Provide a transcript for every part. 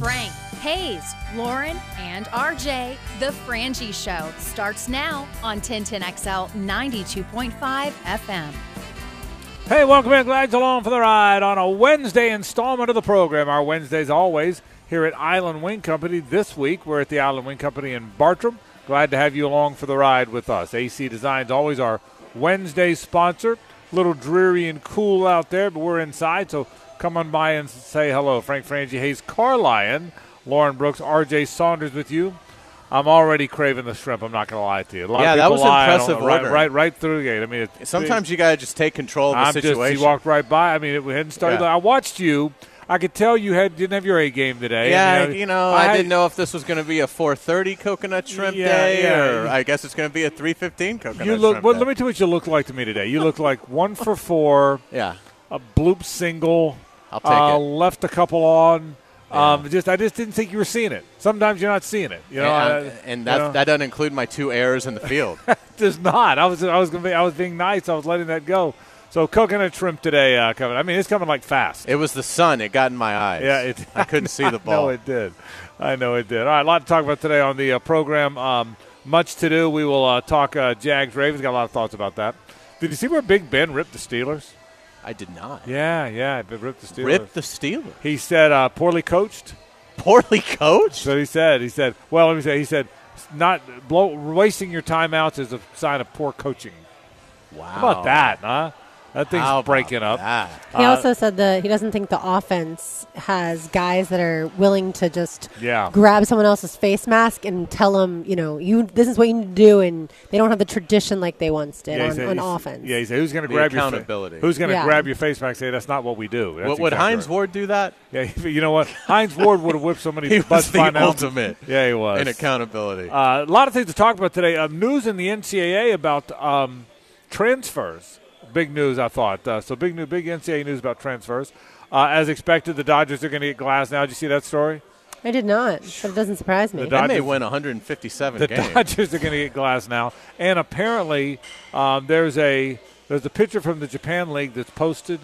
Frank, Hayes, Lauren, and RJ, The Frangie Show starts now on 1010XL 92.5 FM. Hey, welcome in. Glad you're along for the ride on a Wednesday installment of the program. Our Wednesdays always here at Island Wing Company. This week we're at the Island Wing Company in Bartram. Glad to have you along for the ride with us. AC Designs always our Wednesday sponsor. A little dreary and cool out there, but we're inside, so come on by and say hello. Frank Frangie, Hayes Carlyon, Lauren Brooks, RJ Saunders with you. I'm already craving the shrimp. I'm not going to lie to you. Yeah, that was lie. Impressive right, right, right through the gate. I mean, it, Sometimes you got to just take control of the I'm situation. just. He walked right by. I mean, it hadn't started. Yeah. I watched you. I could tell you had didn't have your A game today. yeah, And, you know, I, had- didn't know if this was going to be a 4:30 coconut shrimp Yeah, day, yeah. or I guess it's going to be a 3:15 coconut You look. shrimp Well, day. let me tell you what you look like to me today. You look like one for four, yeah, a bloop single. I'll take uh, it. Left a couple on. Yeah. Um, just I just didn't think you were seeing it. Sometimes you're not seeing it. You know, and, I- and you that know. that doesn't include my two errors in the field. does not. I was I was gonna be I was being nice. I was letting that go. So coconut shrimp today uh, coming. I mean, it's coming like fast. it was the sun; it got in my eyes. Yeah, it, I couldn't see the ball. No, it did. I know it did. All right, a lot to talk about today on the uh, program. Um, much to do. We will uh, talk uh, Jags Ravens. Got a lot of thoughts about that. Did you see where Big Ben ripped the Steelers? I did not. Yeah, yeah, he ripped the Steelers. Rip the Steelers. He said uh, poorly coached. Poorly coached. So he said. He said. Well, let me say. He said not blow, wasting your timeouts is a sign of poor coaching. Wow. How about that, huh? That thing's How about breaking up. that? He Uh, also said that he doesn't think the offense has guys that are willing to just Yeah. grab someone else's face mask and tell them, you know, you this is what you need to do, and they don't have the tradition like they once did Yeah, on, said- on offense. Yeah, he said, "Who's going to The grab your accountability. Fa- who's going to Yeah. grab your face mask? and Say that's not what we do. That's Would, would exactly Heinz right. Ward do that? Yeah, you know what? Hines Ward would have whipped somebody. He butts was the by ultimate Yeah, he was. in accountability. Uh, a lot of things to talk about today. Um, news in the NCAA about um, transfers. Big news, I thought. Uh, so big new, big NCAA news about transfers. Uh, as expected, the Dodgers are going to get Glasnow. Did you see that story? I did not, but it doesn't surprise me. The they may Dodgers- win 157 The games. Dodgers are going to get Glasnow, and apparently um, there's a there's a picture from the Japan League that's posted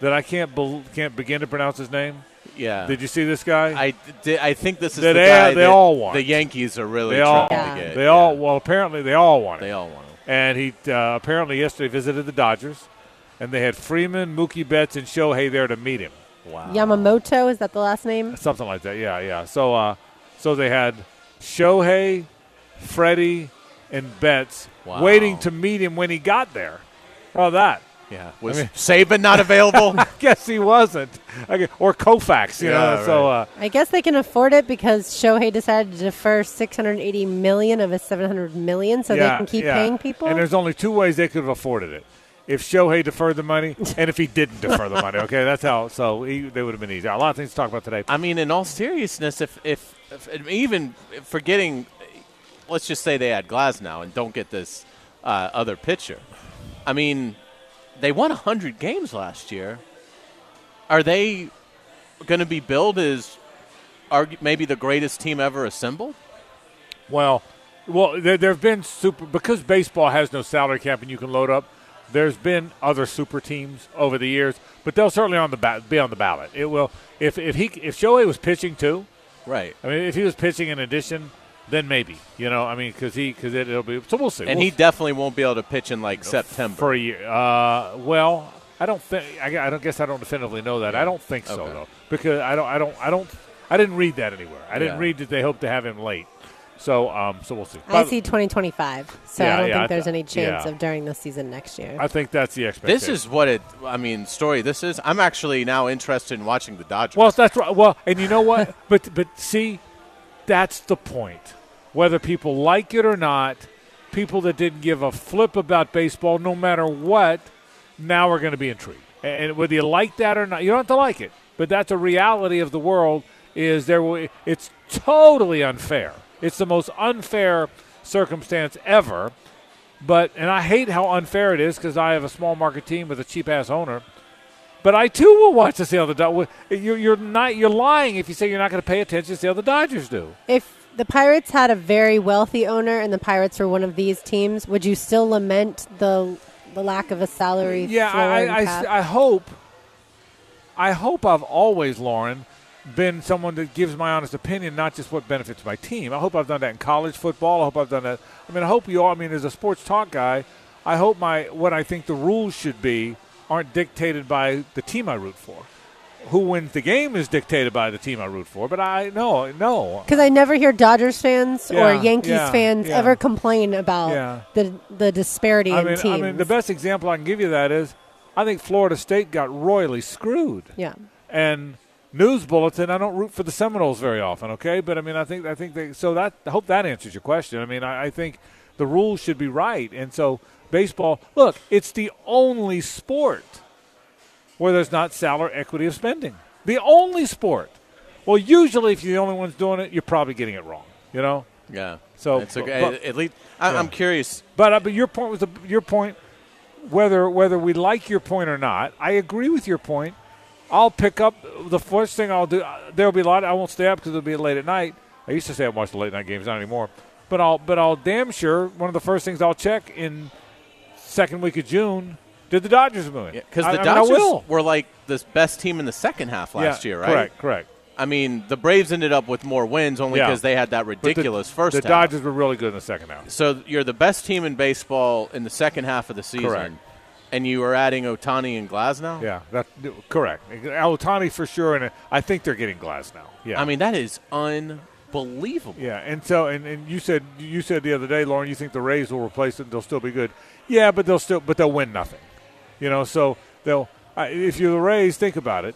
that I can't bel can't begin to pronounce his name. Yeah. Did you see this guy? I, did, I think this is They- the they- guy they that all want. The Yankees are really they all trying Yeah. to get. they all well apparently they all want it. They all want him. And he uh, apparently yesterday visited the Dodgers, and they had Freeman, Mookie Betts, and Shohei there to meet him. Wow. Yamamoto is that the last name? Something like that. Yeah, yeah. So, uh, so they had Shohei, Freddie, and Betts Wow. waiting to meet him when he got there. Oh, that. Yeah. Was I mean- Saban not available? I Guess he wasn't. Okay. Or Koufax, you know. Yeah, So, uh, I guess they can afford it because Shohei decided to defer 680 million of his 700 million, so yeah, they can keep yeah. paying people. And there's only two ways they could have afforded it. If Shohei deferred the money, and if he didn't defer the money, okay, that's how. So he, they would have been easy. A lot of things to talk about today. I mean, in all seriousness, if, if, if even forgetting, let's just say they had Glasnow and don't get this uh, other pitcher. I mean, they won 100 games last year. Are they going to be billed as maybe the greatest team ever assembled? Well, well, there there have been super because baseball has no salary cap and you can load up. There's been other super teams over the years, but they'll certainly on the ba- be on the ballot. It will if if he if Shohei was pitching too. Right. I mean, if he was pitching in addition, then maybe you know. I mean, because he because it, will be. So we'll see. And We'll he definitely won't be able to pitch in like September. for a year. Uh, well, I don't think. I, I don't guess I don't definitively know that. I don't think so Okay. though, because I don't. I don't. I don't. I didn't read that anywhere. I didn't Yeah. read that they hope to have him late. So, um, so we'll see. I see 2025, so Yeah, I don't yeah, think I there's th- any chance yeah. of during the season next year. I think that's the expectation. This is what it. I mean, story. This is. I'm actually now interested in watching the Dodgers. well, that's right. Well, and you know what? but but see, that's the point. Whether people like it or not, people that didn't give a flip about baseball, no matter what, now are going to be intrigued. And whether you like that or not, you don't have to like it, but that's a reality of the world. Is there? will- It's totally unfair. It's the most unfair circumstance ever But and I hate how unfair it is because I have a small market team with a cheap ass owner. But I too will watch to see how the Dodgers. You're, you're. You're lying if you say you're not going to pay attention to see how the Dodgers do. If the Pirates had a very wealthy owner and the Pirates were one of these teams, would you still lament the the lack of a salary? Yeah, I, I. I, I hope. I hope I've always, Lauren, been someone that gives my honest opinion, not just what benefits my team. I hope I've done that in college football. I hope I've done that. I mean, I hope you all. I mean, as a sports talk guy, I hope my what I think the rules should be aren't dictated by the team I root for. Who wins the game is dictated by the team I root for. But I no no. Because I never hear Dodgers fans Yeah, or Yankees yeah, fans yeah. ever complain about the the disparity I in mean, teams. I mean, the best example I can give you that is, I think Florida State got royally screwed. yeah. and news bulletin. I don't root for the Seminoles very often, okay? But I mean, I think I think they. So that I hope that answers your question. I mean, I, I think the rules should be right, and so baseball. Look, it's the only sport where there's not salary equity of spending. The only sport. Well, usually, if you're the only ones doing it, you're probably getting it wrong. You know. Yeah. So, it's a, but- at least I, Yeah. I'm curious. But uh, but your point was the, your point. Whether whether we like your point or not, I agree with your point. I'll pick up the first thing I'll do. uh, There'll be a lot. I won't stay up because it'll be late at night. I used to say I and watch the late night games, not anymore. But I'll but I'll damn sure one of the first things I'll check in second week of June. Did the Dodgers win? Because I- the I mean, I Dodgers will. were like the best team in the second half last Yeah, year, right? Correct, correct. I mean, the Braves ended up with more wins only Yeah. because they had that But the- ridiculous first The half. The Dodgers were really good in the second half. So you're the best team in baseball in the second half of the season. Correct. And you are adding Ohtani and Glasnow? Yeah, that correct. Ohtani for sure, and I think they're getting Glasnow. Yeah, I mean, that is unbelievable. Yeah, and so and, and you said you said the other day, Lauren, you think the Rays will replace it? They'll still be good. Yeah, but they'll still but they'll win nothing. You know, so they'll if you're the Rays, think about it.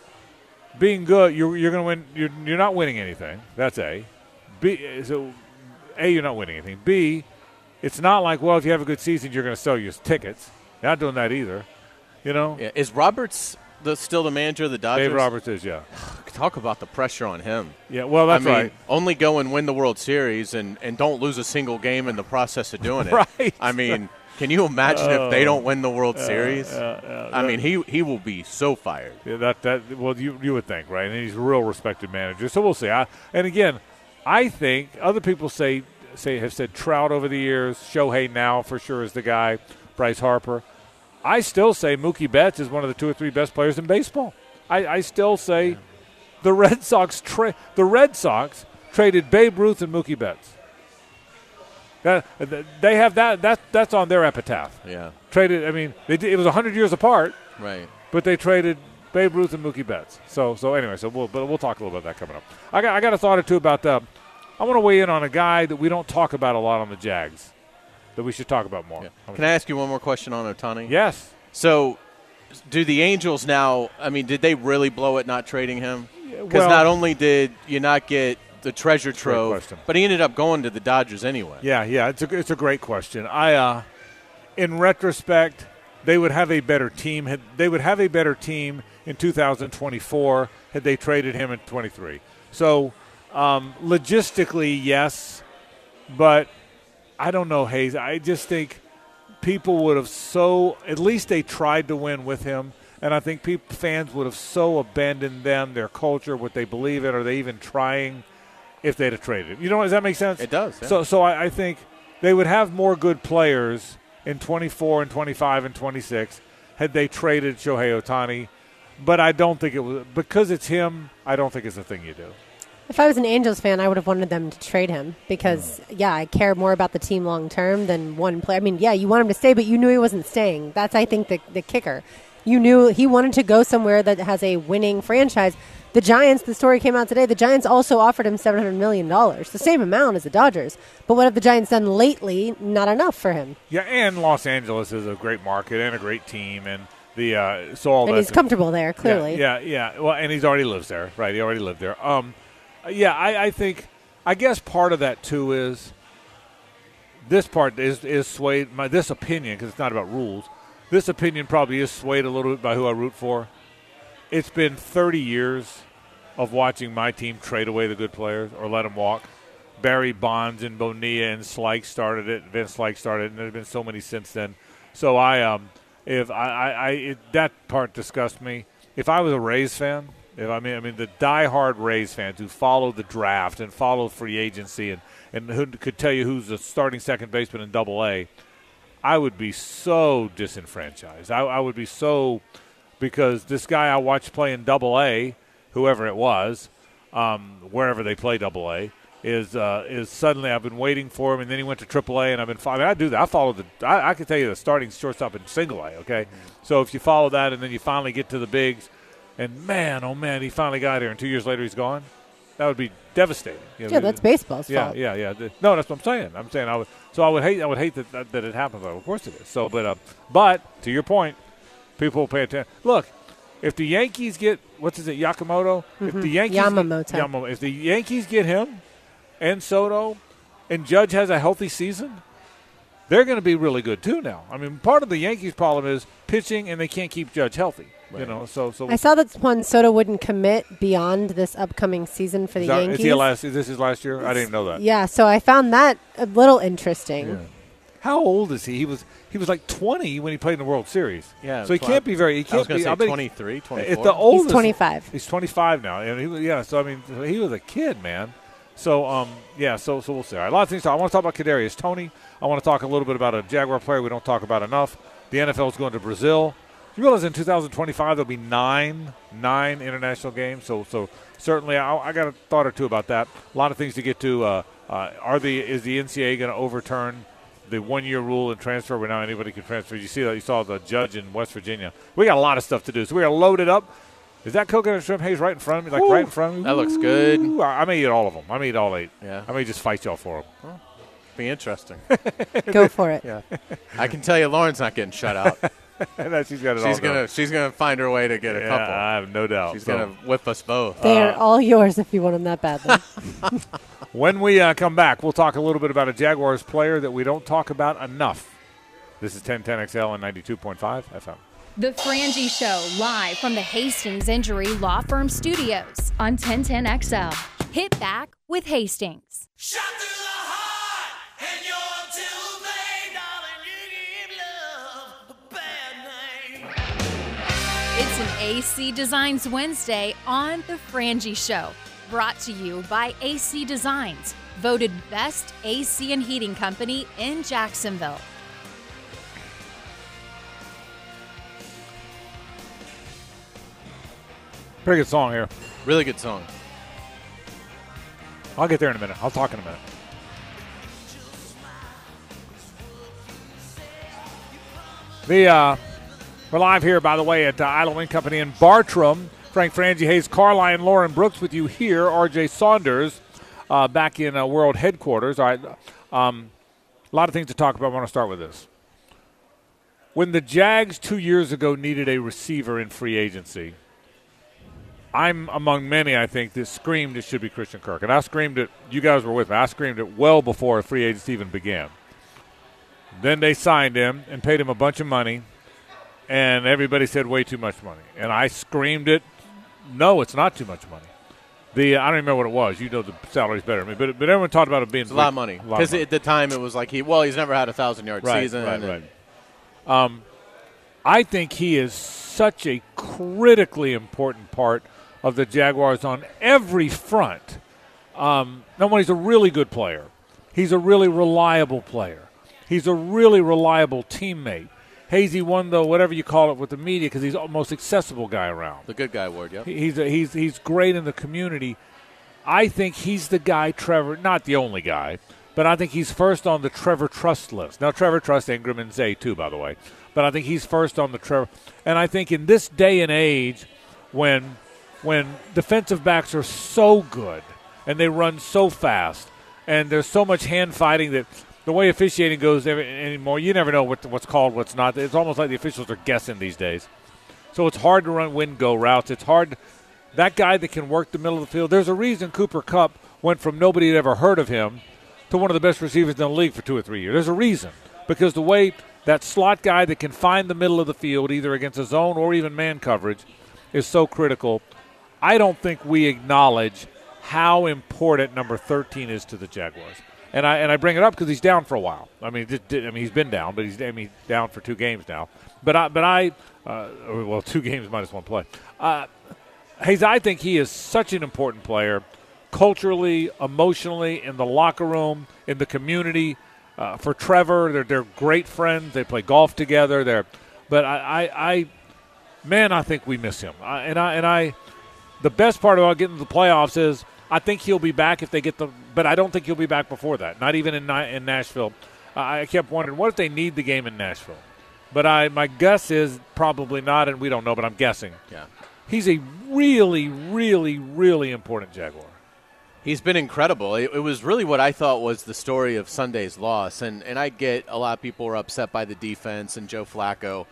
Being good, you're you're going to win. You're you're not winning anything. That's a. B so a you're not winning anything. B, it's not like well if you have a good season you're going to sell your tickets. You're not doing that either. You know, Yeah. Is Roberts the, still the manager of the Dodgers? Dave Roberts is yeah Talk about the pressure on him. yeah. Well, that's I mean, right. only go and win the World Series and, and don't lose a single game in the process of doing it. Right. I mean, can you imagine if they don't oh. win the World Series? I mean, he he will be so fired. Yeah, that that well, you you would think, right? And he's a real respected manager. So we'll see. I, and again, I think other people say say have said Trout over the years. Shohei now for sure is the guy. Bryce Harper. I still say Mookie Betts is one of the two or three best players in baseball. I, I still say the Red Sox tra- the Red Sox traded Babe Ruth and Mookie Betts. That, they have that that that's on their epitaph. Yeah. Traded. I mean, they did, it was hundred years apart Right. but they traded Babe Ruth and Mookie Betts. So so anyway, so we'll but we'll talk a little about that coming up. I got I got a thought or two about I want to weigh in on a guy that we don't talk about a lot on the Jags that we should talk about more. Yeah. Can I ask you one more question on Ohtani? Yes. So, do the Angels now? I mean, did they really blow it not trading him? Because well- not only did you not get the treasure trove, but he ended up going to the Dodgers anyway. Yeah, yeah, it's a it's a great question. I uh, in retrospect, they would have a better team. Had, they would have a better team in 2024 had they traded him in 23. So, um, logistically, yes, but I don't know, Hayes. I just think people would have so at least they tried to win with him, and I think people, fans would have so abandoned them, their culture, what they believe in. Are they even trying? If they'd have traded him, you know, does that make sense? It does, yeah. So, so I, I think they would have more good players in 24 and 25 and 26 had they traded Shohei Ohtani. But I don't think it was because it's him. I don't think it's a thing you do. If I was an Angels fan, I would have wanted them to trade him because, hmm. yeah, I care more about the team long term than one player. I mean, yeah, you want him to stay, but you knew he wasn't staying. That's, I think, the, the kicker. You knew he wanted to go somewhere that has a winning franchise. The Giants, the story came out today, the Giants also offered him $700 million, the same amount as the Dodgers. But what have the Giants done lately? Not enough for him. Yeah, and Los Angeles is a great market and a great team, and the uh, so all And he's comfortable there, clearly. Yeah, yeah, yeah. Well, and he's already lives there, right? He already lived there. Um, yeah, I, I think, I guess part of that too is this part is is swayed. My this opinion because it's not about rules. This opinion probably is swayed a little bit by who I root for. It's been 30 years of watching my team trade away the good players or let them walk. Barry Bonds and Bonilla and Slyke started it. Van Slyke started it, and there's been so many since then. So I, um, if I, I, I it, that part disgusts me. If I was a Rays fan, if I mean, I mean the diehard Rays fans who follow the draft and follow free agency and and who could tell you who's the starting second baseman in Double A, I would be so disenfranchised. I, I would be so because this guy I watched play in Double A, whoever it was, um, wherever they play Double A, is uh, is suddenly I've been waiting for him, and then he went to Triple A, and I've been following. I do that. I follow the. I, I can tell you the starting shortstop in Single A. Okay, mm-hmm. so if you follow that, and then you finally get to the bigs, and man, oh man, he finally got here, and two years later he's gone. That would be devastating. You know, yeah, that's baseball's yeah, fault. Yeah, yeah, yeah. No, that's what I'm saying. I'm saying I would. So I would hate. I would hate that that, that it happens. Of course it is. So, but uh, but to your point, people pay attention. Look, if the Yankees get what's his it Yakamoto, mm-hmm. if the Yankees Yamamoto. Get, Yamamoto, if the Yankees get him and Soto, and Judge has a healthy season, they're going to be really good too. Now, I mean, part of the Yankees' problem is pitching, and they can't keep Judge healthy. Right. You know, so so I saw that Juan Soto wouldn't commit beyond this upcoming season for the that, Yankees. Is, he last, is this his last year? I didn't know that. Yeah, so I found that a little interesting. Yeah. How old is he? He was he was like 20 when he played in the World Series. Yeah, so he can't be very. He can't I was be. Say 23, 24. It's the oldest. He's 25. He's 25 now, and he yeah. So I mean, he was a kid, man. So um yeah. So so we'll see. Right, a lot of things. To, I want to talk about Kadarius Toney. I want to talk a little bit about a Jaguar player we don't talk about enough. The NFL is going to Brazil. You realize in 2025 there'll be nine nine international games. So so certainly I, I got a thought or two about that. A lot of things to get to. Uh, uh, are the is the NCAA going to overturn the one year rule in transfer where now anybody can transfer. You see that you saw the judge in West Virginia. We got a lot of stuff to do, so we are loaded up. Is that coconut shrimp haze right in front of me? Like Ooh, right in front of me? That looks good. I, may eat all of them. I may eat all eight. Yeah. I may just fight y'all for them. Well, be interesting. Go for it. Yeah. I can tell you, Lauren's not getting shut out. no, she's got it she's gonna she's gonna find her way to get yeah, a couple. I have no doubt. She's so. gonna whip us both. They uh, are all yours if you want them that badly. when we uh, come back, we'll talk a little bit about a Jaguars player that we don't talk about enough. This is 1010XL and 92.5 FM. The Frangie Show, live from the Hastings Injury Law Firm Studios on 1010XL. Hit back with Hastings. It's an AC Designs Wednesday on The Frangie Show. Brought to you by AC Designs, voted best AC and heating company in Jacksonville. Pretty good song here. Really good song. I'll get there in a minute. I'll talk in a minute. The uh, we're live here, by the way, at uh, Island Wing Company in Bartram. Frank Frangie, Hayes Carlyon, Lauren Brooks with you here. R.J. Saunders uh, back in uh, World Headquarters. All right, um, a lot of things to talk about. I want to start with this. When the Jags two years ago needed a receiver in free agency, I'm among many, I think, that screamed it should be Christian Kirk. And I screamed it, you guys were with me, I screamed it well before free agency even began. Then they signed him and paid him a bunch of money, and everybody said way too much money. And I screamed it, no, it's not too much money. The I don't remember what it was. You know the salaries better than me, but but everyone talked about it being it's a lot of money because at the time it was like he well he's never had a thousand yard right, season. Right, right. Um, I think he is such a critically important part of the Jaguars on every front. Um, number one, he's a really good player. He's a really reliable player. He's a really reliable teammate. Hazy won the whatever you call it with the media because he's the most accessible guy around. The good guy award, yeah. He's a, he's he's great in the community. I think he's the guy, Trevor. Not the only guy, but I think he's first on the Trevor Trust list. Now Trevor Trust Ingram and Zay too, by the way. But I think he's first on the Trevor. And I think in this day and age, when when defensive backs are so good and they run so fast and there's so much hand fighting that the way officiating goes anymore, you never know what, what's called, what's not. It's almost like the officials are guessing these days. So it's hard to run win go routes. It's hard. That guy that can work the middle of the field. There's a reason Cooper Kupp went from nobody had ever heard of him to one of the best receivers in the league for two or three years. There's a reason because the way that slot guy that can find the middle of the field, either against a zone or even man coverage, is so critical. I don't think we acknowledge how important number 13 is to the Jaguars. And I and I bring it up because he's down for a while. I mean, just, I mean he's been down, but he's I mean down for two games now. But I but I uh, well two games minus one play. Uh, Hayes, I think he is such an important player, culturally, emotionally, in the locker room, in the community. Uh, for Trevor, they're they're great friends. They play golf together. They're, but I, I, I man, I think we miss him. I, and I and I, the best part about getting to the playoffs is I think he'll be back if they get the, but I don't think he'll be back before that. Not even in in Nashville. Uh, I kept wondering what if they need the game in Nashville, but I my guess is probably not, and we don't know. But I'm guessing. Yeah. He's a really, really, really important Jaguar. He's been incredible. It, it, was really what I thought was the story of Sunday's loss, and and I get a lot of people were upset by the defense and Joe Flacco.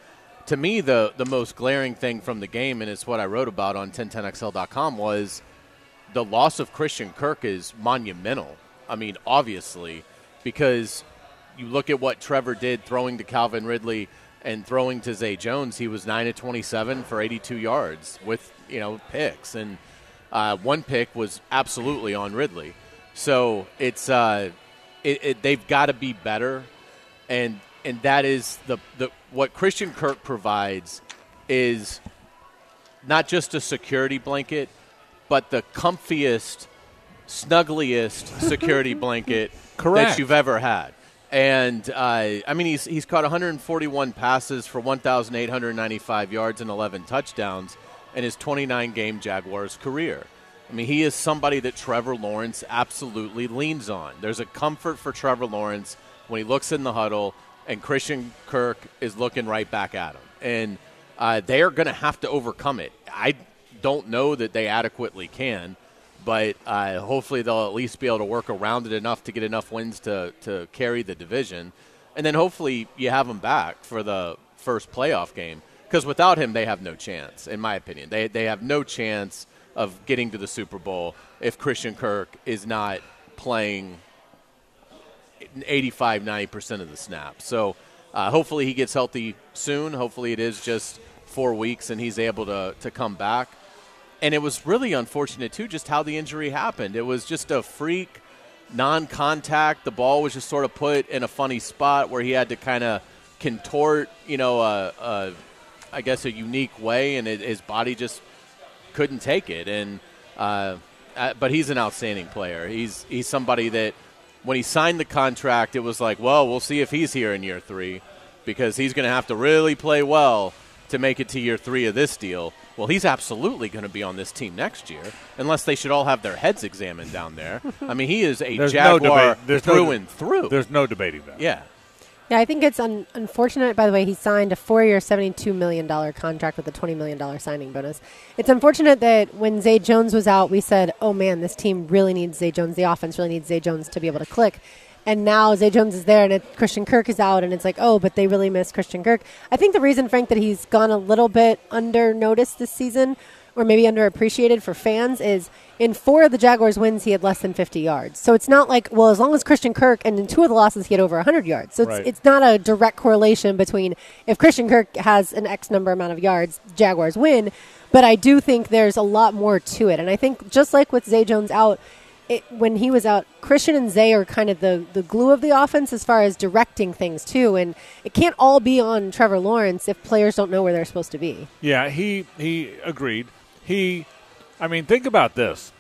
To me, the the most glaring thing from the game, and it's what I wrote about on 1010XL.com, was the loss of Christian Kirk is monumental. I mean, obviously, because you look at what Trevor did throwing to Calvin Ridley and throwing to Zay Jones, he was nine of 27 for 82 yards with you know picks and uh, one pick was absolutely on Ridley. So it's uh, it, it, they've got to be better, and and that is the, the what Christian Kirk provides is not just a security blanket, but the comfiest, snuggliest security blanket Correct. that you've ever had. And uh, I mean, he's he's caught 141 passes for 1,895 yards and 11 touchdowns in his 29 game Jaguars career. I mean, he is somebody that Trevor Lawrence absolutely leans on. There's a comfort for Trevor Lawrence when he looks in the huddle and Christian Kirk is looking right back at him. And uh, they are going to have to overcome it. I don't know that they adequately can, but uh, hopefully they'll at least be able to work around it enough to get enough wins to, to carry the division. And then hopefully you have them back for the first playoff game because without him, they have no chance, in my opinion. They, they have no chance of getting to the Super Bowl if Christian Kirk is not playing 85, 90% of the snap. So uh, hopefully he gets healthy soon. Hopefully it is just four weeks and he's able to, to come back. And it was really unfortunate, too, just how the injury happened. It was just a freak, non contact. The ball was just sort of put in a funny spot where he had to kind of contort, you know, I guess, a unique way, and it, his body just couldn't take it. And uh, uh, but he's an outstanding player. He's he's somebody that when he signed the contract, it was like, well, we'll see if he's here in year three, because he's going to have to really play well to make it to year three of this deal. Well, he's absolutely going to be on this team next year, unless they should all have their heads examined down there. I mean, he is a There's Jaguar no There's through no, and through. There's no debating that. Yeah. Yeah, I think it's un- unfortunate. By the way, he signed a four-year, $72 million contract with a $20 million signing bonus. It's unfortunate that when Zay Jones was out, we said, oh, man, this team really needs Zay Jones. The offense really needs Zay Jones to be able to click. And now Zay Jones is there, and it, Christian Kirk is out, and it's like, oh, but they really miss Christian Kirk. I think the reason, Frank, that he's gone a little bit under noticed this season – or maybe underappreciated for fans is in four of the Jaguars wins he had less than 50 yards. So it's not like well as long as Christian Kirk and in two of the losses he had over 100 yards. So it's right. it's not a direct correlation between if Christian Kirk has an X number amount of yards, Jaguars win. But I do think there's a lot more to it, and I think just like with Zay Jones out. It, when he was out, Christian and Zay are kind of the, the glue of the offense as far as directing things too, and it can't all be on Trevor Lawrence if players don't know where they're supposed to be. Yeah, he he agreed he, I mean, think about this.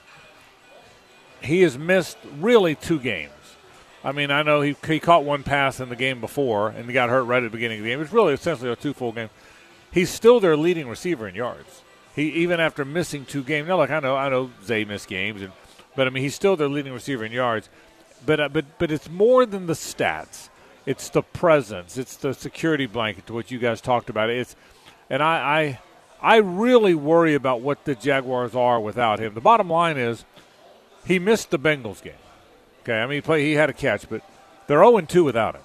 He has missed really two games. I mean, I know he, he caught one pass in the game before and he got hurt right at the beginning of the game. It's really essentially a two full game. He's still their leading receiver in yards. He even after missing two games. Now, look, I know I know Zay missed games, and but I mean he's still their leading receiver in yards. But uh, but but it's more than the stats. It's the presence. It's the security blanket to what you guys talked about. It's and I, I I really worry about what the Jaguars are without him. The bottom line is he missed the Bengals game. Okay, I mean he play, he had a catch, but they're 0 2 without him.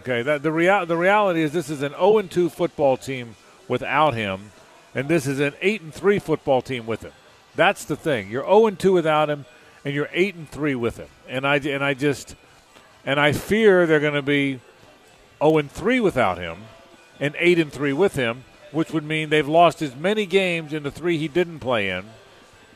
Okay, that the real the reality is this is an 0 2 football team without him, and this is an 8 and 3 football team with him. That's the thing. You're 0 2 without him, and you're 8 and 3 with him. And I and I just and I fear they're going to be 0 and 3 without him, and 8 and 3 with him which would mean they've lost as many games in the three he didn't play in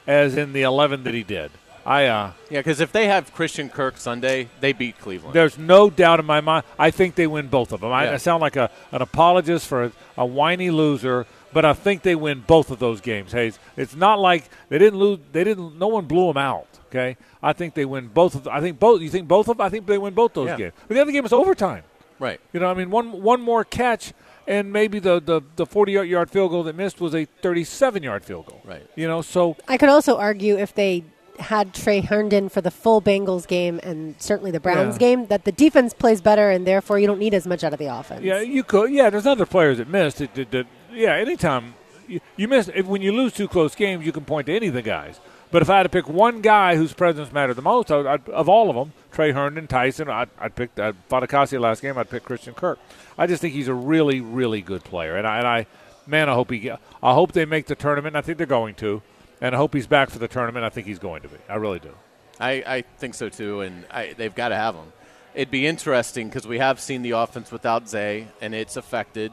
as in the 11 that he did. I uh, Yeah, because if they have Christian Kirk Sunday, they beat Cleveland. there's no doubt in my mind. I think they win both of them. I, Yeah. I sound like a an apologist for a, a whiny loser, but I think they win both of those games. Hayes, it's not like they didn't lose. They didn't. No one blew them out. Okay, I think they win both of. I think both. You think both of? I think they win both those Yeah. games. But the other game is overtime. right. You know, I mean, one one more catch, and maybe the the the 40 yard field goal that missed was a 37 yard field goal. Right. You know, so I could also argue if they had Tre Herndon for the full Bengals game and certainly the Browns Yeah. game, that the defense plays better and therefore you don't need as much out of the offense. Yeah, you could. Yeah, there's other players that missed. It, it, it- yeah, anytime you, you miss, if, when you lose two close games, you can point to any of the guys. But if I had to pick one guy whose presence mattered the most, I, I'd, of all of them, Tre Herndon, Tyson, I'd, I'd pick I'd, Fatukasi last game. I'd pick Christian Kirk. I just think he's a really, really good player, and I, and I, man, I hope he, I hope they make the tournament. I think they're going to, and I hope he's back for the tournament. I think he's going to be. I really do. I, I think so too, and I, they've got to have him. It'd be interesting because we have seen the offense without Zay, and it's affected,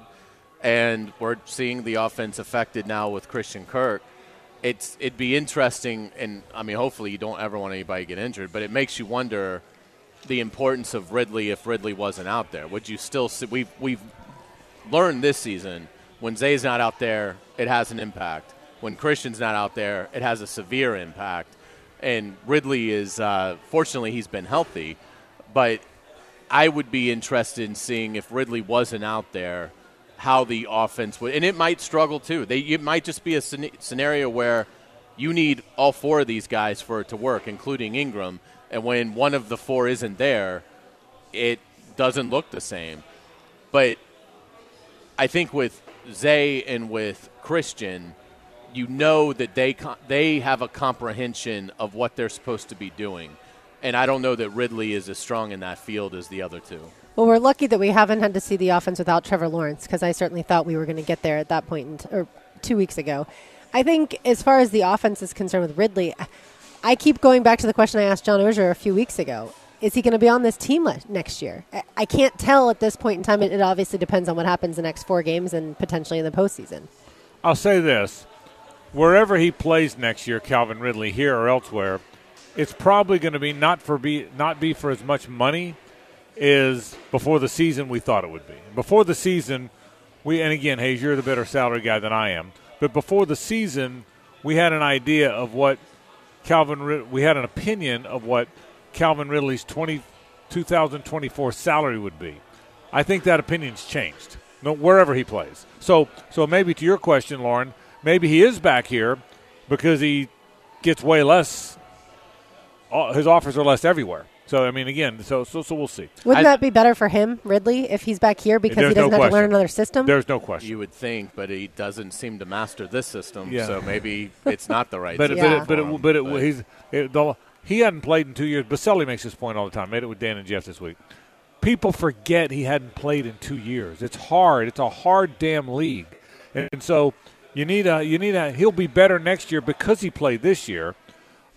and we're seeing the offense affected now with Christian Kirk. It's it'd be interesting, and I mean, hopefully you don't ever want anybody to get injured, but it makes you wonder the importance of Ridley if Ridley wasn't out there. Would you still see? We've we've learned this season when Zay's not out there, it has an impact. When Christian's not out there, it has a severe impact. And Ridley is, uh, fortunately, he's been healthy, but I would be interested in seeing if Ridley wasn't out there, how the offense would, and it might struggle too. They, it might just be a scenario where you need all four of these guys for it to work, including Ingram. And when one of the four isn't there, it doesn't look the same. But I think with Zay and with Christian, you know that they they have a comprehension of what they're supposed to be doing, and I don't know that Ridley is as strong in that field as the other two. Well, we're lucky that we haven't had to see the offense without Trevor Lawrence because I certainly thought we were going to get there at that point, in t- or two weeks ago. I think as far as the offense is concerned with Ridley, I- keep going back to the question I asked John Oehser a few weeks ago. Is he going to be on this team le- next year? I- I can't tell at this point in time. It, it obviously depends on what happens the next four games and potentially in the postseason. I'll say this: wherever he plays next year, Calvin Ridley, here or elsewhere, it's probably going to be not for be not be for as much money as before the season we thought it would be. Before the season, we and again, Hayes, you're the better salary guy than I am. But before the season, we had an idea of what Calvin. We had an opinion of what Calvin Ridley's 20, 2024 salary would be. I think that opinion's changed. No, wherever he plays. So, so maybe to your question, Lauren, maybe he is back here because he gets way less. uh, His offers are less everywhere. So, I mean, again, so so so we'll see. Wouldn't I- that be better for him, Ridley, if he's back here because he doesn't no have to learn another system? There's no question. You would think, but he doesn't seem to master this system, Yeah. so maybe it's not the right. But system Yeah. but it, for but it, but it, he's it, the, he hadn't played in two years. Boselli makes this point all the time. Made it with Dan and Jeff this week. People forget he hadn't played in two years. It's hard. It's a hard damn league, and, and so you need a you need a. He'll be better next year because he played this year,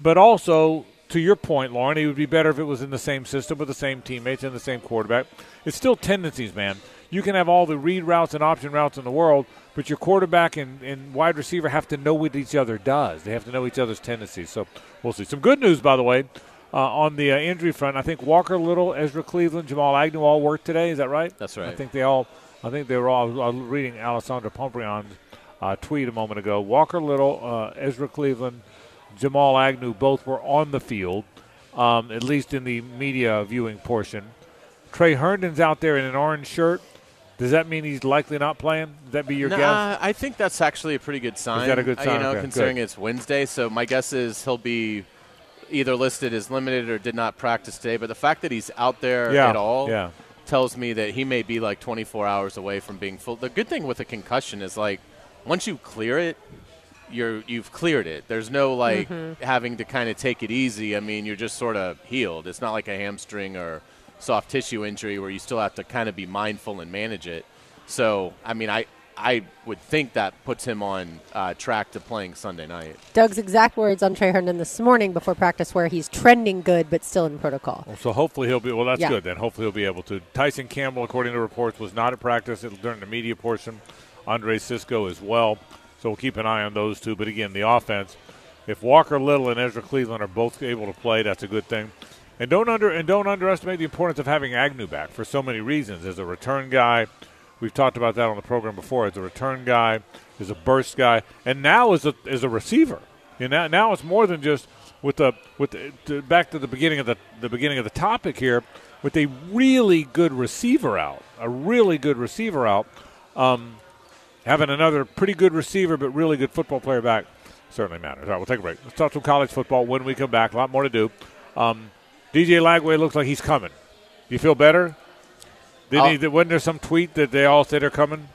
but also to your point, Lauren, he would be better if it was in the same system with the same teammates and the same quarterback. It's still tendencies, man. You can have all the read routes and option routes in the world, but your quarterback and, and wide receiver have to know what each other does. They have to know each other's tendencies. So we'll see. Some good news, by the way, uh, on the uh, injury front. I think Walker Little, Ezra Cleveland, Jamal Agnew all worked today. Is that right? That's right. I think they all. I think they were all. I was reading Alessandra Pomprian's uh, tweet a moment ago. Walker Little, uh, Ezra Cleveland, Jamal Agnew both were on the field, um, at least in the media viewing portion. Tre Herndon's out there in an orange shirt. Does that mean he's likely not playing? Would that be your nah, guess? I think that's actually a pretty good sign. Is that a good uh, sign? You know, Okay, considering good. it's Wednesday, so my guess is he'll be either listed as limited or did not practice today. But the fact that he's out there Yeah, at all yeah. tells me that he may be like 24 hours away from being full. The good thing with a concussion is like once you clear it, you're you've cleared it. There's no like having to kind of take it easy. I mean, you're just sort of healed. It's not like a hamstring or soft tissue injury where you still have to kind of be mindful and manage it. So, I mean, I I would think that puts him on uh, track to playing Sunday night. Doug's exact words on Tre Herndon this morning before practice where he's trending good but still in protocol. Well, so hopefully he'll be. Well, that's Yeah. good then. Hopefully he'll be able to. Tyson Campbell, according to reports, was not at practice during the media portion. Andre Cisco as well. So we'll keep an eye on those two. But again, the offense. if Walker Little and Ezra Cleveland are both able to play, that's a good thing. And don't under and don't underestimate the importance of having Agnew back for so many reasons. As a return guy, we've talked about that on the program before. As a return guy, as a burst guy, and now as a as a receiver. You know, now it's more than just with the with the, to, back to the beginning of the the beginning of the topic here with a really good receiver out, a really good receiver out. Um, having another pretty good receiver but really good football player back certainly matters. All right, we'll take a break. Let's talk some college football when we come back. A lot more to do. Um, DJ Lagway looks like he's coming. Do you feel better? Didn't he, wasn't there some tweet that they all said they're coming?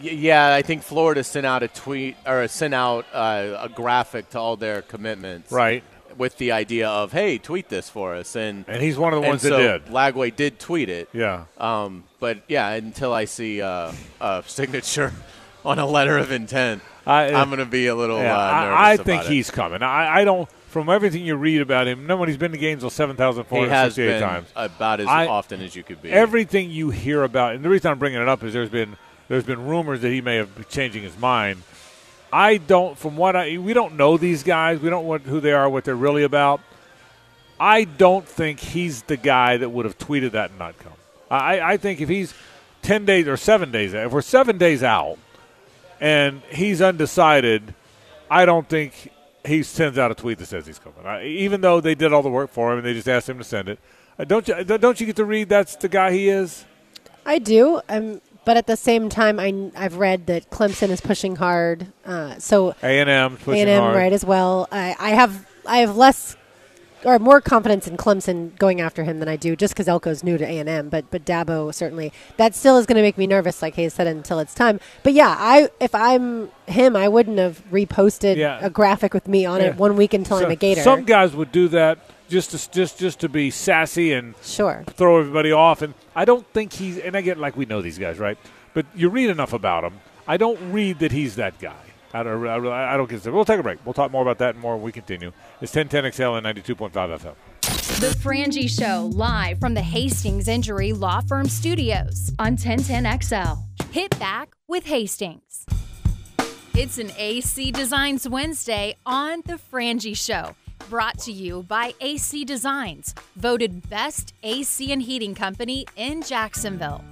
Yeah, I think Florida sent out a tweet or sent out uh, a graphic to all their commitments. Right. With the idea of, hey, tweet this for us, and and he's one of the ones so that did. Lagway did tweet it. Yeah. Um, but yeah, until I see uh, a signature on a letter of intent, I, am going to be a little yeah, uh, nervous. I, I think it. he's coming. I, I don't. From everything you read about him, nobody's been to Gainesville seven thousand four hundred sixty-eight times. About as I, often as you could be. Everything you hear about, and the reason I'm bringing it up is there's been there's been rumors that he may have been changing his mind. I don't. From what I, we don't know these guys. We don't know who they are, what they're really about. I don't think he's the guy that would have tweeted that and not come. I, I think if he's ten days or seven days, out, if we're seven days out, and he's undecided, I don't think he sends out a tweet that says he's coming. I, even though they did all the work for him and they just asked him to send it, uh, don't you? Don't you get to read that's the guy he is? I do. Um, but at the same time, I, I've read that Clemson is pushing hard. Uh, so A and M pushing A&M hard, right as well. I, I have I have less or more confidence in Clemson going after him than I do just because Elko's new to A and M. But but Dabo certainly that still is going to make me nervous, like Hayes said, until it's time. But yeah, I if I'm him, I wouldn't have reposted Yeah. a graphic with me on Yeah. it one week until So- I'm a Gator. Some guys would do that just to just just to be sassy and sure. throw everybody off. And I don't think he's. And I get like we know these guys, right? But you read enough about him. I don't read that he's that guy. I don't. I, I don't consider. We'll take a break. We'll talk more about that and more when we continue. It's 1010 XL and 92.5 FM. The Frangie Show, live from the Hastings Injury Law Firm Studios on 1010XL. Hit back with Hastings. It's an AC Designs Wednesday on The Frangie Show. Brought to you by AC Designs, voted best AC and heating company in Jacksonville.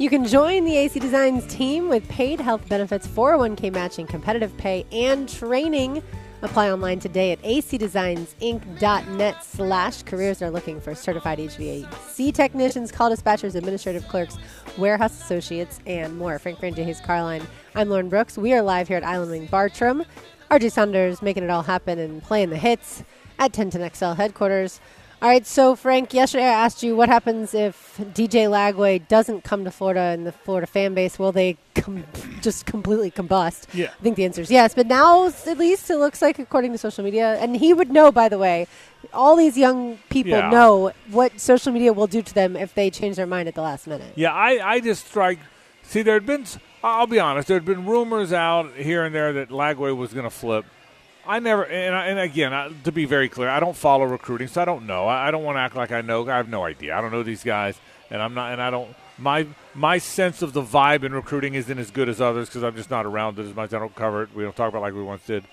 You can join the AC Designs team with paid health benefits, 401k matching, competitive pay, and training. Apply online today at acdesignsinc.net slash careers. They're looking for certified HVAC technicians, call dispatchers, administrative clerks, warehouse associates, and more. Frank Frangie, Hayes Carlyon. I'm Lauren Brooks. We are live here at Island Wing Bartram. RJ Saunders making it all happen and playing the hits at 1010XL headquarters. All right, so Frank, yesterday I asked you what happens if DJ Lagway doesn't come to Florida and the Florida fan base will they com- just completely combust? Yeah. I think the answer is yes, but now at least it looks like according to social media, and he would know by the way, all these young people Yeah. know what social media will do to them if they change their mind at the last minute. Yeah, I, I just strike. See, there had been. I'll be honest. There had been rumors out here and there that Lagway was going to flip. I never, and, I, and again, I, to be very clear, I don't follow recruiting, so I don't know. I, I don't want to act like I know. I have no idea. I don't know these guys, and I'm not, and I don't. My my sense of the vibe in recruiting isn't as good as others because I'm just not around it as much. I don't cover it. We don't talk about like we once did.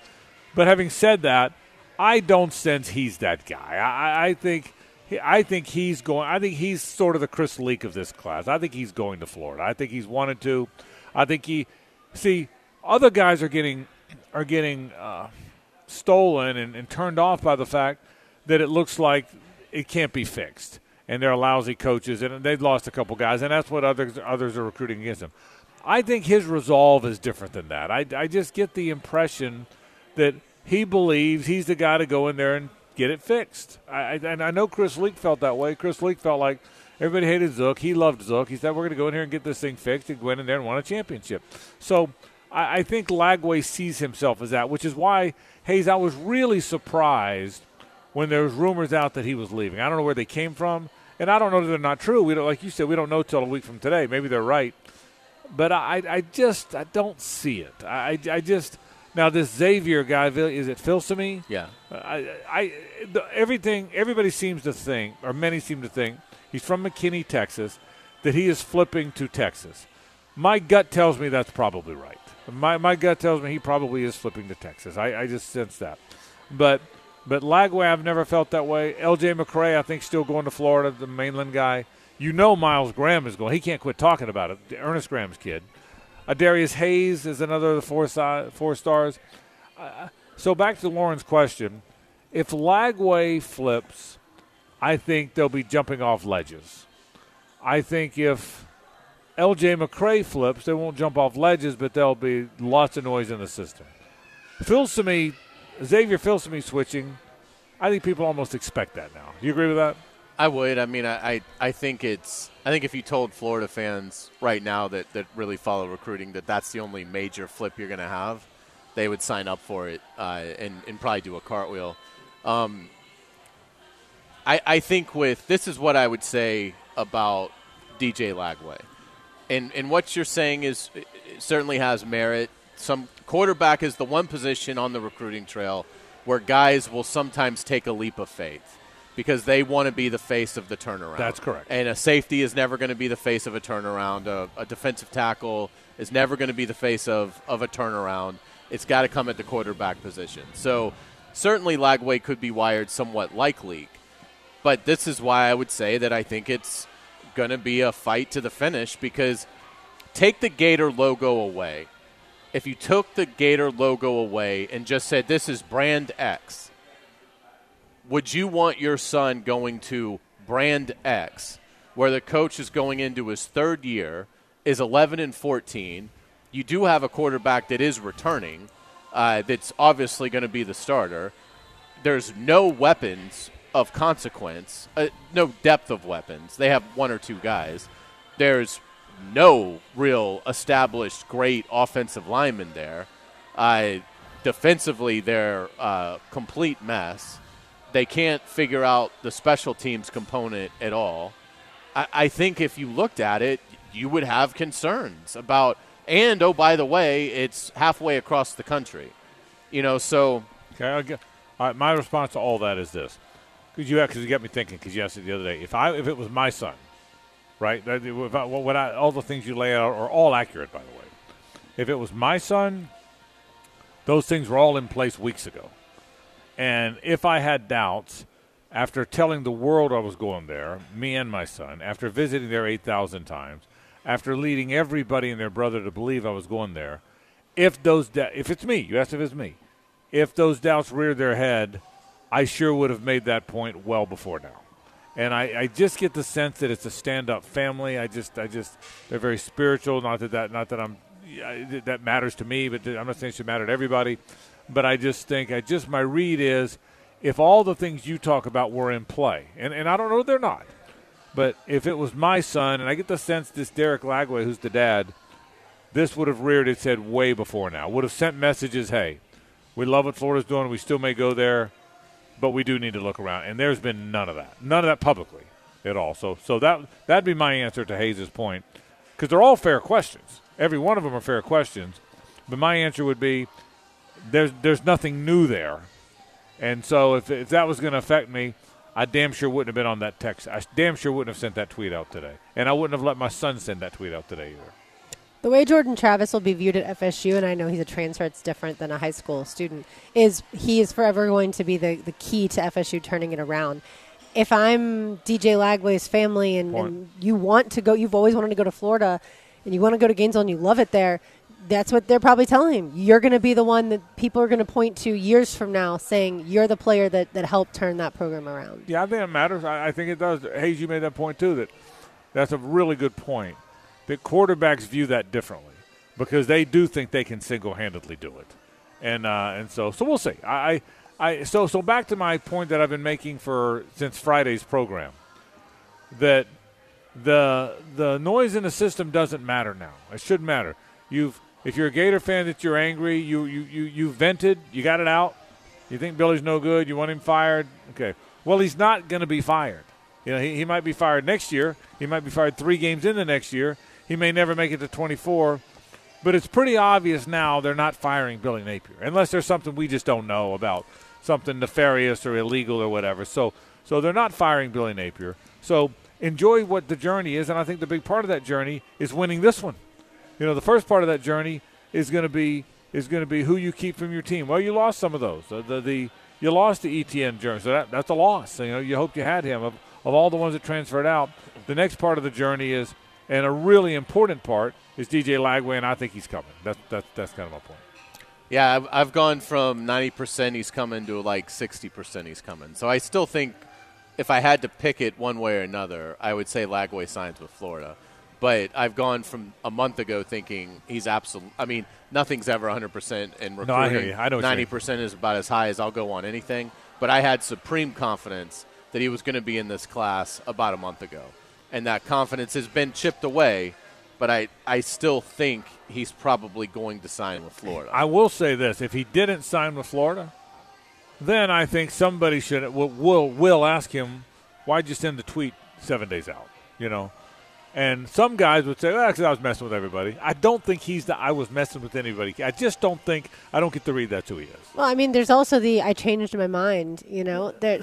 But having said that, I don't sense he's that guy. I, I- I think. I think he's going. I think he's sort of the Chris Leak of this class. I think he's going to Florida. I think he's wanted to. I think he. See, other guys are getting are getting uh, stolen and, and turned off by the fact that it looks like it can't be fixed, and they're lousy coaches, and they've lost a couple guys, and that's what others others are recruiting against him. I think his resolve is different than that. I, I just get the impression that he believes he's the guy to go in there and get it fixed. I, and I know Chris Leak felt that way. Chris Leak felt like everybody hated Zook. He loved Zook. He said, We're going to go in here and get this thing fixed and go in there and win a championship. So I, I think Lagway sees himself as that, which is why, Hayes, I was really surprised when there was rumors out that he was leaving. I don't know where they came from, and I don't know that they're not true. We don't, like you said, we don't know till a week from today. Maybe they're right, but I, I just I don't see it. I, I just now this Xavier guy is it Filsaime? Yeah. I, I the, everything everybody seems to think, or many seem to think, he's from McKinney, Texas, that he is flipping to Texas. My gut tells me that's probably right. My my gut tells me he probably is flipping to Texas. I, I just sense that. But but Lagway, I've never felt that way. L.J. McCray, I think, still going to Florida, the mainland guy. You know Myles Graham is going. He can't quit talking about it. Earnest Graham's kid. Uh, Darius Hayes is another of the four, si- four stars. Uh, so back to Lauren's question. If Lagway flips, I think they'll be jumping off ledges. I think if LJ McCray flips, they won't jump off ledges, but there'll be lots of noise in the system. Me, Xavier me switching. I think people almost expect that now. Do you agree with that? I would. I mean, I, I, I think it's. I think if you told Florida fans right now that, that really follow recruiting that that's the only major flip you're going to have, they would sign up for it uh, and, and probably do a cartwheel. Um, I, I think with this is what I would say about DJ Lagway, and and what you're saying is uh, certainly has merit. Some quarterback is the one position on the recruiting trail where guys will sometimes take a leap of faith because they want to be the face of the turnaround. That's correct. And a safety is never going to be the face of a turnaround. A, a defensive tackle is never going to be the face of, of a turnaround. It's got to come at the quarterback position. So certainly Lagway could be wired somewhat like Leak. But this is why I would say that I think it's going to be a fight to the finish because take the Gator logo away. If you took the Gator logo away and just said this is brand X, would you want your son going to brand X, where the coach is going into his third year, is 11 and 14? You do have a quarterback that is returning, uh, that's obviously going to be the starter. There's no weapons of consequence, uh, no depth of weapons. They have one or two guys. There's no real established great offensive lineman there. Uh, defensively, they're a complete mess they can't figure out the special teams component at all. I, I think if you looked at it, you would have concerns about. And oh, by the way, it's halfway across the country. You know, so. Okay, get, all right, my response to all that is this, because you you got me thinking. Because you asked it the other day. If I if it was my son, right? I, what I, all the things you lay out are all accurate, by the way. If it was my son, those things were all in place weeks ago. And if I had doubts, after telling the world I was going there, me and my son, after visiting there 8,000 times, after leading everybody and their brother to believe I was going there, if those da- if it's me, you asked if it's me, if those doubts reared their head, I sure would have made that point well before now. And I, I just get the sense that it's a stand-up family. I just, I just, they're very spiritual. Not that that, not that I'm, that matters to me, but I'm not saying it should matter to everybody. But I just think, I just my read is, if all the things you talk about were in play, and, and I don't know they're not, but if it was my son, and I get the sense this Derek Lagway, who's the dad, this would have reared its head way before now. Would have sent messages, hey, we love what Florida's doing. We still may go there, but we do need to look around. And there's been none of that, none of that publicly at all. So, so that that'd be my answer to Hayes's point, because they're all fair questions. Every one of them are fair questions. But my answer would be there's there's nothing new there, and so if if that was going to affect me, I damn sure wouldn't have been on that text. I damn sure wouldn't have sent that tweet out today, and I wouldn't have let my son send that tweet out today either. The way Jordan Travis will be viewed at FSU, and I know he's a transfer, it's different than a high school student, is he is forever going to be the, the key to FSU turning it around. If I'm DJ Lagway's family and, and you want to go, you've always wanted to go to Florida, and you want to go to Gainesville and you love it there, that's what they're probably telling him. You're going to be the one that people are going to point to years from now, saying you're the player that, that helped turn that program around. Yeah, I think it matters. I, I think it does. Hayes, you made that point too. That that's a really good point. That quarterbacks view that differently because they do think they can single-handedly do it, and uh, and so so we'll see. I, I so so back to my point that I've been making for since Friday's program that the the noise in the system doesn't matter now. It shouldn't matter. You've if you're a Gator fan that you're angry, you, you, you, you vented, you got it out. You think Billy's no good, you want him fired. Okay. Well, he's not going to be fired. You know, he, he might be fired next year. He might be fired three games in the next year. He may never make it to 24. But it's pretty obvious now they're not firing Billy Napier, unless there's something we just don't know about, something nefarious or illegal or whatever. So, so they're not firing Billy Napier. So enjoy what the journey is, and I think the big part of that journey is winning this one. You know, the first part of that journey, is going to be is going to be who you keep from your team. Well, you lost some of those. The the, the you lost the Etienne journey, so that, that's a loss. You know, you hoped you had him. Of, of all the ones that transferred out, the next part of the journey is, and a really important part is DJ Lagway, and I think he's coming. That's that's that's kind of my point. Yeah, I've, I've gone from 90% he's coming to like 60% he's coming. So I still think if I had to pick it one way or another, I would say Lagway signs with Florida. But I've gone from a month ago thinking he's absolute. I mean, nothing's ever 100%, in recruiting No, I hear you. I know what you mean. 90% is about as high as I'll go on anything. But I had supreme confidence that he was going to be in this class about a month ago, and that confidence has been chipped away. But I, I still think he's probably going to sign with Florida. I will say this: if he didn't sign with Florida, then I think somebody should will will, will ask him, "Why'd you send the tweet seven days out?" You know, and some guys would say, "Well, because I was messing with everybody." I don't think he's the I was messing with anybody. I just don't think I don't get to read that's who he is. Well, I mean, there's also the I changed my mind. You know, there,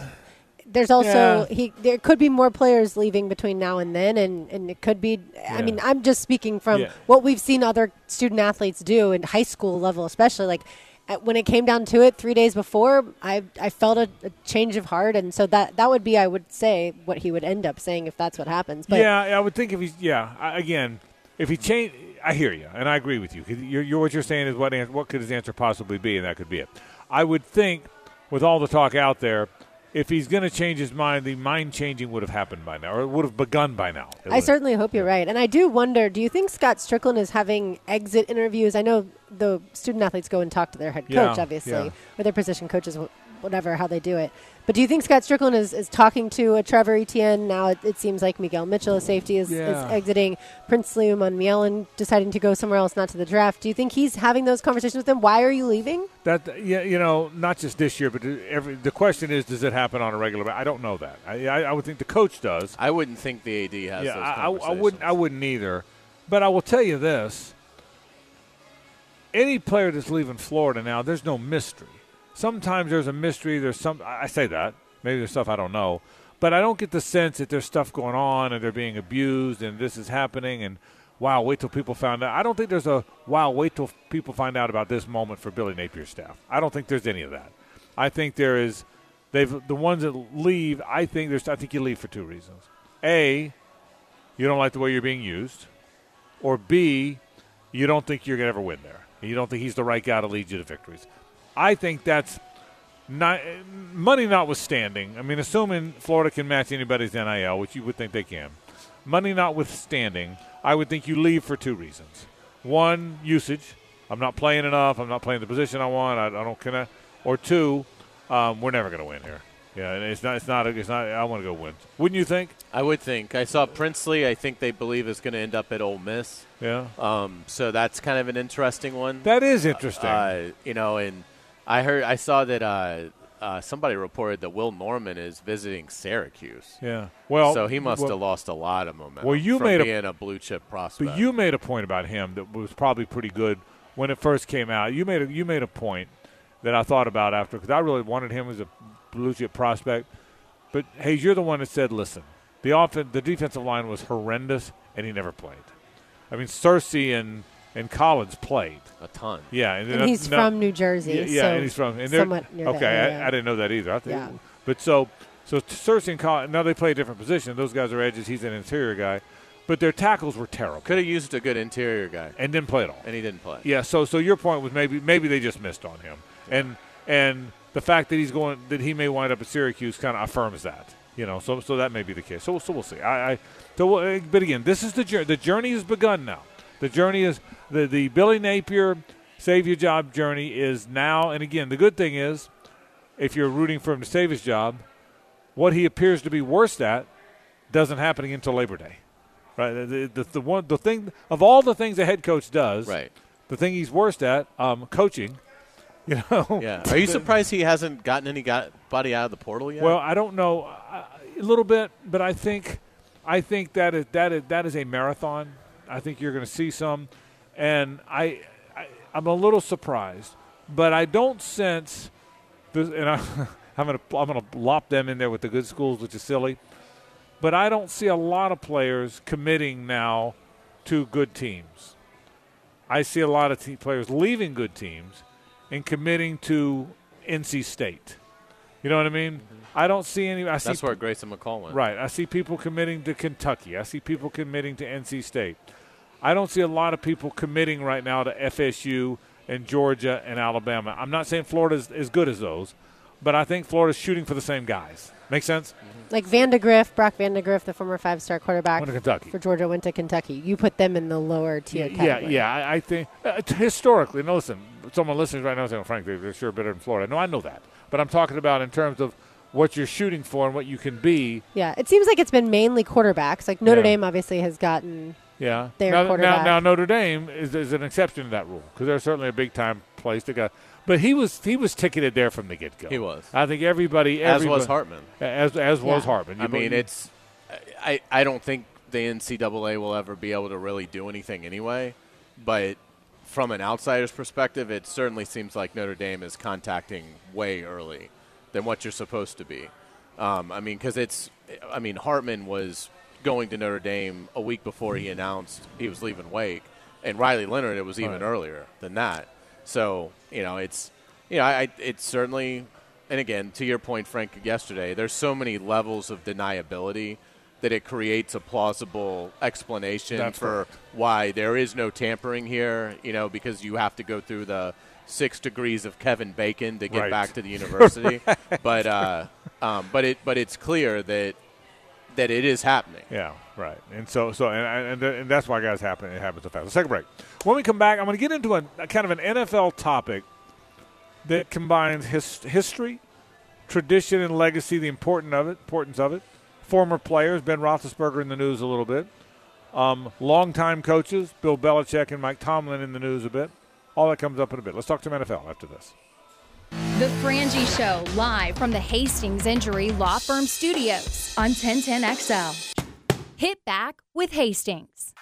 there's also Yeah. he. There could be more players leaving between now and then, and and it could be. I mean, I'm just speaking from Yeah. what we've seen other student athletes do in high school level, especially like. at- When it came down to it, three days before, I I felt a, a change of heart, and so that that would be, I would say, what he would end up saying if that's what happens. But yeah, I would think if he's yeah I, again if he changed, I hear you and I agree with you. You're, you're, what you're saying is what what could his answer possibly be, and that could be it. I would think with all the talk out there, if he's going to change his mind, the mind changing would have happened by now, or it would have begun by now. It I certainly hope you're right. And I do wonder do you think Scott Strickland is having exit interviews? I know the student athletes go and talk to their head Yeah, coach, obviously, yeah. or their position coaches, whatever, how they do it. But do you think Scott Strickland is, is talking to a Trevor Etienne? Now it, it seems like Miguel Mitchell, a safety, is, Yeah. is exiting. Princely Umanmielen deciding to go somewhere else, not to the draft. Do you think he's having those conversations with them? Why are you leaving? That yeah, you know, not just this year, but every. The question is, does it happen on a regular? ba- I don't know that. I, I, I would think the coach does. I wouldn't think the AD has yeah, those I, I, I wouldn't. I wouldn't either. But I will tell you this: any player that's leaving Florida now, there's no mystery. Sometimes there's a mystery. There's some. I say that maybe there's stuff I don't know, but I don't get the sense that there's stuff going on and they're being abused and this is happening and wow, wait till people find out. I don't think there's a wow, wait till people find out about this moment for Billy Napier's staff. I don't think there's any of that. I think there is. They've the ones that leave. I think there's. I think you leave for two reasons. A, you don't like the way you're being used, or B, you don't think you're to ever win there. You don't think he's the right guy to lead you to victories. I think that's not money notwithstanding. I mean, assuming Florida can match anybody's NIL, which you would think they can. Money notwithstanding, I would think you leave for two reasons. One, usage. I'm not playing enough. I'm not playing the position I want. I, I don't connect. Or two, um, we're never going to win here. Yeah, and it's not. It's not. It's not. I want to go win. Wouldn't you think? I would think. I saw Princely. I think they believe is going to end up at Ole Miss. Yeah. Um, so that's kind of an interesting one. That is interesting. Uh, you know, and I heard, I saw that uh, uh, somebody reported that Will Norman is visiting Syracuse. yeah. Well, so he must well, have lost a lot of momentum. Well, you from made a- being a, blue chip prospect. But you made a point about him that was probably pretty good when it first came out. You made a, you made a point that I thought about after because I really wanted him as a blue chip prospect. But hey, you're the one that said, "Listen, the offense, the defensive line was horrendous, and he never played." I mean, Cersei and and Collins played. a ton. Yeah, and, And then- he's no- from New Jersey. Yeah, yeah so and he's from and somewhat near okay. the I, area. I didn't know that either. I think, Yeah. but so so Cersei and Collins now they play a different position. Those guys are edges. He's an interior guy, but their tackles were terrible Could have used a good interior guy, and didn't play at all. and he didn't play. Yeah, so so your point was maybe maybe they just missed on him, and and the fact that he's going that he may wind up at Syracuse kind of affirms that. You know, so so that may be the case. So so we'll see. I, I so uh, but again, this is the journey. The journey has begun now. The journey is the the Billy Napier save your job journey is now. And again, the good thing is, if you're rooting for him to save his job, what he appears to be worst at doesn't happen until Labor Day. Right, the, the, the one the thing of all the things a head coach does, Right. the thing he's worst at, um, coaching. You know. Yeah. Are you surprised he hasn't gotten anybody out of the portal yet? Well, I don't know uh, a little bit, but I think I think that is that is that is a marathon. I think you're going to see some, and I, I I'm a little surprised, but I don't sense this. And I, I'm going to I'm going to lop them in there with the good schools, which is silly, but I don't see a lot of players committing now to good teams. I see a lot of te- players leaving good teams and committing to NC State. You know what I mean? Mm-hmm. I don't see any. I see That's where Grayson McCall went. Right. I see people committing to Kentucky. I see people committing to NC State. I don't see a lot of people committing right now to FSU and Georgia and Alabama. I'm not saying Florida is as good as those, but I think Florida's shooting for the same guys. Make sense? Like Vandagriff, Brock Vandagriff, the former five-star quarterback Went to Kentucky. for Georgia, went to Kentucky. You put them in the lower tier Yeah, category. yeah. I, I think uh, historically, no, listen, someone listening right now saying, frankly, they're sure better than Florida." No, I know that, but I'm talking about in terms of what you're shooting for and what you can be. Yeah, it seems like it's been mainly quarterbacks. Like Notre Yeah. Dame obviously has gotten Yeah. Their now, now, quarterback. now Notre Dame is, is an exception to that rule because they're certainly a big time place to go. But he was he was ticketed there from the get go. He was. I think everybody, As was Hartman. as as was Yeah. Hartman. I mean, you- it's. I, I don't think the NCAA will ever be able to really do anything anyway, but from an outsider's perspective, it certainly seems like Notre Dame is contacting way early than what you're supposed to be. Um, I mean, because it's. I mean, Hartman was going to Notre Dame a week before he announced he was leaving Wake, and Riley Leonard it was even Right. earlier than that. So you know, it's you know, I, it's certainly, and again, to your point, Frank, yesterday, there's so many levels of deniability that it creates a plausible explanation That's for correct. why there is no tampering here. You know, because you have to go through the six degrees of Kevin Bacon to get Right. back to the university. But uh, um, but it but it's clear that that it is happening. Yeah, right. And so, so, and, and, and that's why guys happen. It happens so fast. Let's take a break. When we come back, I'm going to get into a, a kind of an NFL topic that combines his, history, tradition, and legacy. The important of it, importance of it. Former players, Ben Roethlisberger in the news a little bit. Um, longtime coaches, Bill Belichick and Mike Tomlin in the news a bit. All that comes up in a bit. Let's talk some NFL after this. The Frangie Show, live from the Hastings Injury Law Firm Studios on 1010XL. Hit back with Hastings.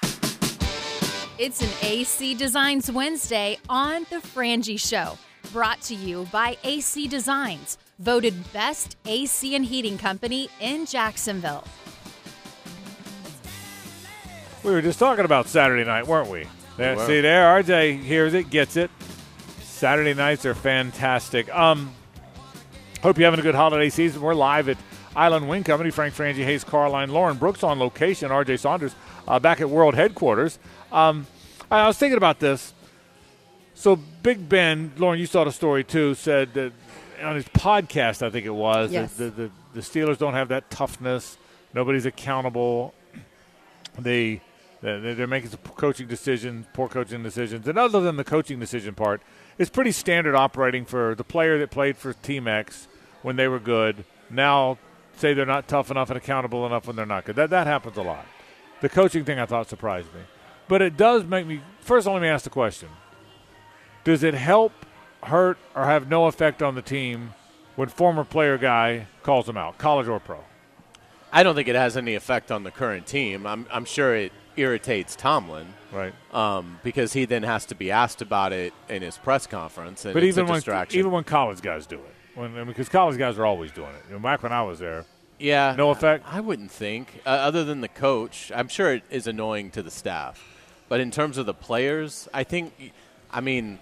It's an AC Designs Wednesday on The Frangie Show, brought to you by AC Designs, voted best AC and heating company in Jacksonville. We were just talking about Saturday night, weren't we? There, were. see there, RJ hears it, gets it. Saturday nights are fantastic. Um, hope you're having a good holiday season. We're live at Island Wing Company. Frank Frangie, Hayes, Carlyon, Lauren Brooks on location. RJ Saunders uh, back at World Headquarters. Um, I was thinking about this. So Big Ben, Lauren, you saw the story too. Said that on his podcast, I think it was, that Yes. the, the the Steelers don't have that toughness. Nobody's accountable. They they're making some coaching decisions, poor coaching decisions, and other than the coaching decision part, it's pretty standard operating for the player that played for Team X when they were good. Now say they're not tough enough and accountable enough when they're not good. That that happens a lot. The coaching thing I thought surprised me, but it does make me. First, let me ask the question: Does it help, hurt, or have no effect on the team when former player guy calls them out, college or pro? I don't think it has any effect on the current team. I'm, I'm sure it irritates Tomlin Right. um, because he then has to be asked about it in his press conference, and But even when even when college guys do it, when I mean, because college guys are always doing it. You know, back when I was there, yeah, no effect? I wouldn't think, uh, other than the coach. I'm sure it is annoying to the staff, but in terms of the players, I think, I mean,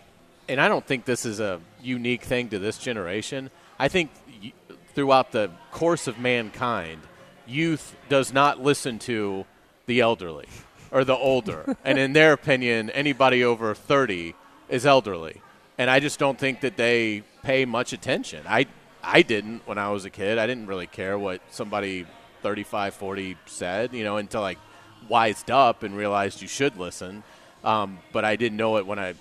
and I don't think this is a unique thing to this generation. I think throughout the course of mankind, youth does not listen to the elderly or the older, and in their opinion, anybody over 30 is elderly, and I just don't think that they pay much attention. I I didn't when I was a kid. I didn't really care what somebody 35, 40 said, you know, until I wised up and realized you should listen. Um, but I didn't know it when I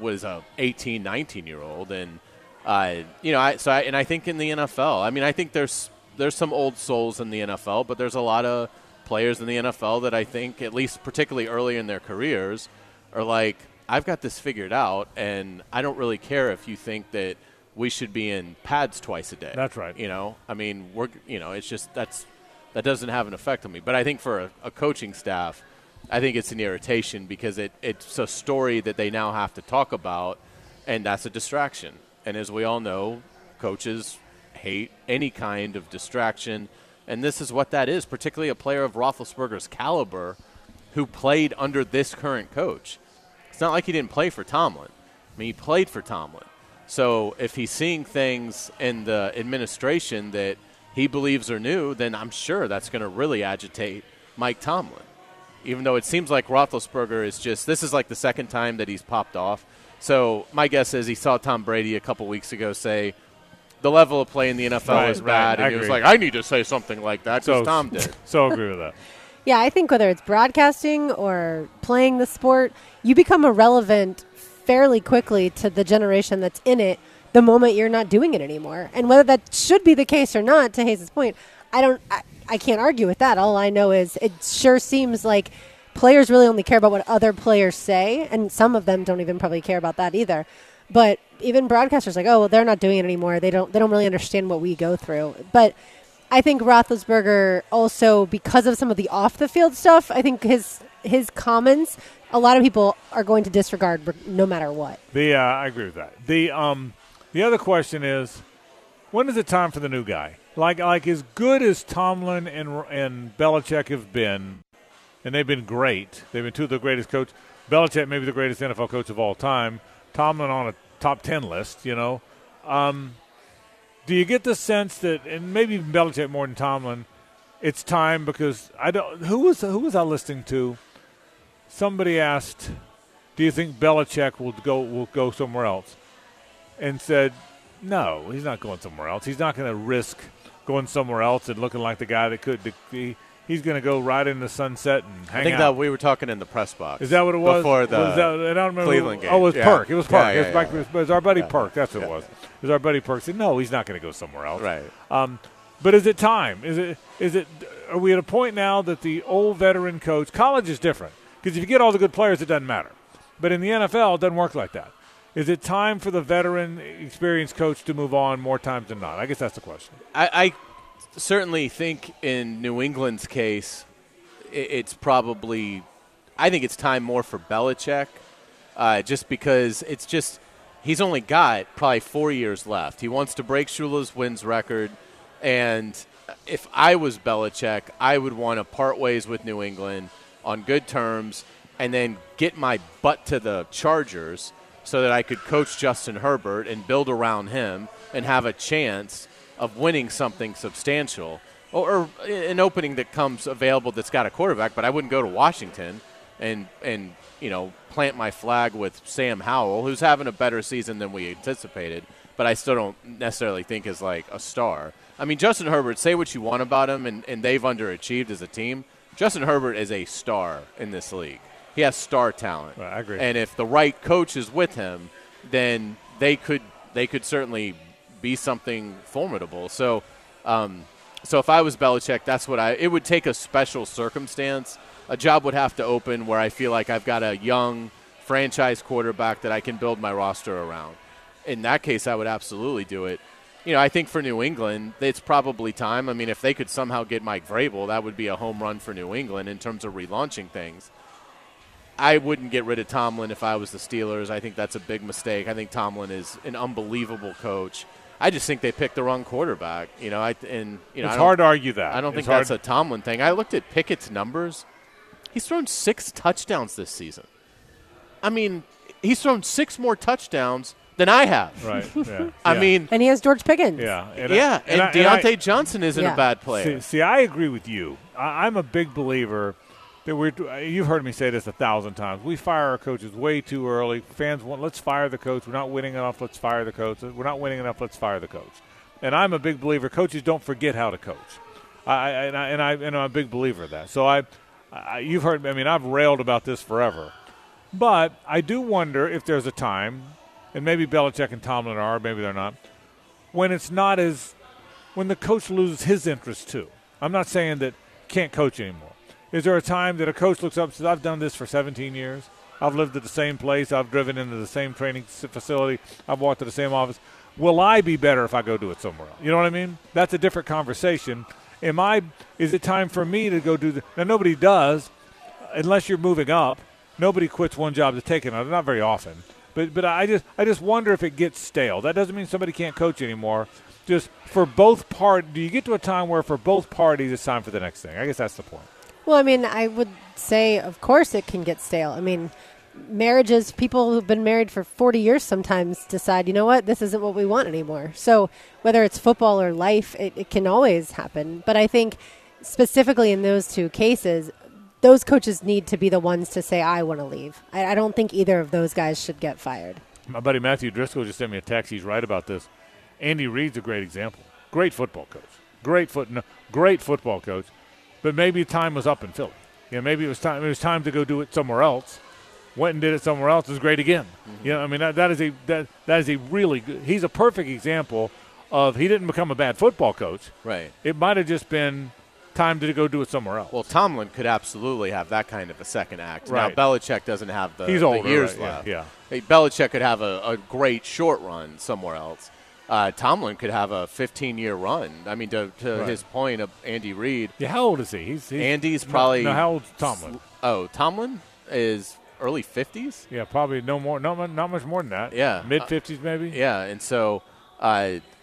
was a 18, 19 year old, and uh, you know, I, so I, and I think in the NFL, I mean, I think there's there's some old souls in the NFL, but there's a lot of players in the NFL that I think, at least particularly early in their careers, are like, I've got this figured out, and I don't really care if you think that we should be in pads twice a day. That's right. You know, I mean, we're you know, it's just that's that doesn't have an effect on me. But I think for a, a coaching staff, I think it's an irritation because it, it's a story that they now have to talk about, and that's a distraction. And as we all know, coaches hate any kind of distraction, and this is what that is, particularly a player of Roethlisberger's caliber who played under this current coach. It's not like he didn't play for Tomlin. I mean, he played for Tomlin. So if he's seeing things in the administration that he believes are new, then I'm sure that's going to really agitate Mike Tomlin. Even though it seems like Roethlisberger is just this is like the second time that he's popped off. So my guess is he saw Tom Brady a couple weeks ago say the level of play in the NFL Right, is right, bad, I and he was like, I need to say something like that because So Tom did. So agree with that. Yeah, I think whether it's broadcasting or playing the sport, you become irrelevant fairly quickly to the generation that's in it the moment you're not doing it anymore. And whether that should be the case or not, to Hayes' point, I don't, I, I can't argue with that. All I know is it sure seems like players really only care about what other players say, and some of them don't even probably care about that either. But even broadcasters like, oh, well, they're not doing it anymore. They don't, they don't really understand what we go through. But I think Roethlisberger also, because of some of the off the field stuff, I think his his comments, a lot of people are going to disregard no matter what. The uh, I agree with that. The um, the other question is, when is it time for the new guy? Like like as good as Tomlin and and Belichick have been, and they've been great. They've been two of the greatest coach. Belichick maybe the greatest NFL coach of all time. Tomlin on a top ten list. You know, um, do you get the sense that, and maybe even Belichick more than Tomlin, it's time because I don't. Who was who was I listening to? Somebody asked, "Do you think Belichick will go will go somewhere else?" And said, "No, he's not going somewhere else. He's not going to risk going somewhere else and looking like the guy that could. He, he's going to go right in the sunset and hang out. I think out." that we were talking in the press box. Is that what it was? Before the was that, I don't remember Cleveland game. Oh, it was Yeah. Perk. It was Yeah, Perk. yeah, it, was back- yeah. it was our buddy Yeah. Perk. That's what it was. It was our buddy Perk. Said, "No, he's not going to go somewhere else." Right. Um, but is it time? Is it? Is it? Are we at a point now that the old veteran coach? College is different because if you get all the good players, it doesn't matter. But in the NFL, it doesn't work like that. Is it time for the veteran, experienced coach to move on more times than not? I guess that's the question. I, I certainly think in New England's case, it's probably. I think it's time more for Belichick, uh, just because it's just he's only got probably four years left. He wants to break Shula's wins record, and if I was Belichick, I would want to part ways with New England on good terms, and then get my butt to the Chargers so that I could coach Justin Herbert and build around him and have a chance of winning something substantial or, or an opening that comes available that's got a quarterback. But I wouldn't go to Washington and and you know plant my flag with Sam Howell, who's having a better season than we anticipated. But I still don't necessarily think is like a star. I mean, Justin Herbert. Say what you want about him, and, and they've underachieved as a team. Justin Herbert is a star in this league. He has star talent. Right, I agree. And if the right coach is with him, then they could they could certainly be something formidable. So, um, so if I was Belichick, that's what I. It would take a special circumstance. A job would have to open where I feel like I've got a young franchise quarterback that I can build my roster around. In that case, I would absolutely do it. You know, I think for New England, it's probably time. I mean, if they could somehow get Mike Vrabel, that would be a home run for New England in terms of relaunching things. I wouldn't get rid of Tomlin if I was the Steelers. I think that's a big mistake. I think Tomlin is an unbelievable coach. I just think they picked the wrong quarterback. You know, I and you know it's hard to argue that. I don't It's think hard- that's a Tomlin thing. I looked at Pickett's numbers. He's thrown six touchdowns this season. I mean, he's thrown six more touchdowns than I have. right. Yeah, I yeah. mean, And he has George Pickens. yeah, and I- yeah, and, I- I- Diontae Johnson isn't Yeah. a bad player. See, see, I agree with you. I, I'm a big believer we're. Uh, you've heard me say this a thousand times. We fire our coaches way too early. Fans want, let's fire the coach. We're not winning enough. Let's fire the coach. We're not winning enough. Let's fire the coach. And I'm a big believer. Coaches don't forget how to coach. I, I and I and I and I'm a big believer of that. So I, I, you've heard. I mean, I've railed about this forever, but I do wonder if there's a time, and maybe Belichick and Tomlin are, maybe they're not, when it's not as when the coach loses his interest too. I'm not saying that can't coach anymore. Is there a time that a coach looks up and says, I've done this for 17 years. I've lived at the same place. I've driven into the same training facility. I've walked to the same office. Will I be better if I go do it somewhere else? You know what I mean? That's a different conversation. Am I? Is it time for me to go do the? Now nobody does, unless you're moving up. Nobody quits one job to take another. Not very often. But but I just I just wonder if it gets stale. That doesn't mean somebody can't coach anymore. Just for both part, do you get to a time where for both parties it's time for the next thing? I guess that's the point. Well, I mean, I would say, of course, it can get stale. I mean, marriages, people who've been married for 40 years sometimes decide, you know what, this isn't what we want anymore. So whether it's football or life, it, it can always happen. But I think specifically in those two cases, those coaches need to be the ones to say, I want to leave. I, I don't think either of those guys should get fired. My buddy Matthew Driscoll just sent me a text. He's right about this. Andy Reid's a great example. Great football coach. Great foot, great football coach. But maybe time was up in Philly. You know, maybe it was time. It was time to go do it somewhere else. Went and did it somewhere else. Is great again. Mm-hmm. You know, I mean that, that is a that that is a really good. He's a perfect example of he didn't become a bad football coach. Right. It might have just been time to go do it somewhere else. Well, Tomlin could absolutely have that kind of a second act. Right. Now, Belichick doesn't have the, He's the older, years right, yeah, left. yeah. Hey, Belichick could have a, a great short run somewhere else. Uh, Tomlin could have a 15-year run. I mean, to, to Right. his point of Andy Reid, yeah, how old is he? He's, he's Andy's probably no. How old's Tomlin? Oh, Tomlin is early 50s. Yeah, probably no more. No, not much more than that. Yeah. mid fifties maybe. Yeah, and so uh,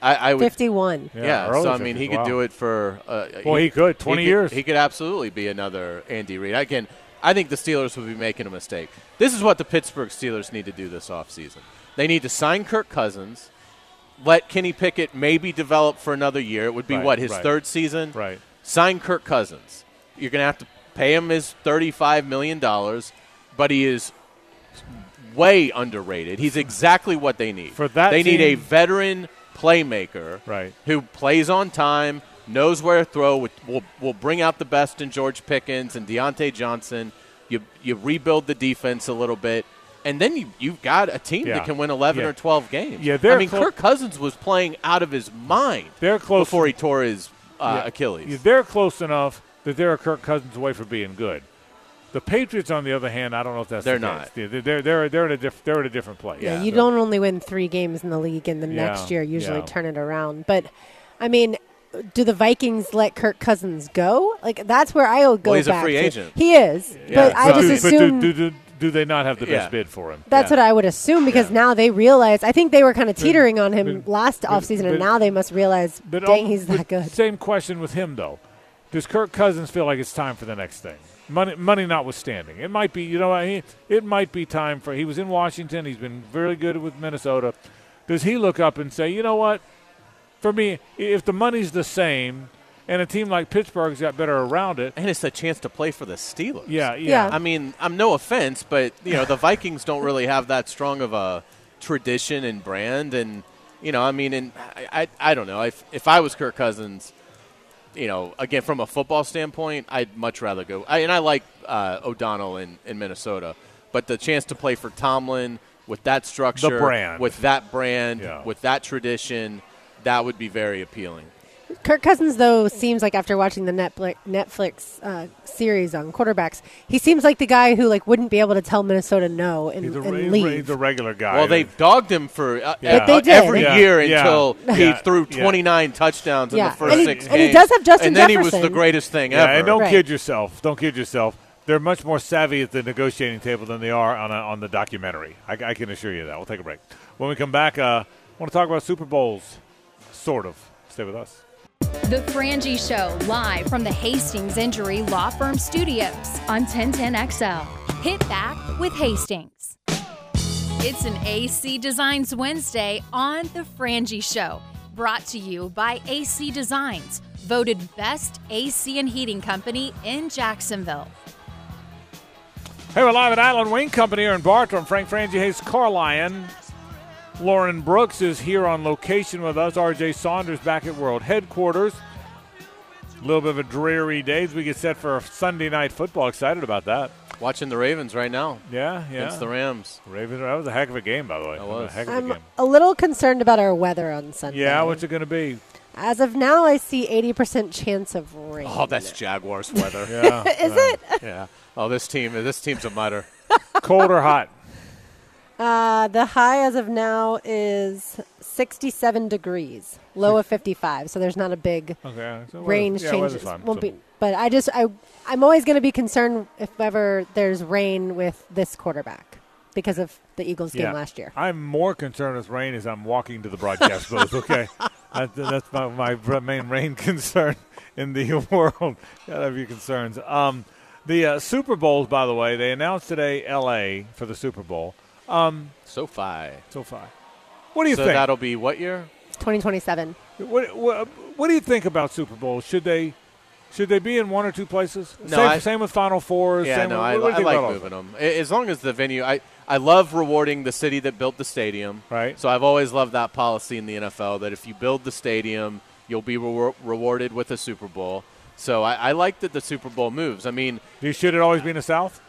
I, I would 51. Yeah, early so I mean, he could wow. do it for. Uh, Well, he could, 20 could- years. He could absolutely be another Andy Reid. Again, I think the Steelers would be making a mistake. This is what the Pittsburgh Steelers need to do this offseason. They need to sign Kirk Cousins, let Kenny Pickett maybe develop for another year. It would be Right, what his right. third season. Right. Sign Kirk Cousins. You're going to have to pay him his thirty-five million dollars, but he is way underrated. He's exactly what they need. For that they need a veteran playmaker Right. who plays on time, knows where to throw, will, will, will bring out the best in George Pickens and Diontae Johnson. You, you rebuild the defense a little bit, and then you, you've got a team Yeah. that can win 11 Yeah. or 12 games. Yeah, they're I mean, clo- Kirk Cousins was playing out of his mind They're close before he tore his uh, Yeah. Achilles. Yeah, They're close enough that they're a Kirk Cousins away from being good. The Patriots, on the other hand, I don't know if that's They're the not. case. They're they're they're, they're at a diff, they're at a different place. Yeah, you So- don't only win three games in the league, and the Yeah, next year usually yeah. turn it around. But, I mean, do the Vikings let Kirk Cousins go? Like that's where I will go. Well, he's a back free to. agent. He is, Yeah, but I just assume But do, do, do, do they not have the best Yeah. bid for him? that's Yeah. what I would assume because now they realize. I think they were kind of teetering on him but- last but- offseason, but- and now they must realize, But dang, al- he's that good. Same question with him though. Does Kirk Cousins feel like it's time for the next thing? Money, money notwithstanding, it might be. You know, he, it might be time for. He was in Washington. He's been very good with Minnesota. Does he look up and say, you know what? For me, if the money's the same, and a team like Pittsburgh's got better around it, and it's a chance to play for the Steelers. yeah, yeah, Yeah. I mean, I'm no offense, but you know the Vikings don't really have that strong of a tradition and brand, and you know, I mean, and I, I, I don't know if if I was Kirk Cousins, you know, again from a football standpoint, I'd much rather go. I, and I like uh, O'Connell in in Minnesota, but the chance to play for Tomlin with that structure, brand. with that brand, Yeah. with that tradition, that would be very appealing. Kirk Cousins, though, seems like after watching the Netflix, Netflix uh, series on quarterbacks, he seems like the guy who like wouldn't be able to tell Minnesota no and, he's, a, and leave. he's a regular guy. Well, they've dogged him for uh, Yeah. uh, But they did. every Yeah. year Yeah. until he Yeah. threw Yeah. 29 touchdowns in Yeah. the first And he- six and he games. does have Justin And then he was the greatest thing Yeah, ever. and don't Right. kid yourself. Don't kid yourself. They're much more savvy at the negotiating table than they are on a, on the documentary. I, I can assure you that. We'll take a break. When we come back, uh, I want to talk about Super Bowls, sort of. Stay with us. The Frangie Show, live from the Hastings Injury Law Firm Studios on 1010XL. Hit back with Hastings. It's an AC Designs Wednesday on The Frangie Show, brought to you by AC Designs, voted best AC and heating company in Jacksonville. Hey, we're live at Island Wing Company here in Bartram. Frank Frangie Hayes Carlyon. Lauren Brooks is here on location with us. RJ Saunders back at World Headquarters. A little bit of a dreary day as we get set for Sunday night football. Excited about that. Watching the Ravens right now Yeah, yeah. against the Rams. Ravens. That was a heck of a game, by the way. That was. a heck of a I'm game. a little concerned about our weather on Sunday. Yeah, what's it going to be? As of now, I see 80% chance of rain. Oh, that's Jaguars weather. Yeah, Is it? yeah. Oh, this team. This team's a mutter. cold or hot? Uh, the high as of now is 67 degrees, low of 55. So there's not a big Okay, so range yeah, fine. Won't So- be, but I just I I'm always going to be concerned if ever there's rain with this quarterback because of the Eagles game Yeah. last year. I'm more concerned with rain as I'm walking to the broadcast booth. Okay, that, that's my, my main rain concern in the world. Gotta have your concerns. Um, The uh, Super Bowls, by the way, they announced today L.A. for the Super Bowl. Um, SoFi. SoFi. What do you So think? that'll be what year? 2027. What, what, what do you think about Super Bowls? Should they should they be in one or two places? No, same, I- same with Final Fours. Yeah, same no, with, I, what I like moving them A- as long as the venue. I I love rewarding the city that built the stadium. Right. So I've always loved that policy in the NFL that if you build the stadium, you'll be rewar- rewarded with a Super Bowl. So I, I like that the Super Bowl moves. I mean, Do you- Should it always be in the South?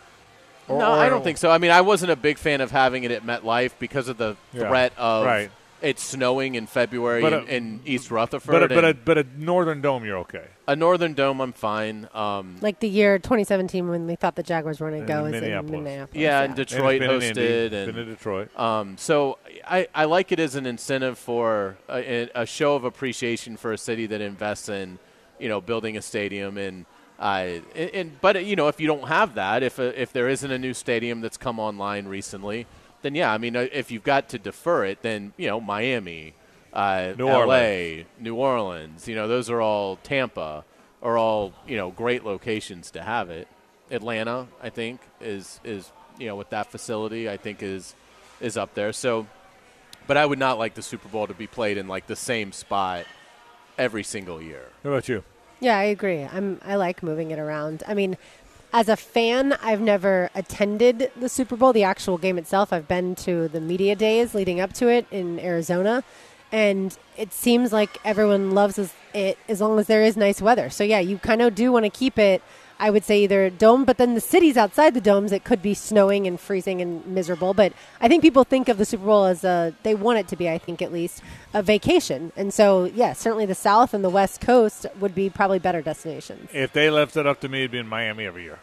Or- no, or- I don't think so. I mean, I wasn't a big fan of having it at MetLife because of the Yeah, threat of right. it snowing in February But in, a- in East Rutherford. But a, but a, but a Northern Dome, you're okay. a Northern Dome, I'm fine. Um, Like the year 2017 when they thought the Jaguars were going to go in is Minneapolis. in Minneapolis. yeah, and And it's Detroit been in Indy, hosted, and been in Detroit. Um, so I, I like it as an incentive for a, a show of appreciation for a city that invests in, you know, building a stadium and. Uh, and, and but you know if you don't have that if a, if there isn't a new stadium that's come online recently then yeah I mean uh, if you've got to defer it then you know Miami uh, New LA Orleans. New Orleans you know those are all Tampa are all you know great locations to have it Atlanta I think is is you know with that facility I think is is up there so but I would not like the Super Bowl to be played in like the same spot every single year. How about you? Yeah, I agree. I'm I like moving it around. I mean, as a fan, I've never attended the Super Bowl, the actual game itself. I've been to the media days leading up to it in Arizona, and it seems like everyone loves it as long as there is nice weather. So yeah, you kind of do want to keep it. I would say either dome, but then the cities outside the domes, it could be snowing and freezing and miserable. But I think people think of the Super Bowl as a, they want it to be, I think at least, a vacation. And so, yeah, certainly the South and the West Coast would be probably better destinations. If they left it up to me, it'd be in Miami every year,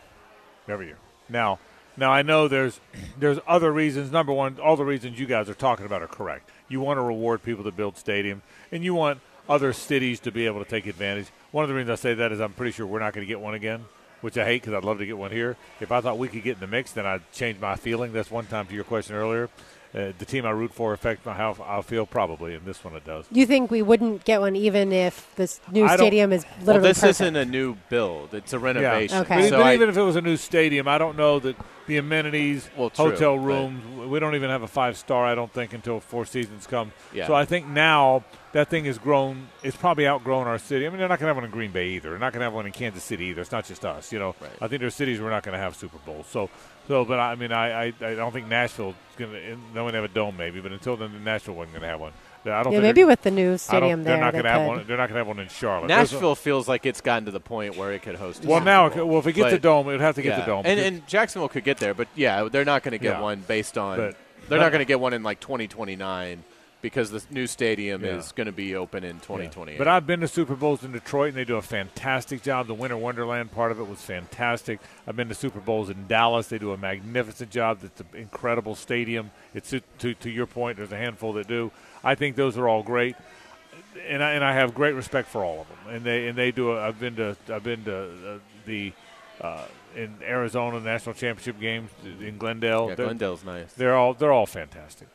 every year. Now, now I know there's there's other reasons. Number one, all the reasons you guys are talking about are correct. You want to reward people that build stadiums, and you want other cities to be able to take advantage. One of the reasons I say that is I'm pretty sure we're not going to get one again, which I hate because I'd love to get one here. If I thought we could get in the mix, then I'd change my feeling. That's one time to your question earlier. Uh, the team I root for affects my how I feel probably, and this one it does. Do you think we wouldn't get one even if this new I stadium is Well, literally this perfect? isn't a new build; it's a renovation. Okay. But, So but I- even if it was a new stadium, I don't know that the amenities, Well, true, hotel but- rooms, we don't even have a five star, I don't think, until Four Seasons come. Yeah. So I think now that thing has grown, it's probably outgrown our city. I mean, they're not going to have one in Green Bay either. They're not going to have one in Kansas City either. It's not just us, you know. Right. I think there's cities we're not going to have Super Bowls. So, so, but I mean, I, I, I don't think Nashville's going to. No one have a dome, maybe, but until then, Nashville wasn't going to have one. I don't yeah, think maybe with the new I don't- stadium they're not they going to have one. They're not going to have one in Charlotte. There's a- Nashville feels like it's gotten to the point where it could host. A well, Super now, Bowl. could- well, if it gets But- the dome, it would have to get yeah. the dome. and, and Jacksonville could get there, but yeah, they're not going to get Yeah. one based on. But- they're but- not going to get one in like 2029 because the new stadium Yeah. is going to be open in 2028. But I've been to Super Bowls in Detroit, and they do a fantastic job. The Winter Wonderland part of it was fantastic. I've been to Super Bowls in Dallas. They do a magnificent job. It's an incredible stadium. It's to, to, to your point. There's a handful that do. I think those are all great, and I, and I have great respect for all of them. And they and they do. A, I've been to I've been to uh, the uh, in Arizona national championship games in Glendale. yeah, They're- Glendale's nice. they're all they're all fantastic.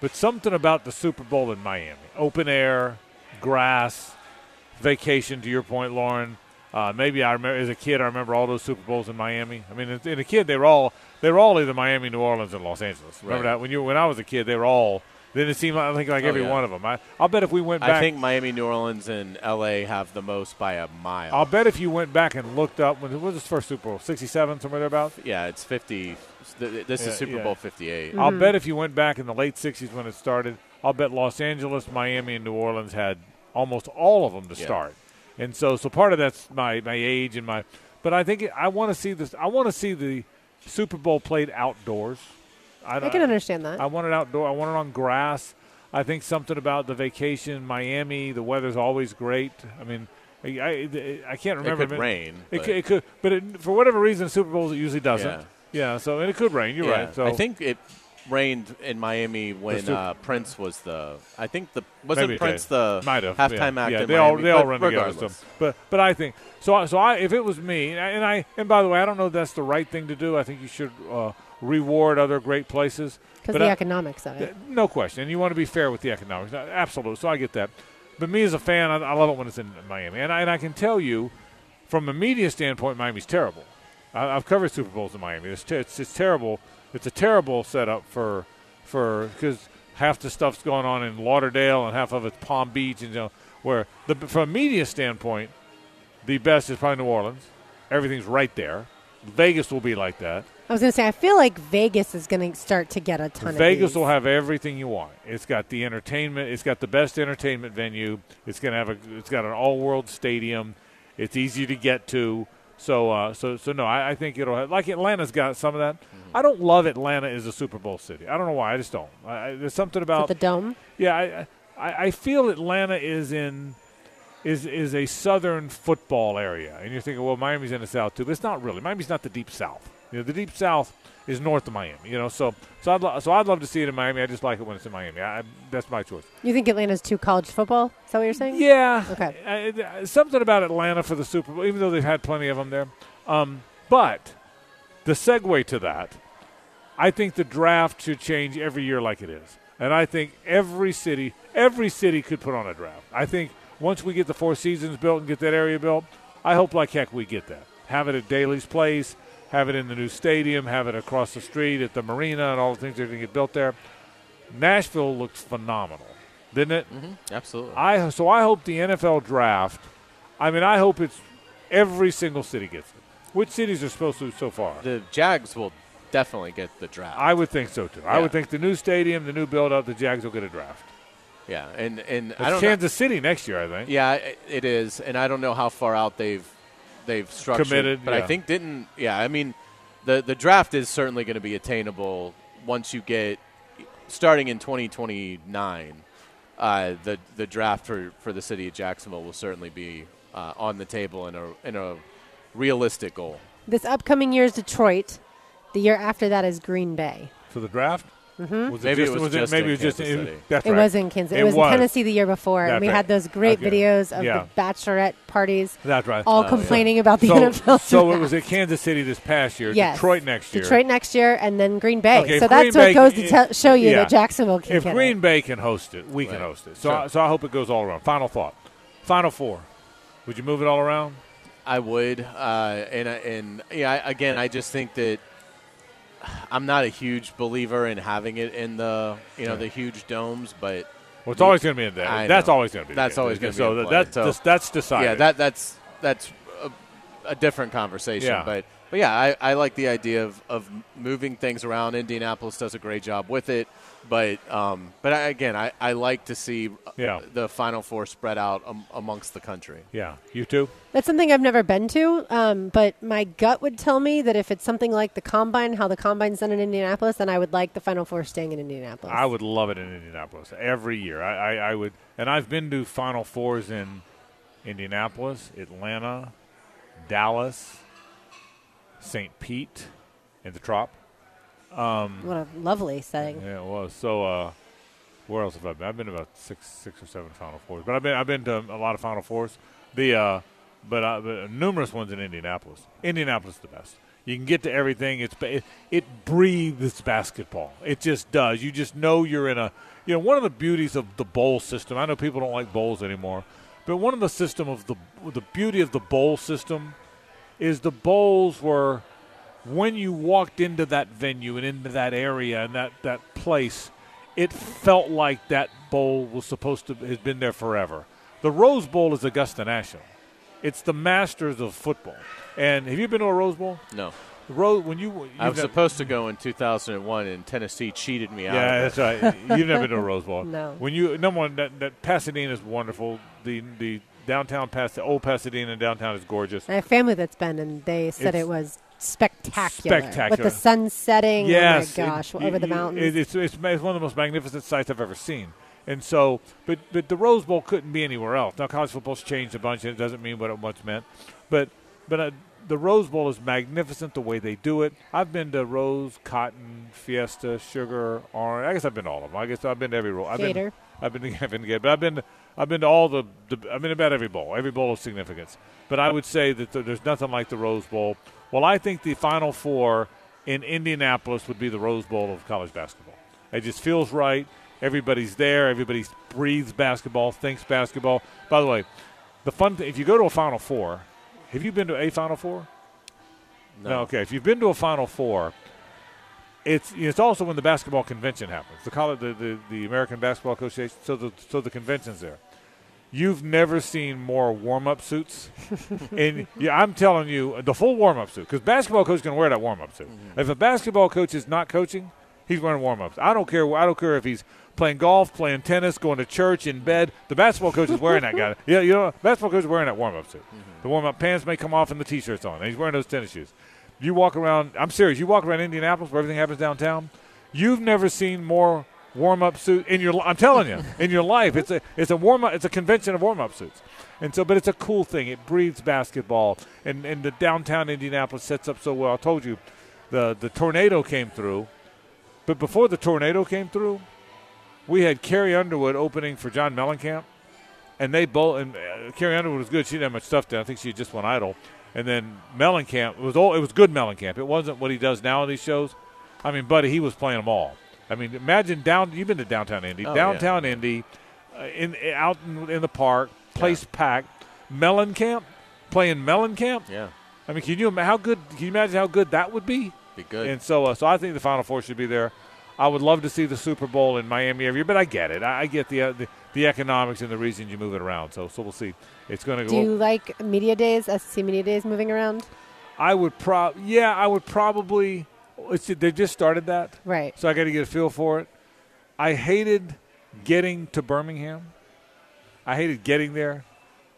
But something about the Super Bowl in Miami, open air, grass, vacation. To your point, Lauren. Uh, maybe I remember as a kid. I remember all those Super Bowls in Miami. I mean, as as a kid, they were all they were all either Miami, New Orleans, and Los Angeles. Remember Right. that when you when I was a kid, they were all. Then it seemed like I think like Oh, every yeah. one of them. I, I'll bet if we went back. I think Miami, New Orleans, and LA have the most by a mile. I'll bet if you went back and looked up when what was this first Super Bowl? Sixty-seven, somewhere thereabouts. yeah, it's 50. th- This Yeah, is Super yeah. Bowl 58. I'll mm-hmm. bet if you went back in the late '60s when it started, I'll bet Los Angeles, Miami, and New Orleans had almost all of them to Yeah. start. And so, so part of that's my my age and my. But I think it, I want to see this. I want to see the Super Bowl played outdoors. I, I don't- can understand that. I want it outdoor. I want it on grass. I think something about the vacation, Miami. The weather's always great. I mean, I, I, I can't remember. it could if rain. It, but- could, it could, but it, for whatever reason, Super Bowls it usually doesn't. Yeah. Yeah. so and it could rain. You're Yeah, right. So I think it rained in Miami when uh, Prince was the. I think the wasn't it Prince did. the might have halftime yeah. act Yeah, in they all they all but run together. regardless. So, but but I think so. So I if it was me, and I, and I and by the way, I don't know if that's the right thing to do. I think you should uh, reward other great places. Because the I- economics of it. No question. And you want to be fair with the economics. Uh, Absolutely. So I get that. But me as a fan, I, I love it when it's in Miami. And I, and I can tell you, from a media standpoint, Miami's terrible. I, I've covered Super Bowls in Miami. It's, te- it's it's terrible. It's a terrible setup for for because half the stuff's going on in Lauderdale and half of it's Palm Beach, and you know where the from a media standpoint, the best is probably New Orleans. Everything's right there. Vegas will be like that. I was going to say, I feel like Vegas is going to start to get a ton Vegas of these. will have everything you want. It's got the entertainment. It's got the best entertainment venue. It's gonna have a. It's got an all-world stadium. It's easy to get to. So, uh, so, so no. I, I think it'll have, like Atlanta's got some of that. Mm-hmm. I don't love Atlanta as a Super Bowl city. I don't know why. I just don't. I, I, there's something about the dome. yeah. I, I, I feel Atlanta is in is is a southern football area, and you're thinking, well, Miami's in the south too, but it's not really. Miami's not the deep south. You know, the deep south is north of Miami. You know, so so I'd lo- so I'd love to see it in Miami. I just like it when it's in Miami. I, I- that's my choice. You think Atlanta's too college football? Is that what you're saying? Yeah. Okay. I- I- something about Atlanta for the Super Bowl, even though they've had plenty of them there. Um, but the segue to that, I think the draft should change every year like it is. And I think every city, every city could put on a draft. I think once we get the Four Seasons built and get that area built, I hope like heck we get that. Have it at Daly's Place, have it in the new stadium, have it across the street at the marina and all the things that are going to get built there. Nashville looked phenomenal, didn't it? Mm-hmm. Absolutely. I so I hope the NFL draft. I mean, I hope it's every single city gets it. Which cities are supposed to so far? the Jags will definitely get the draft. I would think so too. I would think the new stadium, the new build out, the Jags will get a draft. yeah, and and It's I don't know- Kansas City next year, I think. Yeah, it is, and I don't know how far out they've they've structured. Committed, but I think didn't. Yeah, I mean, the the draft is certainly going to be attainable once you get starting in 2029. Uh, the the draft for, for the city of Jacksonville will certainly be uh, on the table in a in a realistic goal. This upcoming year is Detroit. The year after that is Green Bay. For the draft. Mm-hmm. Was Maybe it just, was it, just maybe in it was just Kansas it- City. that's It right. was in Kansas. It, It was, was. in Tennessee the year before, and we right. had those great Okay. videos of Yeah. the bachelorette parties, That's right. all yeah. complaining about the so, NFL. so it was at Kansas City this past year. Yes. Detroit next year. Detroit next year, and then Green Bay. Okay, so that's Green what Bay- goes to tell show you yeah. that Jacksonville can If Green. Bay can host it, we can host it. So, Sure. I, so I hope it goes all around. Final thought. Final four. Would you move it all around? I would, uh, and and yeah, again, I just think that I'm not a huge believer in having it in the you know the huge domes, but Well, it's always going to be in there. I That's know. always going to be. That's always gonna be so that-. That's So- that's, that's decided. yeah, that that's that's a, a different conversation. Yeah. But but yeah, I, I like the idea of, of moving things around. Indianapolis does a great job with it, but um, but I, again, I, I like to see Yeah. the Final Four spread out um, amongst the country. Yeah, you too. That's something I've never been to, um, but my gut would tell me that if it's something like the combine, how the combine's done in Indianapolis, then I would like the Final Four staying in Indianapolis. I would love it in Indianapolis every year. I, I, I would, and I've been to Final Fours in Indianapolis, Atlanta, Dallas, St. Pete, and the Trop. What a lovely setting. Yeah, it was. So, uh, where else have I been? I've been to about six, six or seven Final Fours, but I've been, I've been to a lot of Final Fours. The, uh, but, uh, but numerous ones in Indianapolis. Indianapolis is the best. You can get to everything. It's it, it breathes basketball. It just does. You just know you're in a. You know, one of the beauties of the bowl system. I know people don't like bowls anymore, but one of the system of the the beauty of the bowl system is the bowls were when you walked into that venue and into that area and that, that place, it felt like that bowl was supposed to has been there forever. The Rose Bowl is Augusta National. It's the masters of football. And have you been to a Rose Bowl? No, The Rose when you I was never- supposed to go in 2001, and Tennessee cheated me out. yeah, of it. that's right. You've never been to a Rose Bowl. No. When you number one, that, that Pasadena is wonderful. The the downtown Pas the old Pasadena downtown is gorgeous. I have family that's been, and they said It's it was spectacular. spectacular. With the sun setting. Yes, Oh my it- gosh, you- over the mountains. it- it's, it's it's one of the most magnificent sights I've ever seen. And so, but but the Rose Bowl couldn't be anywhere else. Now college football's changed a bunch, and it doesn't mean what it once meant. But but uh, the Rose Bowl is magnificent the way they do it. I've been to Rose, Cotton, Fiesta, Sugar, Orange. I guess I've been to all of them. I guess I've been to every bowl. I've Gator. been I've been to, I've been to Gator, but I've been to, I've been to all the, the I've been about every bowl. Every bowl of significance. But I would say that th- there's nothing like the Rose Bowl. Well, I think the Final Four in Indianapolis would be the Rose Bowl of college basketball. It just feels right. Everybody's there. Everybody breathes basketball, thinks basketball. By the way, the fun thing, if you go to a Final Four, have you been to a Final Four? No. okay. If you've been to a Final Four, it's it's also when the basketball convention happens. The college, the, the, the American Basketball Association. So the so the convention's there. You've never seen more warm up suits, and yeah, I'm telling you, the full warm up suit because basketball coach can wear that warm up suit. Mm-hmm. If a basketball coach is not coaching, he's wearing warm ups. I don't care. I don't care if he's playing golf, playing tennis, going to church, in bed. The basketball coach is wearing that guy. Yeah, you know, basketball coach is wearing that warm up suit. Mm-hmm. The warm up pants may come off and the t shirt's on. And he's wearing those tennis shoes. You walk around. I'm serious. You walk around Indianapolis where everything happens downtown. You've never seen more warm up suit in your. I'm telling you, in your life, it's a it's a warm up. It's a convention of warm up suits. And so, but it's a cool thing. It breathes basketball, and and the downtown Indianapolis sets up so well. I told you, the the tornado came through, but before the tornado came through, we had Carrie Underwood opening for John Mellencamp, and they both. And uh, Carrie Underwood was good. She didn't have much stuff done. I think she just went idle. And then Mellencamp it was all. It was good Mellencamp. It wasn't what he does now in these shows. I mean, buddy, he was playing them all. I mean, imagine down. You've been to downtown Indy. Oh, downtown Indy, uh, in out in, in the park, place packed. Mellencamp playing Mellencamp. Yeah, I mean, can you how good? Can you imagine how good that would be? be good. And so, uh, so I think the Final Four should be there. I would love to see the Super Bowl in Miami every year, but I get it. I, I get the, uh, the the economics and the reasons you move it around. So, so we'll see. It's going to Do go. you like media days, SEC media days moving around? I would prob. Yeah, I would probably. It's, they just started that, Right. so I got to get a feel for it. I hated getting to Birmingham. I hated getting there,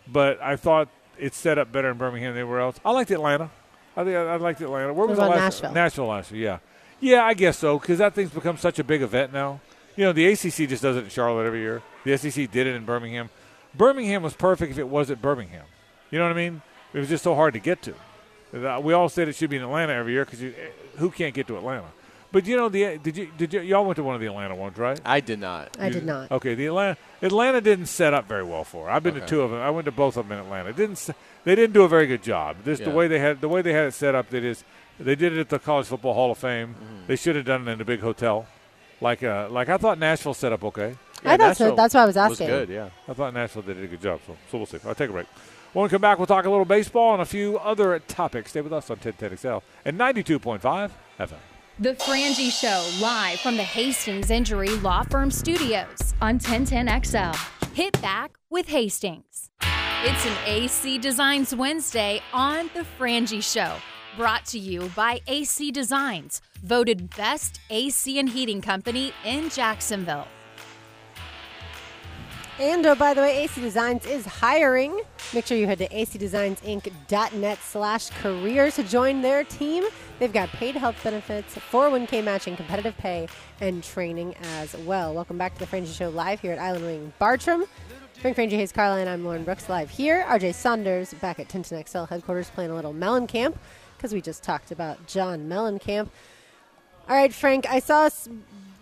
but I thought it set up better in Birmingham than anywhere else. I liked Atlanta. I think I, I liked Atlanta. Where was the last Nashville? Nashville last year, yeah, yeah. I guess so because that thing's become such a big event now. You know, the ACC just does it in Charlotte every year. The SEC did it in Birmingham. Birmingham was perfect if it was at Birmingham. You know what I mean? It was just so hard to get to. We all said it should be in Atlanta every year because who can't get to Atlanta? But you know, the did you did you y'all went to one of the Atlanta ones, right? I did not. I did not. Okay, the Atlanta Atlanta didn't set up very well for. Her. I've been to two of them. I went to both of them in Atlanta. It didn't they didn't do a very good job. This the way they had the way they had it set up. That is, they did it at the College Football Hall of Fame. Mm-hmm. They should have done it in a big hotel. Like uh, like I thought Nashville set up okay. I thought so. That's why I was was asking. good. Yeah. I thought Nashville did a good job. So so we'll see. I'll take a break. When we come back, we'll talk a little baseball and a few other topics. Stay with us on 1010XL and 92.5 FM. The Frangie Show, live from the Hastings Injury Law Firm Studios on 1010XL. Hit back with Hastings. It's an AC Designs Wednesday on The Frangie Show. Brought to you by AC Designs, voted best AC and heating company in Jacksonville. And oh, by the way, AC Designs is hiring. Make sure you head to acdesignsinc.net slash careers to join their team. They've got paid health benefits, 401k matching, competitive pay, and training as well. Welcome back to the Frangie Show live here at Island Wing Bartram. Frank Frangie Hayes Carlyon, I'm Lauren Brooks live here. RJ Saunders back at 1010XL headquarters playing a little Mellencamp because we just talked about John Mellencamp. All right, Frank, I saw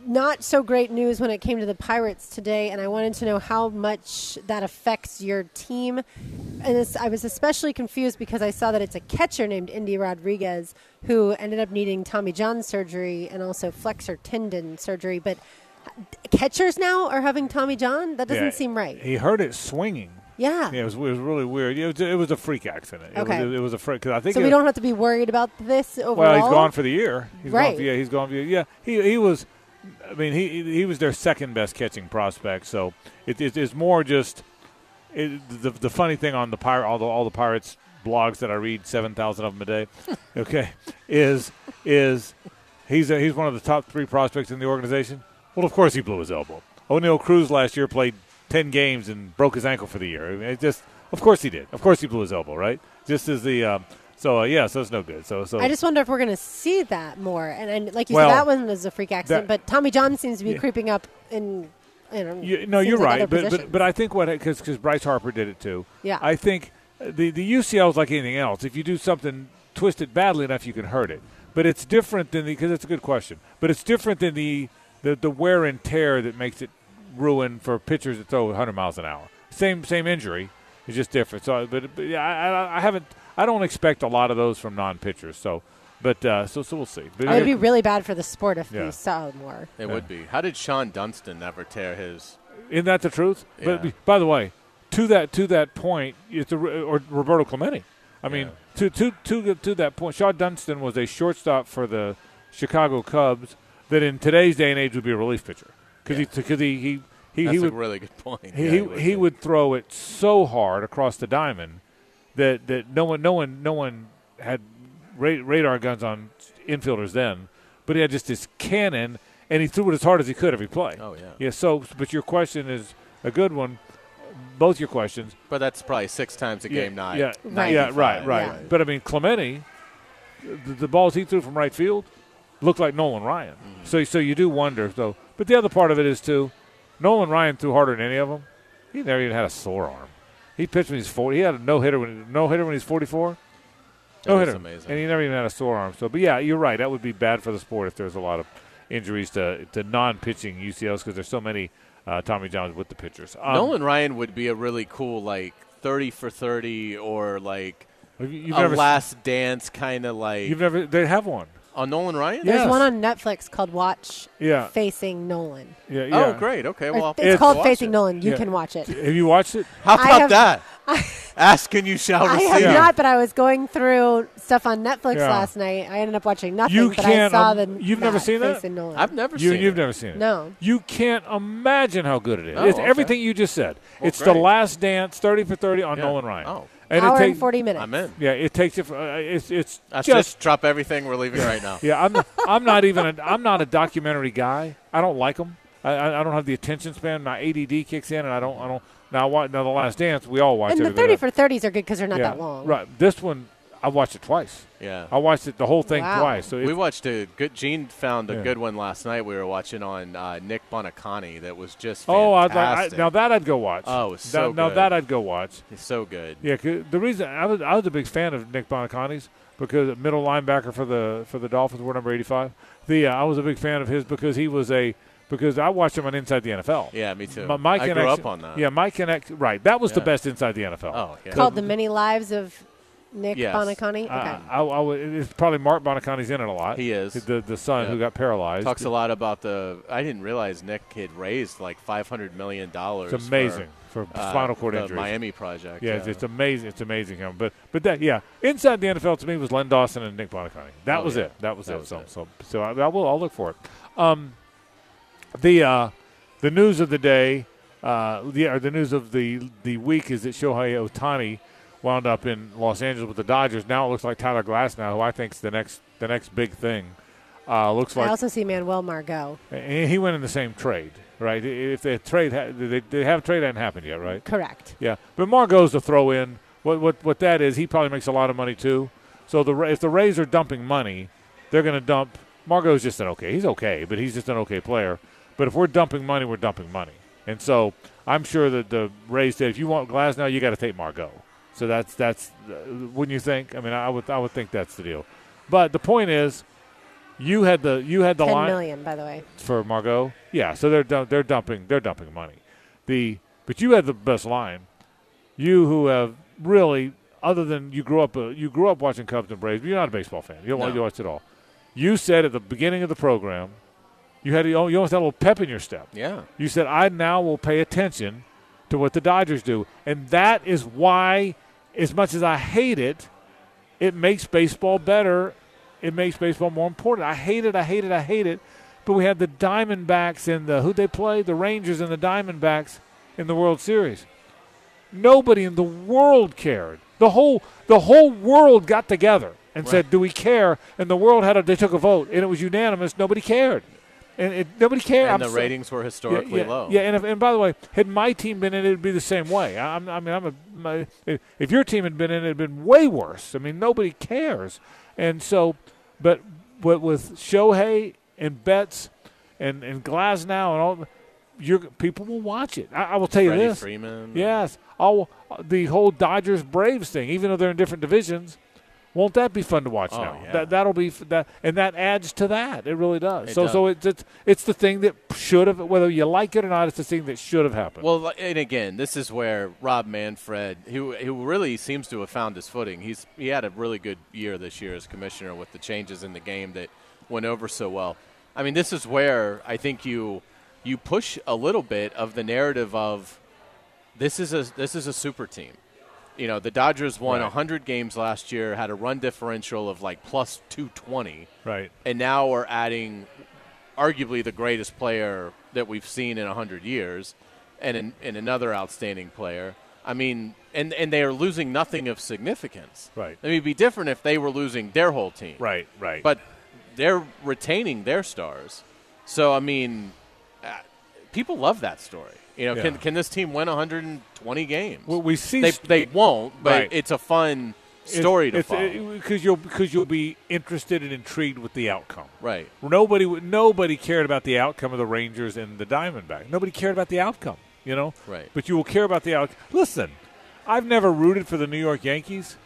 not so great news when it came to the Pirates today, and I wanted to know how much that affects your team. And this, I was especially confused because I saw that it's a catcher named Endy Rodriguez who ended up needing Tommy John surgery and also flexor tendon surgery. But catchers now are having Tommy John? That doesn't Yeah, seem right. He heard it swinging. Yeah. Yeah, it was, it was really weird. It was, it was a freak accident. It Okay. Was, it was a freak. Cause I think So we don't have to be worried about this overall. Well, he's gone for the year. He's Right. Gone for, yeah, he's gone for the Yeah, he he was. I mean, he he was their second best catching prospect. So it, it, it's more just it, the the funny thing on the pirate all the all the pirates blogs that I read seven thousand of them a day. okay, is is he's a, he's one of the top three prospects in the organization. Well, of course he blew his elbow. Oneil Cruz last year played ten games and broke his ankle for the year. I mean, it just of course he did. Of course he blew his elbow, right? Just as the um, so uh, yeah, so it's no good. So so I just wonder if we're going to see that more. And, and like you Well, said, that one was a freak accident. that- but Tommy John seems to be Yeah. creeping up in. You know, You, no, you're like right, but, but but I think what because because Bryce Harper did it too. Yeah. I think the the UCL is like anything else. If you do something twisted badly enough, you can hurt it. But it's different than the because it's a good question. But it's different than the, the the wear and tear that makes it ruin for pitchers that throw 100 miles an hour. Same same injury, it's just different. So, but, but yeah, I, I, I haven't. I don't expect a lot of those from non pitchers. So, but uh, so so we'll see. But it would be really bad for the sport if Yeah. we saw more. It Yeah. would be. How did Shawon Dunston ever tear his? Isn't that the truth? Yeah. But by the way, to that to that point, it's a, or Roberto Clemente. I mean, to to to to that point, Shawon Dunston was a shortstop for the Chicago Cubs that in today's day and age would be a relief pitcher because he because he he he, That's he a would really good point. he Yeah, he, he would throw it so hard across the diamond that that no one no one no one had ra- radar guns on infielders then, but he had just this cannon and he threw it as hard as he could every play. Oh yeah. Yeah. So, but your question is a good one. Both your questions. But that's probably six times a game, yeah, not Yeah, Right. yeah, right, right. Yeah. But I mean, Clemente, the, the balls he threw from right field looked like Nolan Ryan. Mm-hmm. So, so you do wonder though. But the other part of it is too, Nolan Ryan threw harder than any of them. He never even had a sore arm. He pitched when he's forty. He had a no hitter when no hitter when he's forty four. No hitter, amazing. and he never even had a sore arm. So, but yeah, you're right. That would be bad for the sport if there's a lot of injuries to to non-pitching UCLs because there's so many uh, Tommy Johns with the pitchers. Um, Nolan Ryan would be a really cool like thirty for thirty or like you- you've a never last dance kind of like you've never they have one. On Nolan Ryan. Yeah. There's Yes. one on Netflix called Watch Yeah, Facing Nolan. yeah, Oh, great. Okay. Or Well, I'll it's have to called watch Facing it. Nolan. You Yeah. can watch it. Have you watched it? How I about have- that? Ask and you shall I receive. have Yeah. not, but I was going through stuff on Netflix Yeah. last night. I ended up watching nothing, You but can't, I saw um, the. you've never that, seen that? Facing Nolan. I've never You, seen you've it. never seen it. No. You can't imagine how good it is. Oh, it's okay. everything you just said. Well, it's the last dance, thirty for thirty on Yeah. Nolan Ryan. Oh. And Hour it and takes. forty minutes. I'm in. Yeah, it takes it. For, uh, it's it's Let's just. just drop everything. We're leaving right now. yeah, I'm. I'm not even. A, I'm not a documentary guy. I don't like them. I, I, I don't have the attention span. My ADD kicks in, and I don't. I don't. Now, wa- now the Last Dance, we all watch And the thirty for thirties are good because they're not yeah, that long. Right. This one, I watched it twice. Yeah. I watched it the whole thing Wow. twice. So We watched a good. Gene found a Yeah. good one last night. We were watching on uh, Nick Buoniconti. That was just oh, I'd like, I, now that I'd go watch. Oh, it was Now- so now good. that I'd go watch. It's so good. Yeah, the reason I was I was a big fan of Nick Buoniconti's because middle linebacker for the for the Dolphins, were number eighty five. The uh, I was a big fan of his because he was a because I watched him on Inside the NFL. Yeah, me too. My, my I grew up on that. Yeah, my connect right. That was the best Inside the NFL. Oh, yeah. Called the many lives of Nick Yes. Buoniconti. Okay. Uh, I, I it's probably Marc Buoniconti's in it a lot. He is. the the son Yeah. who got paralyzed. Talks a lot about the. I didn't realize Nick had raised like five hundred million dollars. It's amazing for, for, uh, spinal cord the injuries. Miami project. Yeah, it's, it's amazing. It's amazing him. But but that yeah, inside the NFL to me was Len Dawson and Nick Buoniconti. That Oh, was yeah. it. That was That it. was so, it. so so I, I will I'll look for it. Um, the uh, the news of the day, uh, the or the news of the the week is that Shohei Ohtani wound up in Los Angeles with the Dodgers. Now it looks like Tyler Glasnow, who I think's the next the next big thing. Uh, looks like I also see Manuel Margot. and he went in the same trade, right? If the trade ha- they, they have trade hadn't happened yet, right? Correct. Yeah, but Margot's the throw in. What what what that is? He probably makes a lot of money too. So the if the Rays are dumping money, they're going to dump. Margot's just an okay. He's okay, but he's just an okay player. But if we're dumping money, we're dumping money. And so I'm sure that the Rays said, if you want Glasnow, you got to take Margot. So that's that's wouldn't you think? I mean, I would I would think that's the deal. But the point is, you had the you had the Ten line million, by the way. for Margot. Yeah, so they're they're dumping they're dumping money. The but you had the best line. You who have really other than you grew up uh, you grew up watching Cubs and Braves. But you're not a baseball fan. You don't No. you watch it all. You said at the beginning of the program, you had you almost had a little pep in your step. Yeah. You said I now will pay attention to what the Dodgers do, and that is why, as much as I hate it, it makes baseball better. It makes baseball more important. I hate it. I hate it. I hate it. But we had the Diamondbacks and the who they play the Rangers and the Diamondbacks in the World Series. Nobody in the world cared. The whole the whole world got together and said, "Do we care?" And the world had a they took a vote and it was unanimous. Nobody cared, and it, nobody cared. And I'm the so- ratings were historically yeah, yeah, low. Yeah, and, if, and by the way, had my team been in it, it'd be the same way. I, I'm- I mean, I'm a, my, if- your team had been in it, it'd been way worse. I mean, nobody cares. And so, but what with Shohei and Betts and and Glasnow and all, your people will watch it. I, I will tell you Freddie this. Freeman. Yes, I'll, the whole Dodgers Braves thing, even though they're in different divisions, won't that be fun to watch Oh, now? yeah. That that'll be f- that, and that adds to that. It really does. It so does. so it's, it's it's the thing that should have, whether you like it or not, it's the thing that should have happened. Well, and again, this is where Rob Manfred, who who really seems to have found his footing. He's he had a really good year this year as commissioner with the changes in the game that went over so well. I mean, this is where I think you you push a little bit of the narrative of this is a this is a super team. You know, the Dodgers won Right. 100 games last year, had a run differential of like plus 220, Right. and now we're adding arguably the greatest player that we've seen in 100 years and, an, and another outstanding player. I mean, and, and they are losing nothing of significance. Right. I mean, it'd be different if they were losing their whole team. Right. Right. But they're retaining their stars. So, I mean, uh, people love that story. You know, Yeah. can, can this team win 120 games? Well, we see they, they won't, but Right. it's a fun story to uh, follow. because you'll because you'll be interested and intrigued with the outcome. right. Nobody nobody cared about the outcome of the Rangers and the Diamondbacks. Nobody cared about the outcome, you know. Right. But you will care about the outcome. Listen, I've never rooted for the New York Yankees,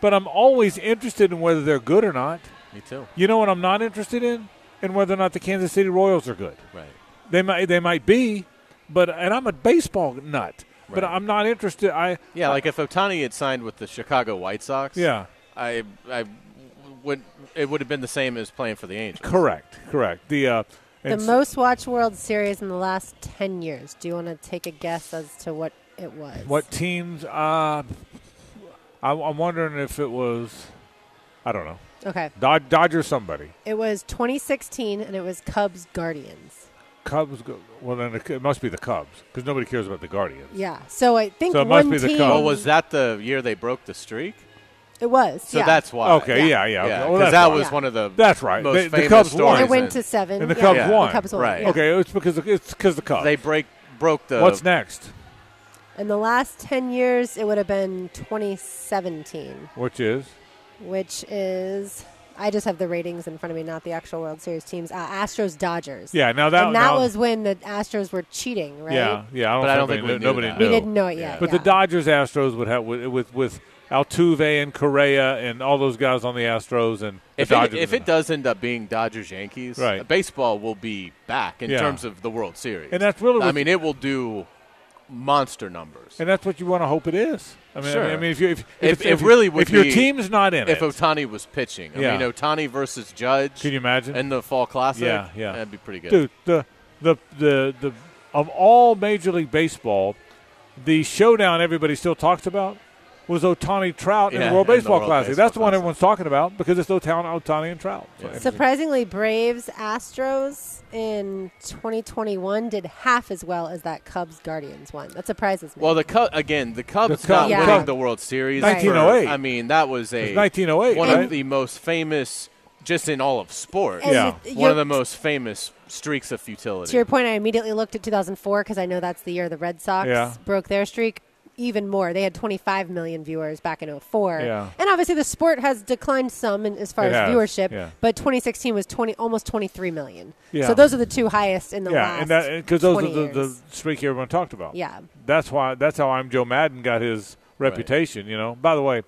but I'm always interested in whether they're good or not. Me too. You know what I'm not interested in? In whether or not the Kansas City Royals are good. Right. They might they might be, but and I'm a baseball nut, but I'm not interested. I Yeah, like if Ohtani had signed with the Chicago White Sox, yeah. I, I would it would have been the same as playing for the Angels. Correct, correct. The uh, The most watched World Series in the last 10 years. Do you want to take a guess as to what it was? what teams? Uh, I, I'm wondering if it was. I don't know. Okay. Dod- Dodgers, somebody. It was 2016, and it was Cubs Guardians. Cubs. Go, well, then it, it must be the Cubs because nobody cares about the Guardians. Yeah. So I think So it must one be the team. Cubs. Oh, was that the year they broke the streak? It was. So yeah. that's why. Okay, yeah, yeah. Yeah, okay. Well, because that why. was Yeah. one of the That's right. most They- the Cubs won. stories. It It went to seven. And the yeah. Cubs Yeah. won. The Cubs won. Right. yeah. Okay, it's because of, it's because the Cubs. they break broke the What's next? In the last 10 years, it would have been 2017, Which is which is. I just have the ratings in front of me, not the actual World Series teams. Uh, Astros Dodgers. yeah. Now that and that now- was when the Astros were cheating, right? yeah yeah. I don't But I don't think think we knew nobody that. knew. We didn't know it yet. But yeah. the Dodgers Astros would have with with, with Altuve and Correa and all those guys on the Astros and the If it, if it does end up being Dodgers Yankees, Right. baseball will be back in Yeah. terms of the World Series. And that's really I mean, it will do monster numbers. and that's what you want to hope it is. I mean, I Sure. mean, I mean, if you if, If- if, it if- really if your be- team's not in if it, Ohtani was pitching, I Yeah. mean, Ohtani versus Judge can you imagine? in the Fall Classic, Yeah, yeah. that'd be pretty good. Dude, the the the the of all Major League Baseball, the showdown everybody still talks about was Ohtani Trout in the World in the Baseball World Classic. Baseball That's the one Classic. everyone's talking about because it's Ohtani, Ohtani and Trout. So Yeah. Surprisingly, Braves Astros in 2021 did half as well as that Cubs Guardians one. That surprises me. Well, the Cub again, the Cubs The Cub- not Yeah. winning the World Series. 1908. for- oh I mean, that was a It's 1908, one right? of the most famous, just in all of sport. And Yeah. the- one of the most famous streaks of futility. To your point, I immediately looked at 2004 because I know that's the year the Red Sox Yeah. broke their streak. Even more, they had 25 million viewers back in 04. Yeah. And obviously, the sport has declined some in, as far It as has, viewership. yeah. But 2016 was 20, almost 23 million. Yeah. So those are the two highest in the yeah, last and that because those are the, the streak everyone talked about. Yeah. That's why. That's how I'm Joe Maddon got his reputation. You know. By the way,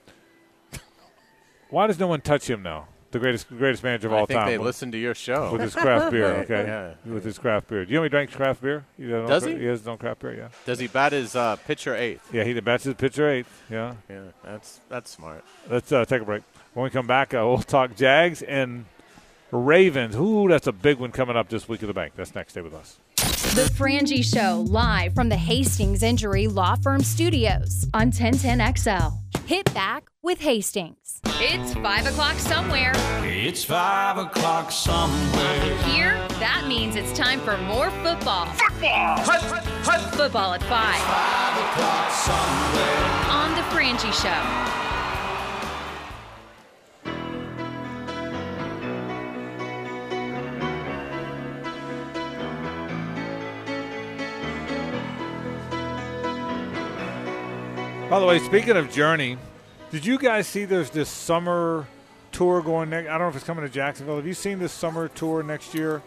why does no one touch him now? The greatest greatest manager of all time. I all think time. they with- listen to your show. with his craft beer. Okay, yeah. with his craft beer. Do you know he drinks craft beer? He don't Does he? He has his own craft beer. Yeah, Does he bat his uh, pitcher eighth? yeah. He bats his pitcher eight. Yeah. Yeah, that's that's smart. Let's uh, take a break. When we come back, uh, we'll talk Jags and Ravens. Ooh, that's a big one coming up this week at the bank. That's next. Stay with us. The Frangie Show, live from the Hastings Injury Law Firm Studios on 1010XL. Hit back with Hastings. It's 5 o'clock somewhere. It's five o'clock somewhere. Here, that means it's time for more football. Football! Football at 5 Five o'clock somewhere. on The Frangie Show. By the way, speaking of Journey, did you guys see there's this summer tour going next? I don't know if it's coming to Jacksonville. Have you seen this summer tour next year?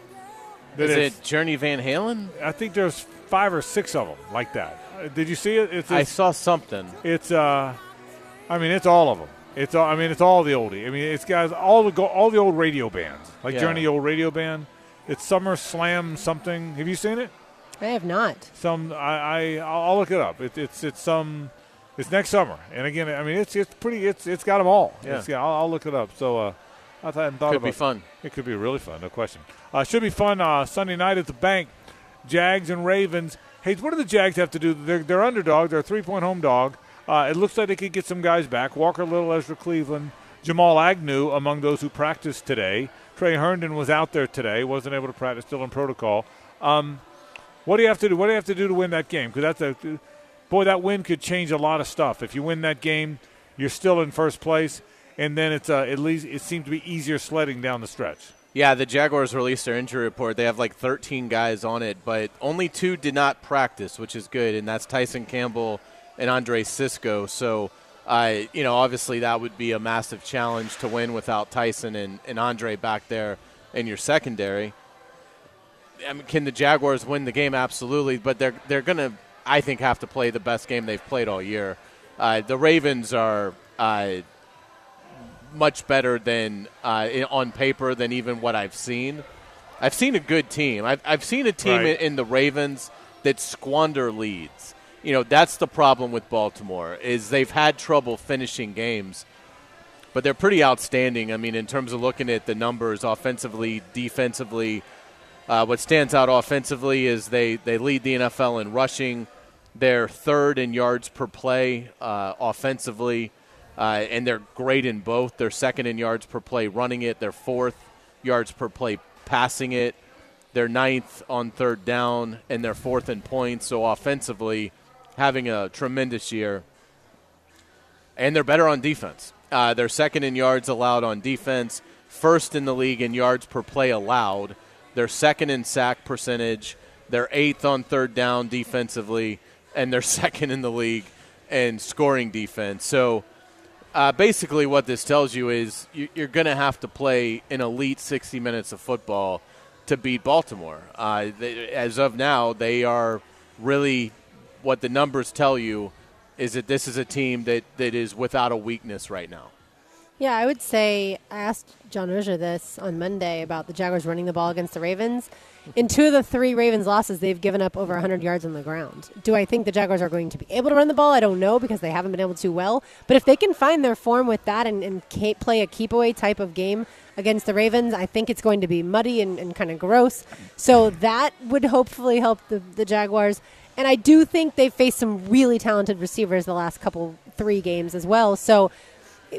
That Is it Journey Van Halen? I think there's five or six of them like that. Uh, Did you see it? It's I saw something. it's uh, I mean it's all of them. It's all, I mean it's all the oldie. I mean it's guys all the go, all the old radio bands like Yeah. Journey old radio band. It's Summer Slam something. Have you seen it? I have not. Some I, I I'll I'll look it up. It, it's it's some it's next summer. And again, I mean it's it's pretty it's it's got them all. Yeah. It's I'll, I'll look it up. So uh, I hadn't thought Could about be fun. It could be really fun, no question. Uh, should be fun uh, Sunday night at the bank. Jags and Ravens. Hey, what do the Jags have to do? They're, they're underdog. They're a three point home dog. Uh, it looks like they could get some guys back. Walker Little, Ezra Cleveland, Jamal Agnew among those who practiced today. Tre Herndon was out there today, wasn't able to practice, still in protocol. Um, what do you have to do? What do you have to do to win that game? Because that's a boy. That win could change a lot of stuff. If you win that game, you're still in first place, and then it's uh, at least it seems to be easier sledding down the stretch. Yeah, the Jaguars released their injury report. They have like 13 guys on it, but only two did not practice, which is good, and that's Tyson Campbell and Andre Cisco. So, uh, you know, obviously that would be a massive challenge to win without Tyson and, and Andre back there in your secondary. I mean, can the Jaguars win the game? Absolutely, but they're they're gonna, I think, have to play the best game they've played all year. Uh, the Ravens are. Uh, much better than uh, on paper than even what I've seen. I've seen a good team. I've, I've seen a team Right. in, in the Ravens that squander leads. You know that's the problem with Baltimore is they've had trouble finishing games, but they're pretty outstanding. I mean, in terms of looking at the numbers, offensively, defensively. Uh, what stands out offensively is they, they lead the NFL in rushing. They're third in yards per play uh, offensively, uh, and they're great in both. They're second in yards per play running it. They're fourth yards per play passing it. They're ninth on third down, and they're fourth in points. So offensively, having a tremendous year. And they're better on defense. Uh, they're second in yards allowed on defense, first in the league in yards per play allowed. They're second in sack percentage. They're eighth on third down defensively, and they're second in the league in scoring defense. So uh, basically, what this tells you is you, you're going to have to play an elite 60 minutes of football to beat Baltimore. Uh, they, as of now, they are really what the numbers tell you is that this is a team that, that is without a weakness right now. Yeah, I would say I asked John Oehser this on Monday about the Jaguars running the ball against the Ravens. In two of the three Ravens losses, they've given up over 100 yards on the ground. Do I think the Jaguars are going to be able to run the ball? I don't know because they haven't been able to well. But if they can find their form with that and, and play a keep away type of game against the Ravens, I think it's going to be muddy and, and kind of gross. So that would hopefully help the, the Jaguars. And I do think they've faced some really talented receivers the last couple, three games as well. So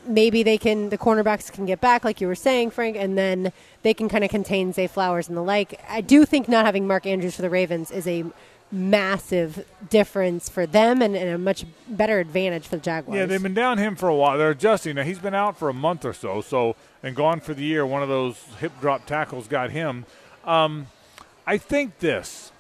maybe they can the cornerbacks can get back like you were saying frank and then they can kind of contain Zay Flowers and the like i do think not having mark andrews for the ravens is a massive difference for them and, and a much better advantage for the jaguars Yeah, they've been down him for a while. They're adjusting. Now he's been out for a month or so, so and gone for the year. One of those hip drop tackles got him. Um, I think this.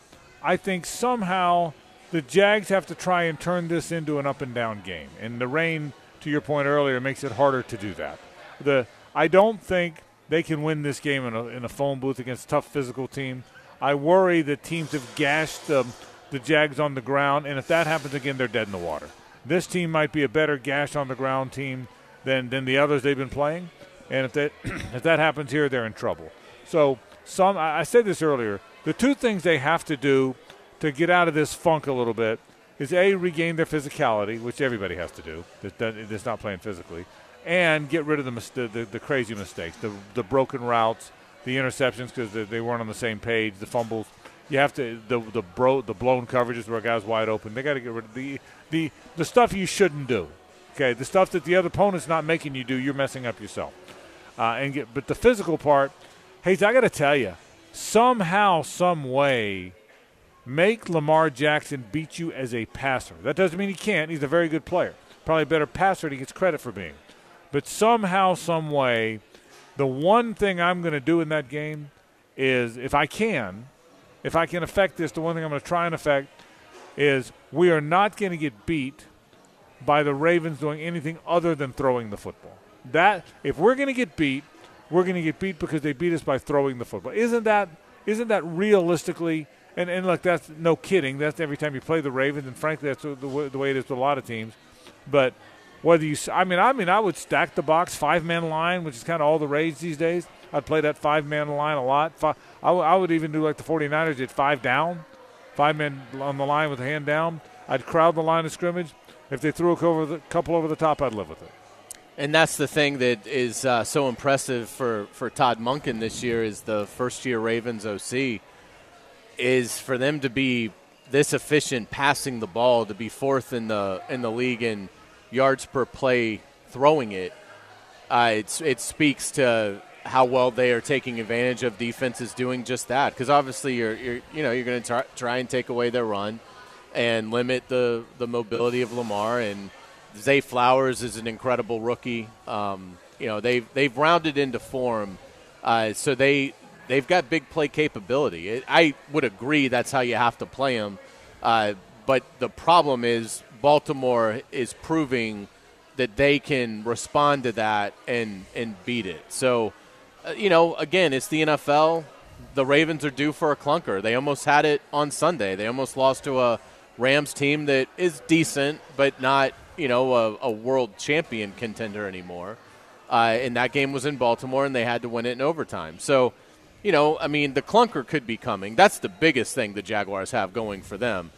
I think somehow the Jags have to try and turn this into an up and down game, and the rain, to your point earlier, makes it harder to do that. The I don't think they can win this game in a, in a phone booth against a tough physical team. I worry that teams have gashed um, the Jags on the ground, and if that happens again, they're dead in the water. This team might be a better gash on the ground team than, than the others they've been playing, and if that if that happens here, they're in trouble. So some I said this earlier. The two things they have to do to get out of this funk a little bit is a regain their physicality, which everybody has to do. That that- that's not playing physically, and get rid of the the, the, crazy mistakes, the the broken routes, the interceptions because they, weren't on the same page, the fumbles. You have to the the bro the blown coverages where a guy's wide open. They got to get rid of the the the stuff you shouldn't do. Okay, the stuff that the other opponent's not making you do, you're messing up yourself. Uh, and get but the physical part, Hayes, I got to tell you, somehow, some way, make Lamar Jackson beat you as a passer. That doesn't mean he can't. He's a very good player, probably a better passer than he gets credit for being. But somehow, some way, the one thing I'm going to do in that game is, if I can, if I can affect this, the one thing I'm going to try and affect is we are not going to get beat by the Ravens doing anything other than throwing the football. That if we're going to get beat, we're going to get beat because they beat us by throwing the football. Isn't that isn't that realistically? And and look, that's no kidding. That's every time you play the Ravens, and frankly, that's the, way- the way it is with a lot of teams. But whether you, I mean, I mean, I would stack the box five man line, which is kind of all the rage these days. I'd play that five man line a lot. Fi I, w- I would even do like the 49ers did five down, five men on the line with a hand down. I'd crowd the line of scrimmage. If they threw a couple over the, couple over the top, I'd live with it. And that's the thing that is uh, so impressive for, for Todd Monken this year is the first year Ravens OC is for them to be this efficient passing the ball to be fourth in the in the league in yards per play throwing it, uh, it speaks to how well they are taking advantage of defenses doing just that. Because obviously, you're, you're you know you're going to try, try and take away their run and limit the the mobility of Lamar. And Zay Flowers is an incredible rookie. Um, you know they've they've rounded into form, uh, so they they've got big play capability. It, I would agree that's how you have to play them. Uh, but the problem is Baltimore is proving that they can respond to that and and beat it. So, uh, you know, again, it's the NFL. The Ravens are due for a clunker. They almost had it on Sunday. They almost lost to a Rams team that is decent, but not you know a, a world champion contender anymore. Uh, and that game was in Baltimore, and they had to win it in overtime. So, you know, I mean, the clunker could be coming. That's the biggest thing the Jaguars have going for them.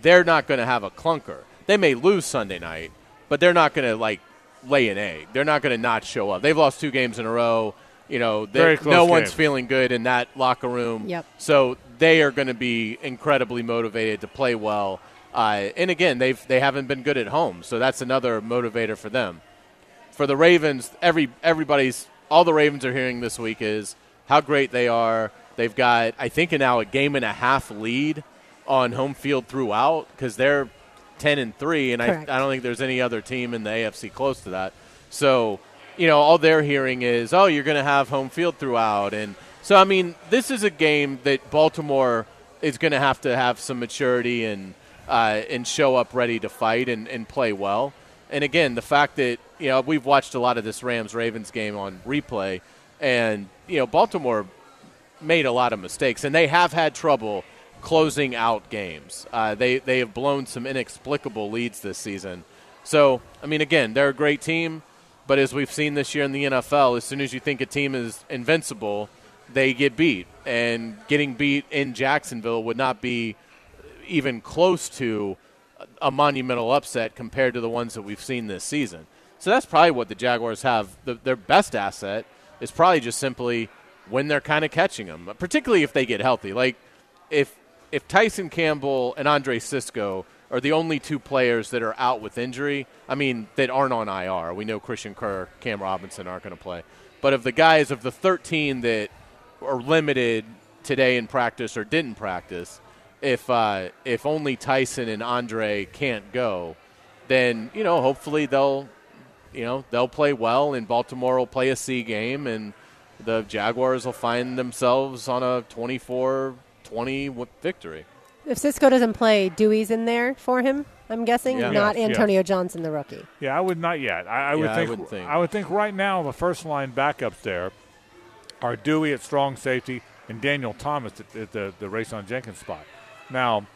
They're not going to have a clunker. They may lose Sunday night, but they're not going to like lay an egg. They're not going to not show up. They've lost two games in a row. You know, Very they're- close no one's feeling good in that locker room. Yep. So they are going to be incredibly motivated to play well. Uh, and again, they've they haven't been good at home, so that's another motivator for them. For the Ravens, every everybody's all the Ravens are hearing this week is how great they are. They've got I think now a game and a half lead on home field throughout because they're ten and three, and I, I don't think there's any other team in the AFC close to that. So you know, all they're hearing is, oh, you're going to have home field throughout. And so, I mean, this is a game that Baltimore is going to have to have some maturity and, uh, and show up ready to fight and, and play well. And again, the fact that, you know, we've watched a lot of this Rams Ravens game on replay, and, you know, Baltimore made a lot of mistakes, and they have had trouble closing out games. Uh, they they have blown some inexplicable leads this season. So I mean, again, they're a great team, but as we've seen this year in the NFL, as soon as you think a team is invincible, they get beat, and getting beat in Jacksonville would not be even close to a monumental upset compared to the ones that we've seen this season. So that's probably what the Jaguars have. The, their best asset is probably just simply when they're kind of catching them, particularly if they get healthy. Like if if Tyson Campbell and Andre Cisco are the only two players that are out with injury, I mean that aren't on IR. We know Christian Kirk, Cam Robinson aren't going to play. But of the guys of the 13 that are limited today in practice or didn't practice, if uh, if only Tyson and Andre can't go, then you know hopefully they'll you know they'll play well and Baltimore will play a C game and the Jaguars will find themselves on a 24-20 victory. If Cisco doesn't play, Dewey's in there for him. I'm guessing, Yeah. not Yes, yes. Antonio Johnson, the rookie. Yeah, I would not yet. I, I would Yeah, I think, wouldn't think. I would think right now the first line backups there are Dewey at strong safety and Daniel Thomas at, at the the on Jenkins spot. Now,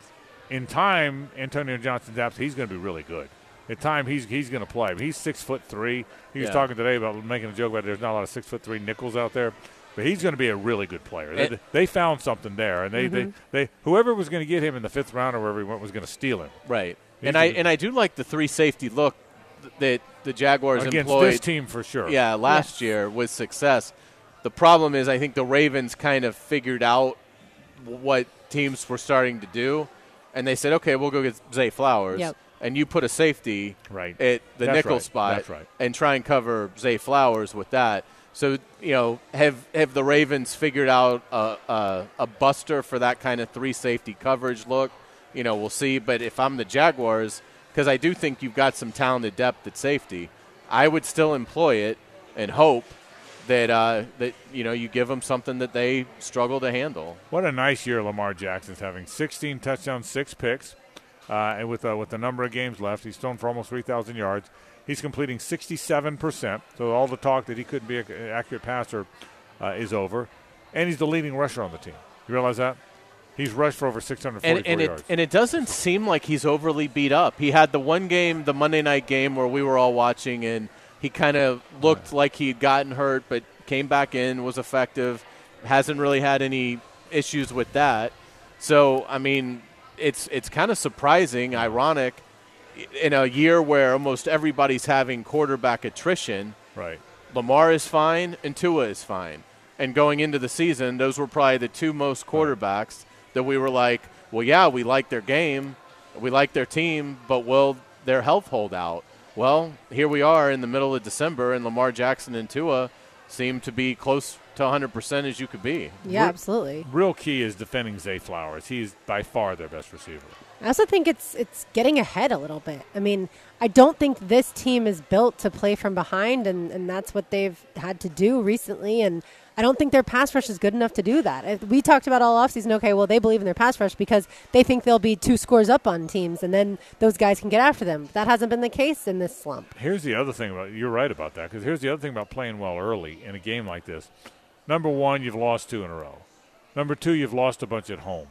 in time, Antonio Johnson's absent. He's going to be really good. In time, he's he's going to play. But He's six foot three. He was Yeah. talking today about making a joke about there's not a lot of six foot three nickels out there. But he's going to be a really good player. They, they found something there, and they, they, mm-hmm. they whoever was going to get him in the fifth round or wherever he went was going to steal him Right. He's And I a- and I do like the three safety look that the Jaguars against employed. this team for sure. Yeah, last year with success. The problem is, I think the Ravens kind of figured out what teams were starting to do, and they said, "Okay, we'll go get Zay Flowers, Yep. And you put a safety Right. at the That's nickel right. spot, right. and try and cover Zay Flowers with that." So you know, have have the Ravens figured out a, a, a buster for that kind of three safety coverage look? You know, we'll see. But if I'm the Jaguars, because I do think you've got some talented depth at safety, I would still employ it and hope that uh, that you know you give them something that they struggle to handle. What a nice year Lamar Jackson's having. 16 touchdowns, six picks, uh, and with uh, with the number of games left, he's thrown for almost 3,000 yards. He's completing 67 percent. So all the talk that he couldn't be an accurate passer uh, is over, and he's the leading rusher on the team. You realize that? He's rushed for over 644 and, and yards. it and it doesn't seem like he's overly beat up. He had the one game, the Monday night game, where we were all watching, and he kind of looked like he'd gotten hurt, but came back in, was effective. Hasn't really had any issues with that. So I mean, it's it's kind of surprising, ironic, in a year where almost everybody's having quarterback attrition. right. Lamar is fine and Tua is fine. And going into the season, those were probably the two most quarterbacks that we were like, well, yeah, we like their game, we like their team, but will their health hold out? Well, here we are in the middle of December, and Lamar Jackson and Tua seem to be close to 100% as you could be. Yeah, absolutely. Real key is defending Zay Flowers. He's by far their best receiver. I also think it's it's getting ahead a little bit. I mean, I don't think this team is built to play from behind, and, and that's what they've had to do recently. And I don't think their pass rush is good enough to do that. We talked about all offseason, okay, well, they believe in their pass rush because they think they'll be two scores up on teams, and then those guys can get after them. That hasn't been the case in this slump. Here's the other thing about you're right about that because here's the other thing about playing well early in a game like this. Number one, you've lost two in a row. Number two, you've lost a bunch at home.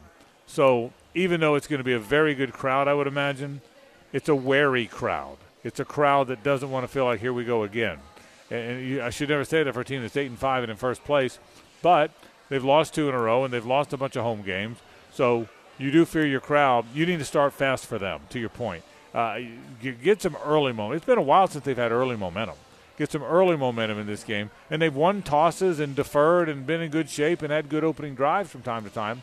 So even though it's going to be a very good crowd, I would imagine, it's a wary crowd. It's a crowd that doesn't want to feel like here we go again. And you, I should never say that for a team that's eight and five and in first place, but they've lost two in a row and they've lost a bunch of home games. So you do fear your crowd. You need to start fast for them. To your point, uh, you get some early momentum. It's been a while since they've had early momentum. Get some early momentum in this game, and they've won tosses and deferred and been in good shape and had good opening drives from time to time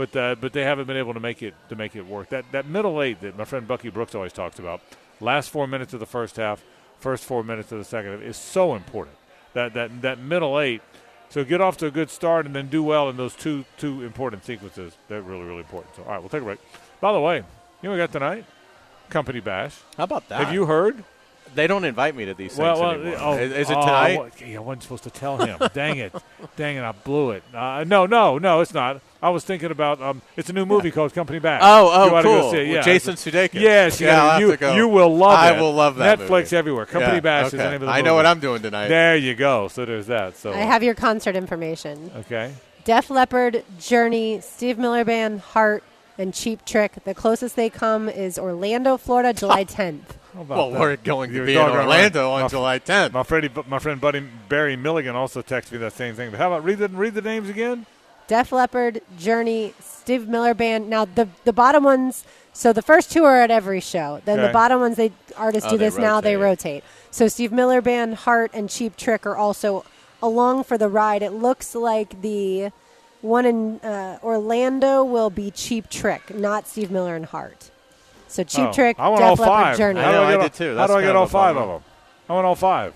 but uh, but they haven't been able to make it to make it work. That that middle eight that my friend Bucky Brooks always talks about, last four minutes of the first half, first four minutes of the second half, is so important. That that that middle eight. So get off to a good start and then do well in those two two important sequences. They're really really important. So all right, we'll take a break. By the way, you know what we got tonight? Company bash. How about that? Have you heard? They don't invite me to these things Well, well, anymore. oh, is, is it oh, tonight? I, I wasn't supposed to tell him. Dang it, dang it, I blew it. Uh, no, no, no, it's not. I was thinking about um, it's a new movie called Company Back. Oh, oh, you cool. Go see it. With Yeah, Jason Sudeikis. Yes, you, Yeah, gotta- I'll you, go. you will love I it. will love that Netflix movie. everywhere. Company Yeah, Bash is the name of the I movie. know what I'm doing tonight. There you go. So there's that. So I have your concert information. okay. Def Leppard, Journey, Steve Miller Band, Heart, and Cheap Trick. The closest they come is Orlando, Florida, July 10th. How about Well, that? we're going to You're be in doggone right. Orlando My- on July 10th. My friend, my friend Buddy Barry Milligan also texted me that same thing. But how about read the read the names again? Def Leppard, Journey, Steve Miller Band. Now the the bottom ones. So the first two are at every show. Then Okay. the bottom ones, they artists Oh, do they this now. They rotate. rotate. So Steve Miller Band, Heart, and Cheap Trick are also along for the ride. It looks like the one in uh, Orlando will be Cheap Trick, not Steve Miller and Heart. So Cheap Oh, Trick, I want Def all Leppard, five. Journey. I How do know, I I get all, did too. How do I get all a five bummer. of them? I want all five.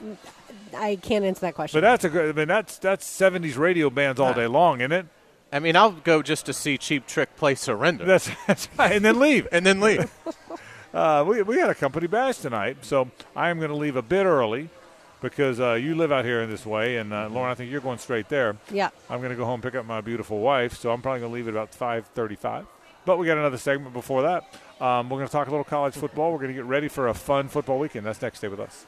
I can't answer that question. But that's a good. I mean, that's that's '70s radio bands all day long, isn't it? I mean, I'll go just to see Cheap Trick play Surrender That's, that's right. And then leave. and then leave. Uh, we we got a company bash tonight, so I am going to leave a bit early because uh, you live out here in this way, and uh, Lauren, I think you're going straight there. yeah. I'm going to go home and pick up my beautiful wife, so I'm probably going to leave at about 5:35. But we got another segment before that. Um, we're going to talk a little college football. We're going to get ready for a fun football weekend. That's next. Stay with us.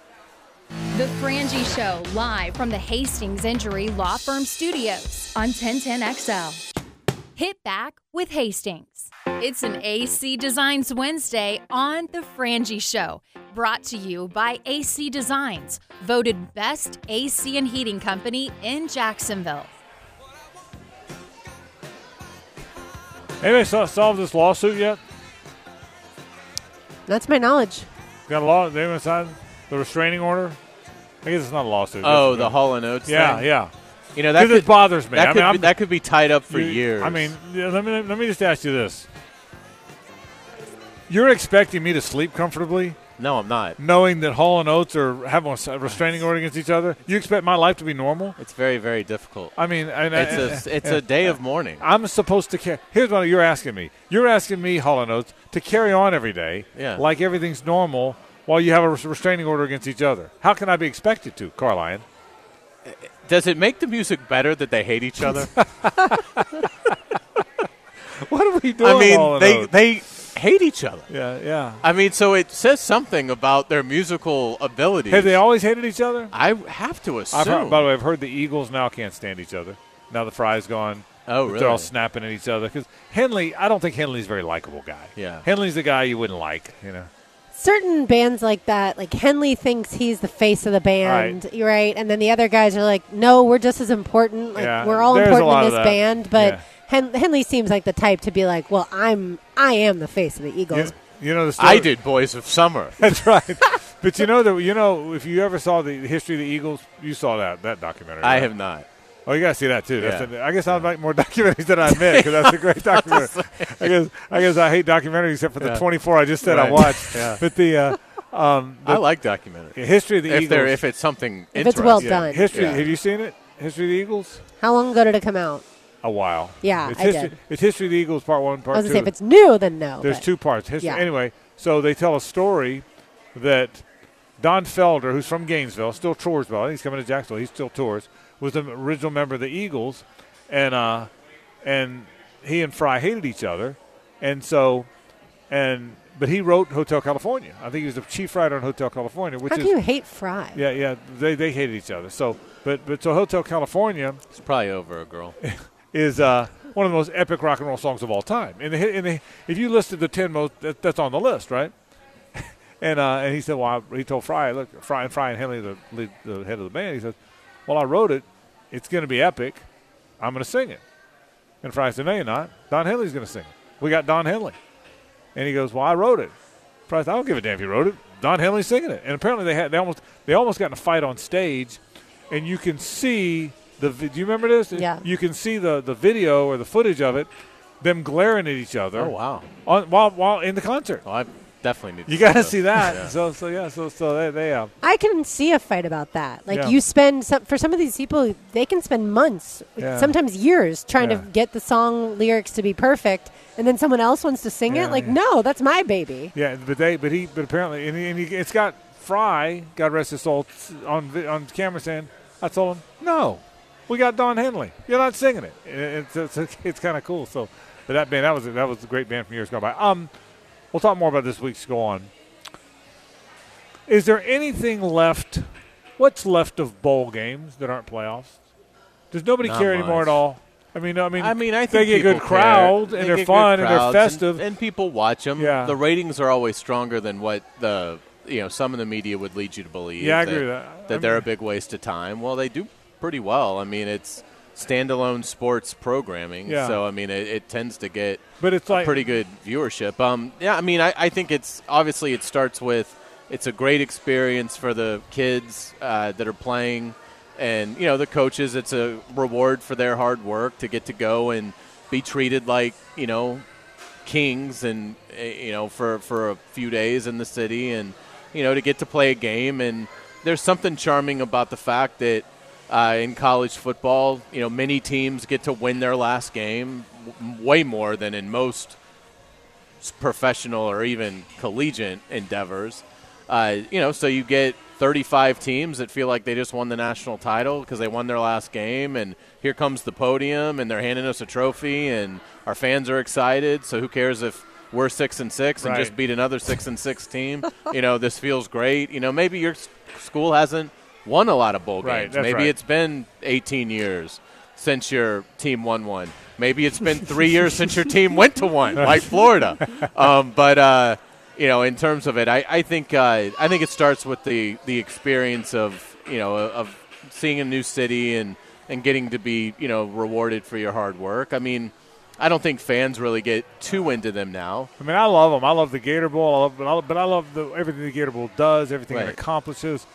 The Frangie Show, live from the Hastings Injury Law Firm Studios on 1010XL. Hit back with Hastings. It's an AC Designs Wednesday on The Frangie Show, brought to you by AC Designs, voted best AC and heating company in Jacksonville. Anybody so- solved this lawsuit yet? That's my knowledge. Got a law? They haven't signed the restraining order. I guess it's not a lawsuit. Oh, It's- the Hall and Oates yeah, thing? yeah. You know, that Because it bothers me. that, I could mean, be, that could be tied up for You- years. I mean, yeah, let me let me just ask you this: You're expecting me to sleep comfortably, no, I'm not. knowing that Hall and Oates are having a restraining order against each other? You expect my life to be normal? It's very, very difficult. I mean, and, It's a, it's a day of mourning. I'm supposed to care. Here's what you're asking me. You're asking me, Hall and Oates, to carry on every day, Yeah. like everything's normal, while you have a restraining order against each other. How can I be expected to, Carlyon? Eh, does it make the music better that they hate each other? What are we doing? I mean, and they they hate each other. yeah, yeah. I mean, so it says something about their musical abilities. Have they always hated each other? I have to assume. I've heard, by the way, I've heard the Eagles now can't stand each other. Now the Frey's gone. Oh, really? They're all snapping at each other because Henley. I don't think Henley's a very likable guy. Yeah. Henley's the guy you wouldn't like. You know. certain bands like that, like Henley thinks he's the face of the band, right? And then the other guys are like, no, we're just as important. Like Yeah, we're all there's important in this band. But Yeah. Hen- Henley seems like the type to be like, well, I'm, I am the face of the Eagles. you know the story. I did Boys of Summer. That's right. but you know that you know if you ever saw the history of the Eagles, you saw that that documentary. I right? have not. Oh, you gotta see that too. That's Yeah. a, I guess I like more documentaries than I admit because that's a great documentary. I guess I guess I hate documentaries except for the Yeah. 24 I just said I watched. Yeah. But the uh, Um, I like documentaries. history of the If Eagles. if it's something If it's well interesting. done. history. Yeah. Have you seen it? History of the Eagles. How long ago did it come out? A while. Yeah, it's I history, did. It's history of the Eagles, part one, part I was two. gonna say if it's new, then no. There's two parts. History. Yeah. Anyway, so they tell a story that Don Felder, who's from Gainesville, still Toursville. I think he's coming to Jacksonville. He still tours. Was the original member of the Eagles, and uh, and he and Frey hated each other, and so, and but he wrote Hotel California. I think he was the chief writer on Hotel California, which How is can you hate Frey? yeah, yeah. They they hated each other. So, but but so Hotel California It's probably over a girl. is uh, one of the most epic rock and roll songs of all time. And the, in the, if you listed the ten most, that, that's on the list, right? and uh, and he said, well, I, he told Frey, look, Frey and Frey and Henley, the, lead, the head of the band, he said, well, I wrote it. It's going to be epic. I'm going to sing it. And Frey said, no, you're not. Don Henley's going to sing it. We got Don Henley. And he goes, well, I wrote it. Frey said, I don't give a damn if you wrote it. Don Henley's singing it. And apparently they had they almost they almost got in a fight on stage, and you can see the. Do you remember this? Yeah. You can see the the video or the footage of it, them glaring at each other. Oh wow! On, while while in the concert. Well, I definitely need. To You got to see that. Yeah. So so yeah. So so they they uh, I can see a fight about that. Like Yeah. you spend some, for some of these people, they can spend months, Yeah. sometimes years, trying Yeah. to get the song lyrics to be perfect, and then someone else wants to sing Yeah, it. Like, yeah. no, that's my baby. yeah. But they but he but apparently and, he, and he, it's got Frey, God rest his soul, on vi- on camera saying, I told him no, we got Don Henley. You're not singing it. It's it's, it's kind of cool. So, but that band that was that was a great band from years gone by. Um, we'll talk more about this week's go on. Is there anything left? What's left of bowl games that aren't playoffs? Does nobody Not care anymore at all? I mean, I mean, I mean, I think they get good crowd crowds They and they're fun and they're festive. and, people watch them. Yeah. The ratings are always stronger than what the you know some of the media would lead you to believe. Yeah, I that, agree with that. That I they're mean- a big waste of time. Well, they do pretty well. I mean, it's standalone sports programming, Yeah. so I mean, it, it tends to get but it's like pretty good viewership. Um, yeah, I mean, I, I think it's obviously it starts with it's a great experience for the kids uh, that are playing, and you know the coaches. It's a reward for their hard work to get to go and be treated like you know kings, and uh, you know for for a few days in the city, and you know to get to play a game. And there's something charming about the fact that. Uh, in college football, you know, many teams get to win their last game w- way more than in most professional or even collegiate endeavors. Uh, you know, so you get 35 teams that feel like they just won the national title because they won their last game, and here comes the podium, and they're handing us a trophy, and our fans are excited. So who cares if we're six and six and Right. just beat another six and six team? you know, this feels great. You know, maybe your school hasn't won a lot of bowl Right, games. maybe right. it's been 18 years since your team won one. Maybe it's been three years since your team went to one, like Florida. Um, but uh, you know, in terms of it, I, I think uh, I think it starts with the the experience of you know of seeing a new city and and getting to be you know rewarded for your hard work. I mean. I don't think fans really get too into them now. I mean, I love them. I love the Gator Bowl. I love, but, I, but I love the, everything the Gator Bowl does, everything it accomplishes.